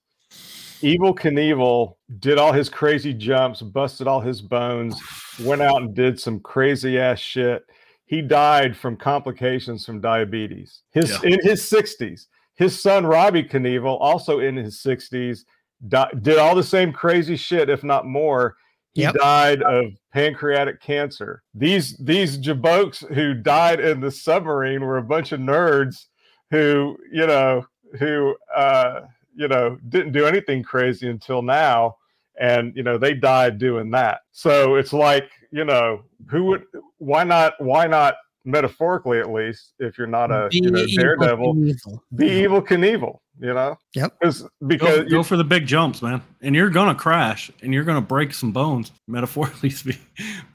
Evel Knievel did all his crazy jumps, busted all his bones, went out and did some crazy ass shit. He died from complications from diabetes. His Yeah. in his 60s. His son Robbie Knievel, also in his 60s, di- did all the same crazy shit, if not more. He Yep. died of pancreatic cancer. These these jabokes who died in the submarine were a bunch of nerds who, you know, who uh, you know, didn't do anything crazy until now. And you know, they died doing that. So it's like, you know, who would why not why not metaphorically at least, if you're not a be you know evil daredevil, Knievel. be Evel Knievel, you know? Yep. 'Cause- Go, because go for the big jumps, man. And you're gonna crash and you're gonna break some bones, metaphorically speaking.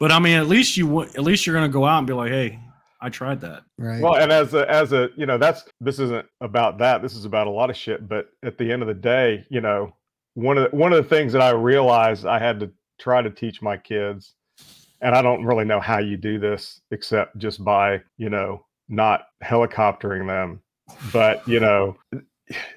But I mean, at least you would at least you're gonna go out and be like, hey, I tried that. Right. Well, and as a as a you know, that's this isn't about that. This is about a lot of shit. But at the end of the day, you know, one of the, one of the things that I realized I had to try to teach my kids, and I don't really know how you do this except just by you know not helicoptering them. But you know,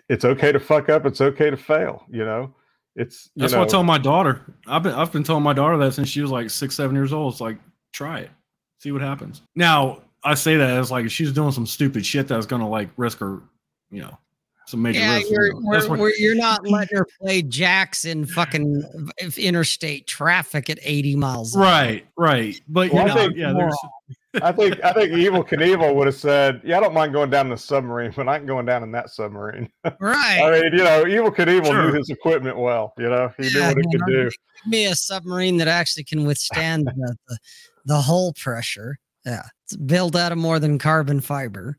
it's okay to fuck up. It's okay to fail. You know, it's you That's know, what I tell my daughter. I've been I've been telling my daughter that since she was like six, seven years old. It's like, try it. See what happens. Now I say that as like she's doing some stupid shit that's gonna like risk her, you know, some major yeah, risk. you're, you know. we're, we're, you're not letting her play jacks in fucking v- interstate traffic at 80 miles. an hour. right, right. But Well, I you know, think yeah, there's I think I think Evel Knievel would have said, "Yeah, I don't mind going down in the submarine, but I ain't going down in that submarine." Right. I mean, you know, Evel Knievel Sure. knew his equipment well. You know, he knew Yeah, what it you could know, do. Give me a submarine that actually can withstand the, the, the hull pressure. Yeah. It's built out of more than carbon fiber.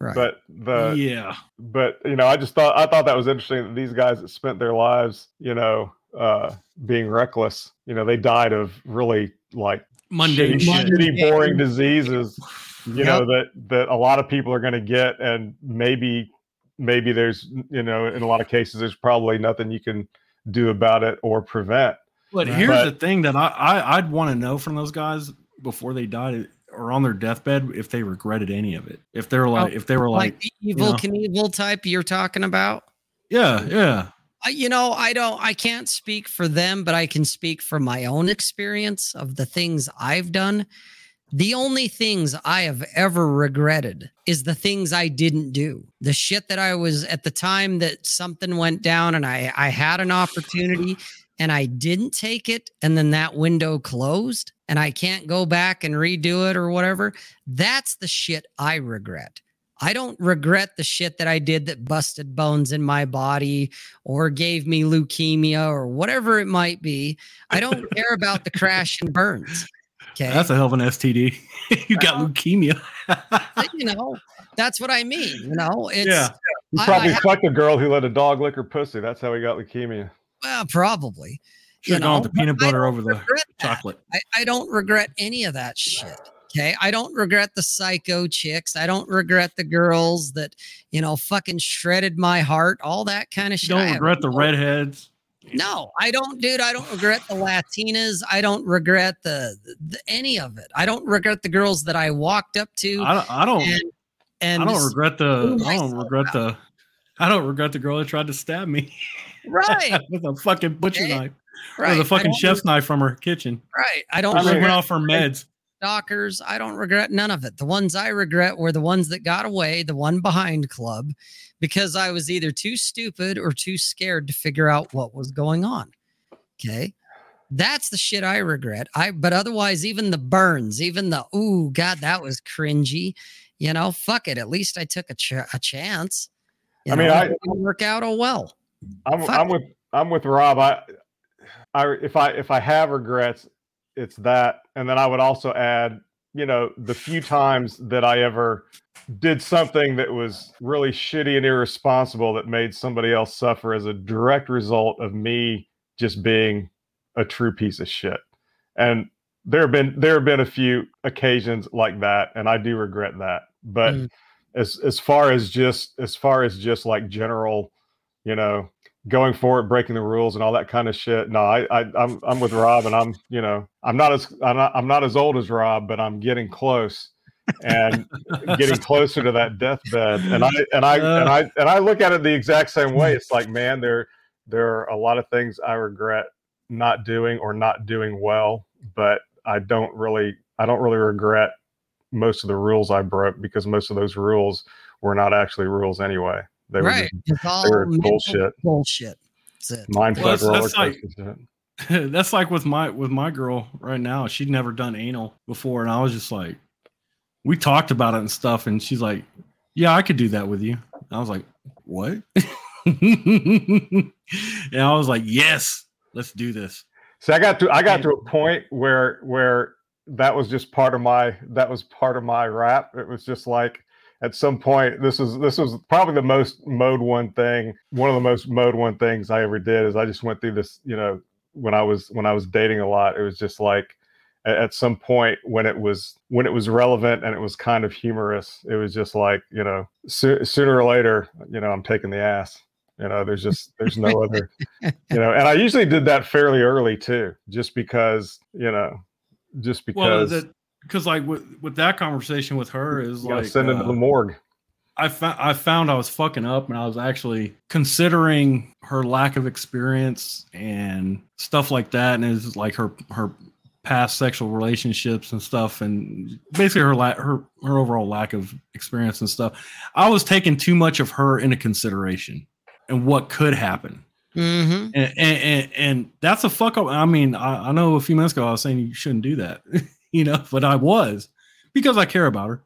Right. But the yeah. but you know, I just thought I thought that was interesting that these guys that spent their lives, you know, uh, being reckless, you know, they died of really like Mundane shitty, shit. shitty, boring diseases. You Yep. know that that a lot of people are going to get, and maybe maybe there's you know in a lot of cases there's probably nothing you can do about it or prevent. But Right. here's But- the thing that I, I I'd want to know from those guys before they died or on their deathbed if they regretted any of it. If they're like, oh, if they were like like, the evil know. Knievel type you're talking about. yeah, yeah, I- you know, I don't, I can't speak for them, but I can speak from my own experience of the things I've done. The only things I have ever regretted is the things I didn't do. The shit that I was at the time that something went down and I, I had an opportunity and I didn't take it. And then that window closed and I can't go back and redo it or whatever. That's the shit I regret. I don't regret the shit that I did that busted bones in my body or gave me leukemia or whatever it might be. I don't care about the crash and burns. Okay. That's a hell of an STD. you got leukemia. you know, that's what I mean. You know, it's Yeah. You probably I have- fucked a girl who let a dog lick her pussy. That's how he got leukemia. well, probably. Should have gone with the peanut butter over the chocolate. I, I don't regret any of that shit. Okay. I don't regret the psycho chicks. I don't regret the girls that, you know, fucking shredded my heart, all that kind of shit. You don't regret the redheads. No, I don't, dude. I don't regret the Latinas. I don't regret the, the any of it. I don't regret the girls that I walked up to. I don't. I don't. and, and I don't regret the. I don't regret the. I don't regret the girl that tried to stab me right, with a fucking butcher Okay. knife right. or the fucking don't chef's knife from her kitchen. Right. I don't I She went off her meds. Dockers. I don't regret none of it. The ones I regret were the ones that got away, the one behind club, because I was either too stupid or too scared to figure out what was going on. Okay. That's the shit I regret. I but otherwise, even the burns, even the ooh, God, that was cringy. You know, fuck it. At least I took a, ch- a chance. You I mean, know, I- it work out oh well. I'm I'm with I'm with Rob. I I if I if I have regrets, it's that, and then I would also add, you know, the few times that I ever did something that was really shitty and irresponsible that made somebody else suffer as a direct result of me just being a true piece of shit. And there have been there have been a few occasions like that, and I do regret that. But Mm. as as far as just as far as just like general, you know, going forward, breaking the rules and all that kind of shit. No, I, I I'm I'm with Rob, and I'm you know I'm not as I'm not, I'm not as old as Rob, but I'm getting close. and getting closer to that deathbed and i and i and i and i look at it the exact same way it's like man there there are a lot of things i regret not doing or not doing well but i don't really i don't really regret most of the rules i broke because most of those rules were not actually rules anyway they were right. just It's all they were bullshit. Bullshit. That's it. mind Well, that's- that's like- That's like with my with my girl right now. She'd never done anal before, and I was just like, we talked about it and stuff, and she's like, "Yeah, I could do that with you." I was like, "What?" and I was like, "Yes, let's do this." See, I got to I got to a point where where that was just part of my that was part of my rap. It was just like at some point this was this was probably the most Mode One thing, one of the most Mode One things I ever did is I just went through this, you know, when I was when I was dating a lot, it was just like at some point when it was when it was relevant and it was kind of humorous, it was just like, you know, so, sooner or later, you know, I'm taking the ass. You know, there's just there's no other you know and i usually did that fairly early too just because you know just Well, because because like with with that conversation with her is you gotta like send it to uh, the morgue I found I found I was fucking up, and I was actually considering her lack of experience and stuff like that, and it's like her her past sexual relationships and stuff, and basically her la- her her overall lack of experience and stuff. I was taking too much of her into consideration and what could happen. Mm-hmm. And, and, and, and that's a fuck up. I mean, I, I know a few minutes ago I was saying you shouldn't do that, you know, but I was because I care about her.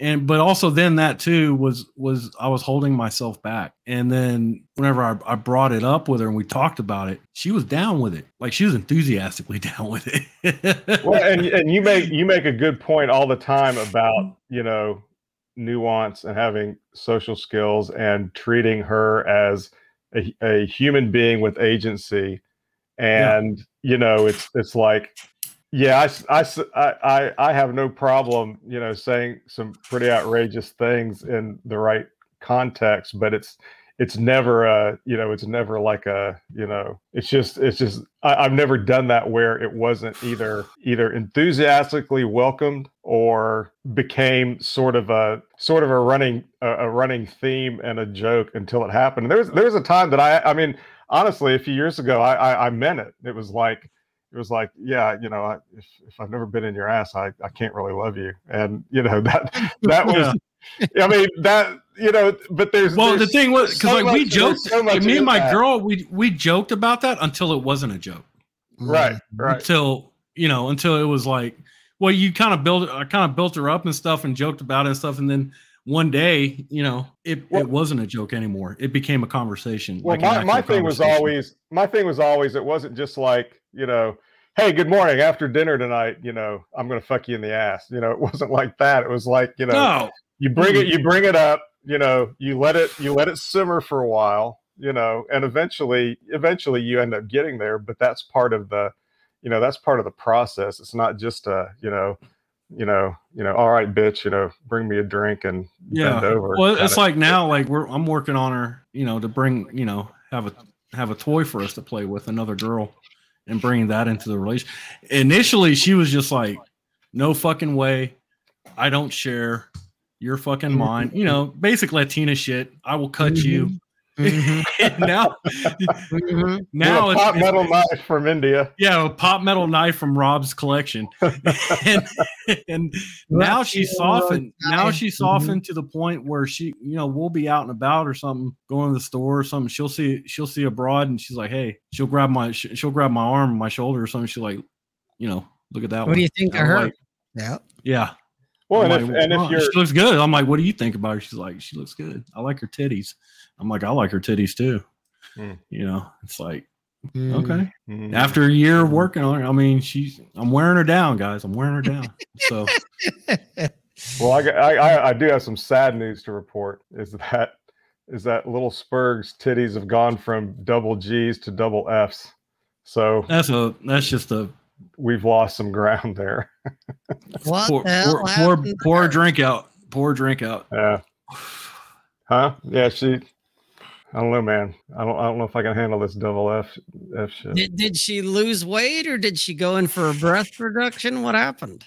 And but also then that too was was I was holding myself back. And then whenever I, I brought it up with her and we talked about it, she was down with it. Like she was enthusiastically down with it. well and, and you make you make a good point all the time about you know nuance and having social skills and treating her as a, a human being with agency and you know it's it's like yeah I, I, I, I have no problem you know saying some pretty outrageous things in the right context but it's it's never a you know it's never like a you know it's just it's just I, i've never done that where it wasn't either either enthusiastically welcomed or became sort of a sort of a running a, a running theme and a joke until it happened there was there was a time that i i mean honestly, a few years ago, I, I I meant it. It was like it was like, yeah, you know, I, if if I've never been in your ass, I I can't really love you, and you know that that was. I mean that you know, but there's Well, the thing was because so like we much- there's joked, so like, me and my that. girl, we we joked about that until it wasn't a joke. right, mm-hmm. right. Until you know, until it was like, well, you kind of built, I kind of built her up and stuff, and joked about it and stuff, and then one day, you know, it Well- it wasn't a joke anymore. It became a conversation. Well, like my, my thing was always my thing was always it wasn't just like you know, hey, good morning. After dinner tonight, you know, I'm gonna fuck you in the ass. You know, it wasn't like that. It was like you know, no, you bring it, you bring it up. You know, you let it, you let it simmer for a while. You know, and eventually, eventually, you end up getting there. But that's part of the, you know, that's part of the process. It's not just a, you know, you know, you know, all right, bitch, you know, bring me a drink and yeah. bend over. Well, it's like now, like we're I'm working on her, you know, to bring, you know, have a have a toy for us to play with another girl, and bringing that into the relation. Initially, she was just like, "No fucking way, I don't share." You're fucking mind." you know, basic Latina shit. I will cut you. Mm-hmm. Mhm. And now, Mhm. now With a pop it's- metal knife from India. yeah, a pop metal knife from Rob's collection. and, and now she's softened. Now she's softened to the point where she, you know, we'll be out and about or something, going to the store or something. She'll see, she'll see abroad, and she's like, "Hey," she'll grab my, she'll grab my arm, my shoulder or something. She's like, you know, look at that. What one. do you think And of I'm her? like, Yeah. yeah. Well, I'm and if, and if you're she looks good. I'm like, what do you think about her? She's like, she looks good. I like her titties. I'm like, I like her titties too. Hmm. You know, it's like, Mm. okay. Mhm. After a year of working on her, I mean, she's I'm wearing her down, guys. I'm wearing her down. So Well, I, I, I, I do have some sad news to report. Is that is that little Spurg's titties have gone from double G's to double F's. So that's a that's just a we've lost some ground there. What pour the hell pour pour, happened pour there? a drink out. Pour a drink out. Yeah. Huh? Yeah. She. I don't know, man. I don't. I don't know if I can handle this double F F shit. Did, did she lose weight or did she go in for a breath reduction? What happened?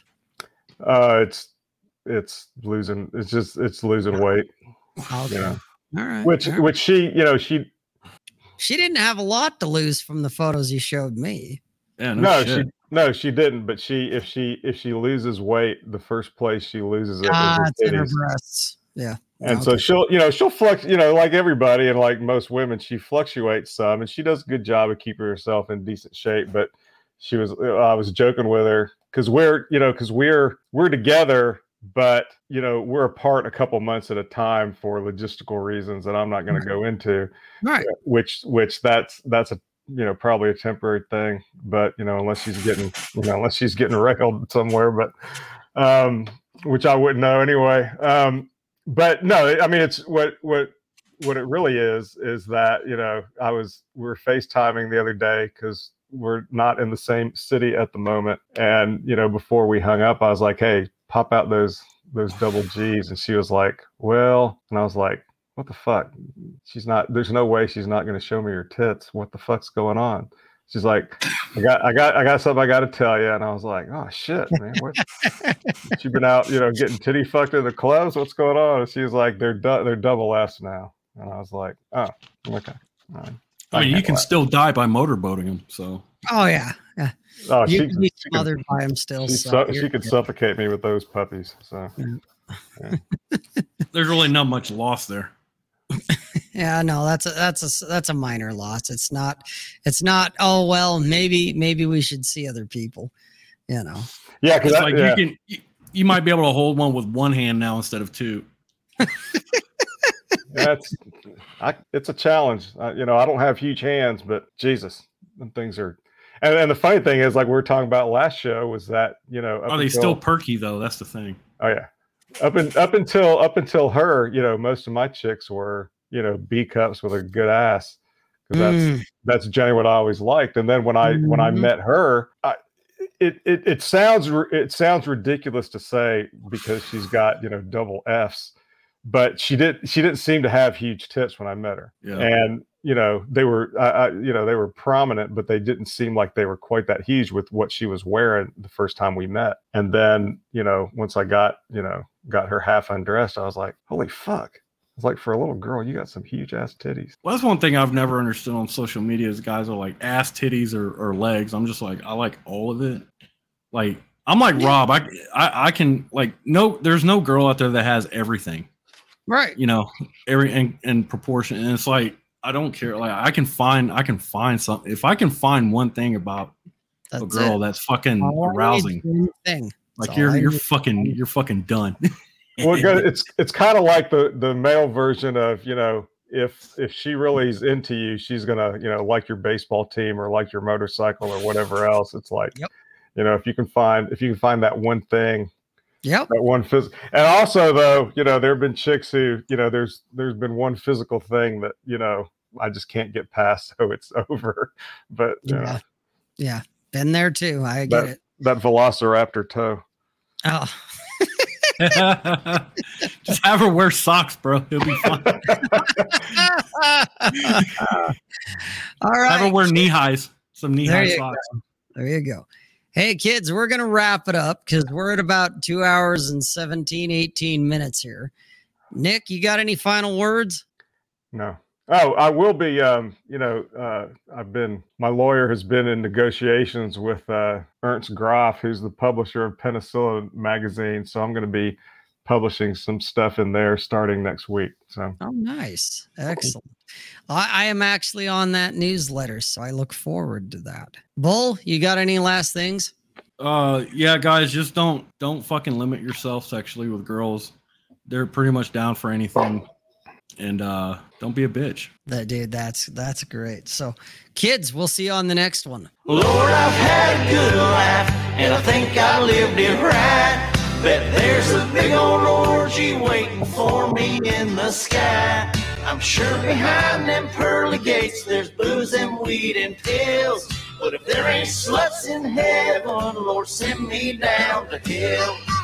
Uh, it's it's losing. It's just it's losing weight. Okay. Yeah. All right. Which all right. which she you know she she didn't have a lot to lose from the photos you showed me. Yeah, no, no she no she didn't. But she if she if she loses weight, the first place she loses it is Ah, her it's in her breasts. Yeah. And so she'll, you know, she'll flux, you know, like everybody and like most women, she fluctuates some and she does a good job of keeping herself in decent shape. But she was, I was joking with her because we're, you know, because we're, we're together, but, you know, we're apart a couple months at a time for logistical reasons that I'm not going to go into, Right. which, which that's, that's a, you know, probably a temporary thing, but, you know, unless she's getting, you know, unless she's getting railed somewhere, but, um, which I wouldn't know anyway. Um, but no, I mean, it's what what what it really is is that you know I was we were FaceTiming the other day because we're not in the same city at the moment, and you know before we hung up, I was like, hey, pop out those those double G's, and she was like, well, and I was like. What the fuck? She's not. There's no way she's not going to show me her tits. What the fuck's going on? She's like, I got, I got, I got something I got to tell you. And I was like, oh shit, man, what? she been out, you know, getting titty fucked in the clubs. What's going on? And she was like, they're du- they're double S now. And I was like, oh, okay. All right. I mean, you can that. still die by motorboating them. So Oh yeah. Yeah. Oh, you she, can be she could, smothered by him still. she, so su- she could suffocate me with those puppies. So there's really not much loss there. Yeah, no, that's a that's a that's a minor loss. It's not it's not. Oh well, maybe maybe we should see other people. You know. yeah, because like yeah. you can you, you might be able to hold one with one hand now instead of two. that's I, it's a challenge. Uh, you know, I don't have huge hands, but Jesus, them things are. And, and the funny thing is, like we were talking about last show, was that you know, Are they until- still perky though? That's the thing. Oh yeah, up and up until up until her, you know, most of my chicks were you know B cups with a good ass because that's Mm, that's generally what I always liked. And then when I when I Mhm. met her, I, it it it sounds ri- it sounds ridiculous to say because she's got you know double Fs, but she did she didn't seem to have huge tits when I met her, Yeah. and you know they were I, I, you know they were prominent, but they didn't seem like they were quite that huge with what she was wearing the first time we met. And then you know once I got you know got her half undressed, I was like, holy fuck. It's like for a little girl, you got some huge ass titties. Well, that's one thing I've never understood on social media is guys are like ass titties or, or legs. I'm just like I like all of it. Like I'm like Rob. I, I I can like no. There's no girl out there that has everything. Right. You know, every in, in proportion, and it's like I don't care. Like I can find I can find something. If I can find one thing about That's a girl it. that's fucking All arousing, Thing. like That's you're you're fucking you're fucking done. Well, it's it's kind of like the the male version of you know if if she really is into you, she's gonna you know like your baseball team or like your motorcycle or whatever else. It's like Yep. you know if you can find if you can find that one thing Yep. that one phys- and also though you know there have been chicks who you know there's there's been one physical thing that you know i just can't get past so it's over but know, Yeah. Yeah. Been there too. I get that, it. that velociraptor toe Oh. Just have her wear socks, bro. It'll be fine. All right. Have her wear knee highs. Some knee There high you socks. There you go. Hey, kids, we're going to wrap it up because we're at about two hours and 17, 18 minutes here. Nick, you got any final words? no oh i will be um you know uh i've been my lawyer has been in negotiations with uh ernst groff who's the publisher of penicillin magazine so i'm going to be publishing some stuff in there starting next week so Oh, nice. Excellent. I, I am actually on that newsletter, so I look forward to that. Bull, you got any last things? Uh, yeah, guys, just don't don't fucking limit yourself sexually with girls. They're pretty much down for anything, and uh, don't be a bitch. That dude, that's that's great. So, kids, we'll see you on the next one. Lord, I've had a good life, and I think I lived it right. Bet there's a big old orgy waiting for me in the sky. I'm sure behind them pearly gates there's booze and weed and pills. But if there ain't sluts in heaven, Lord, send me down to hell.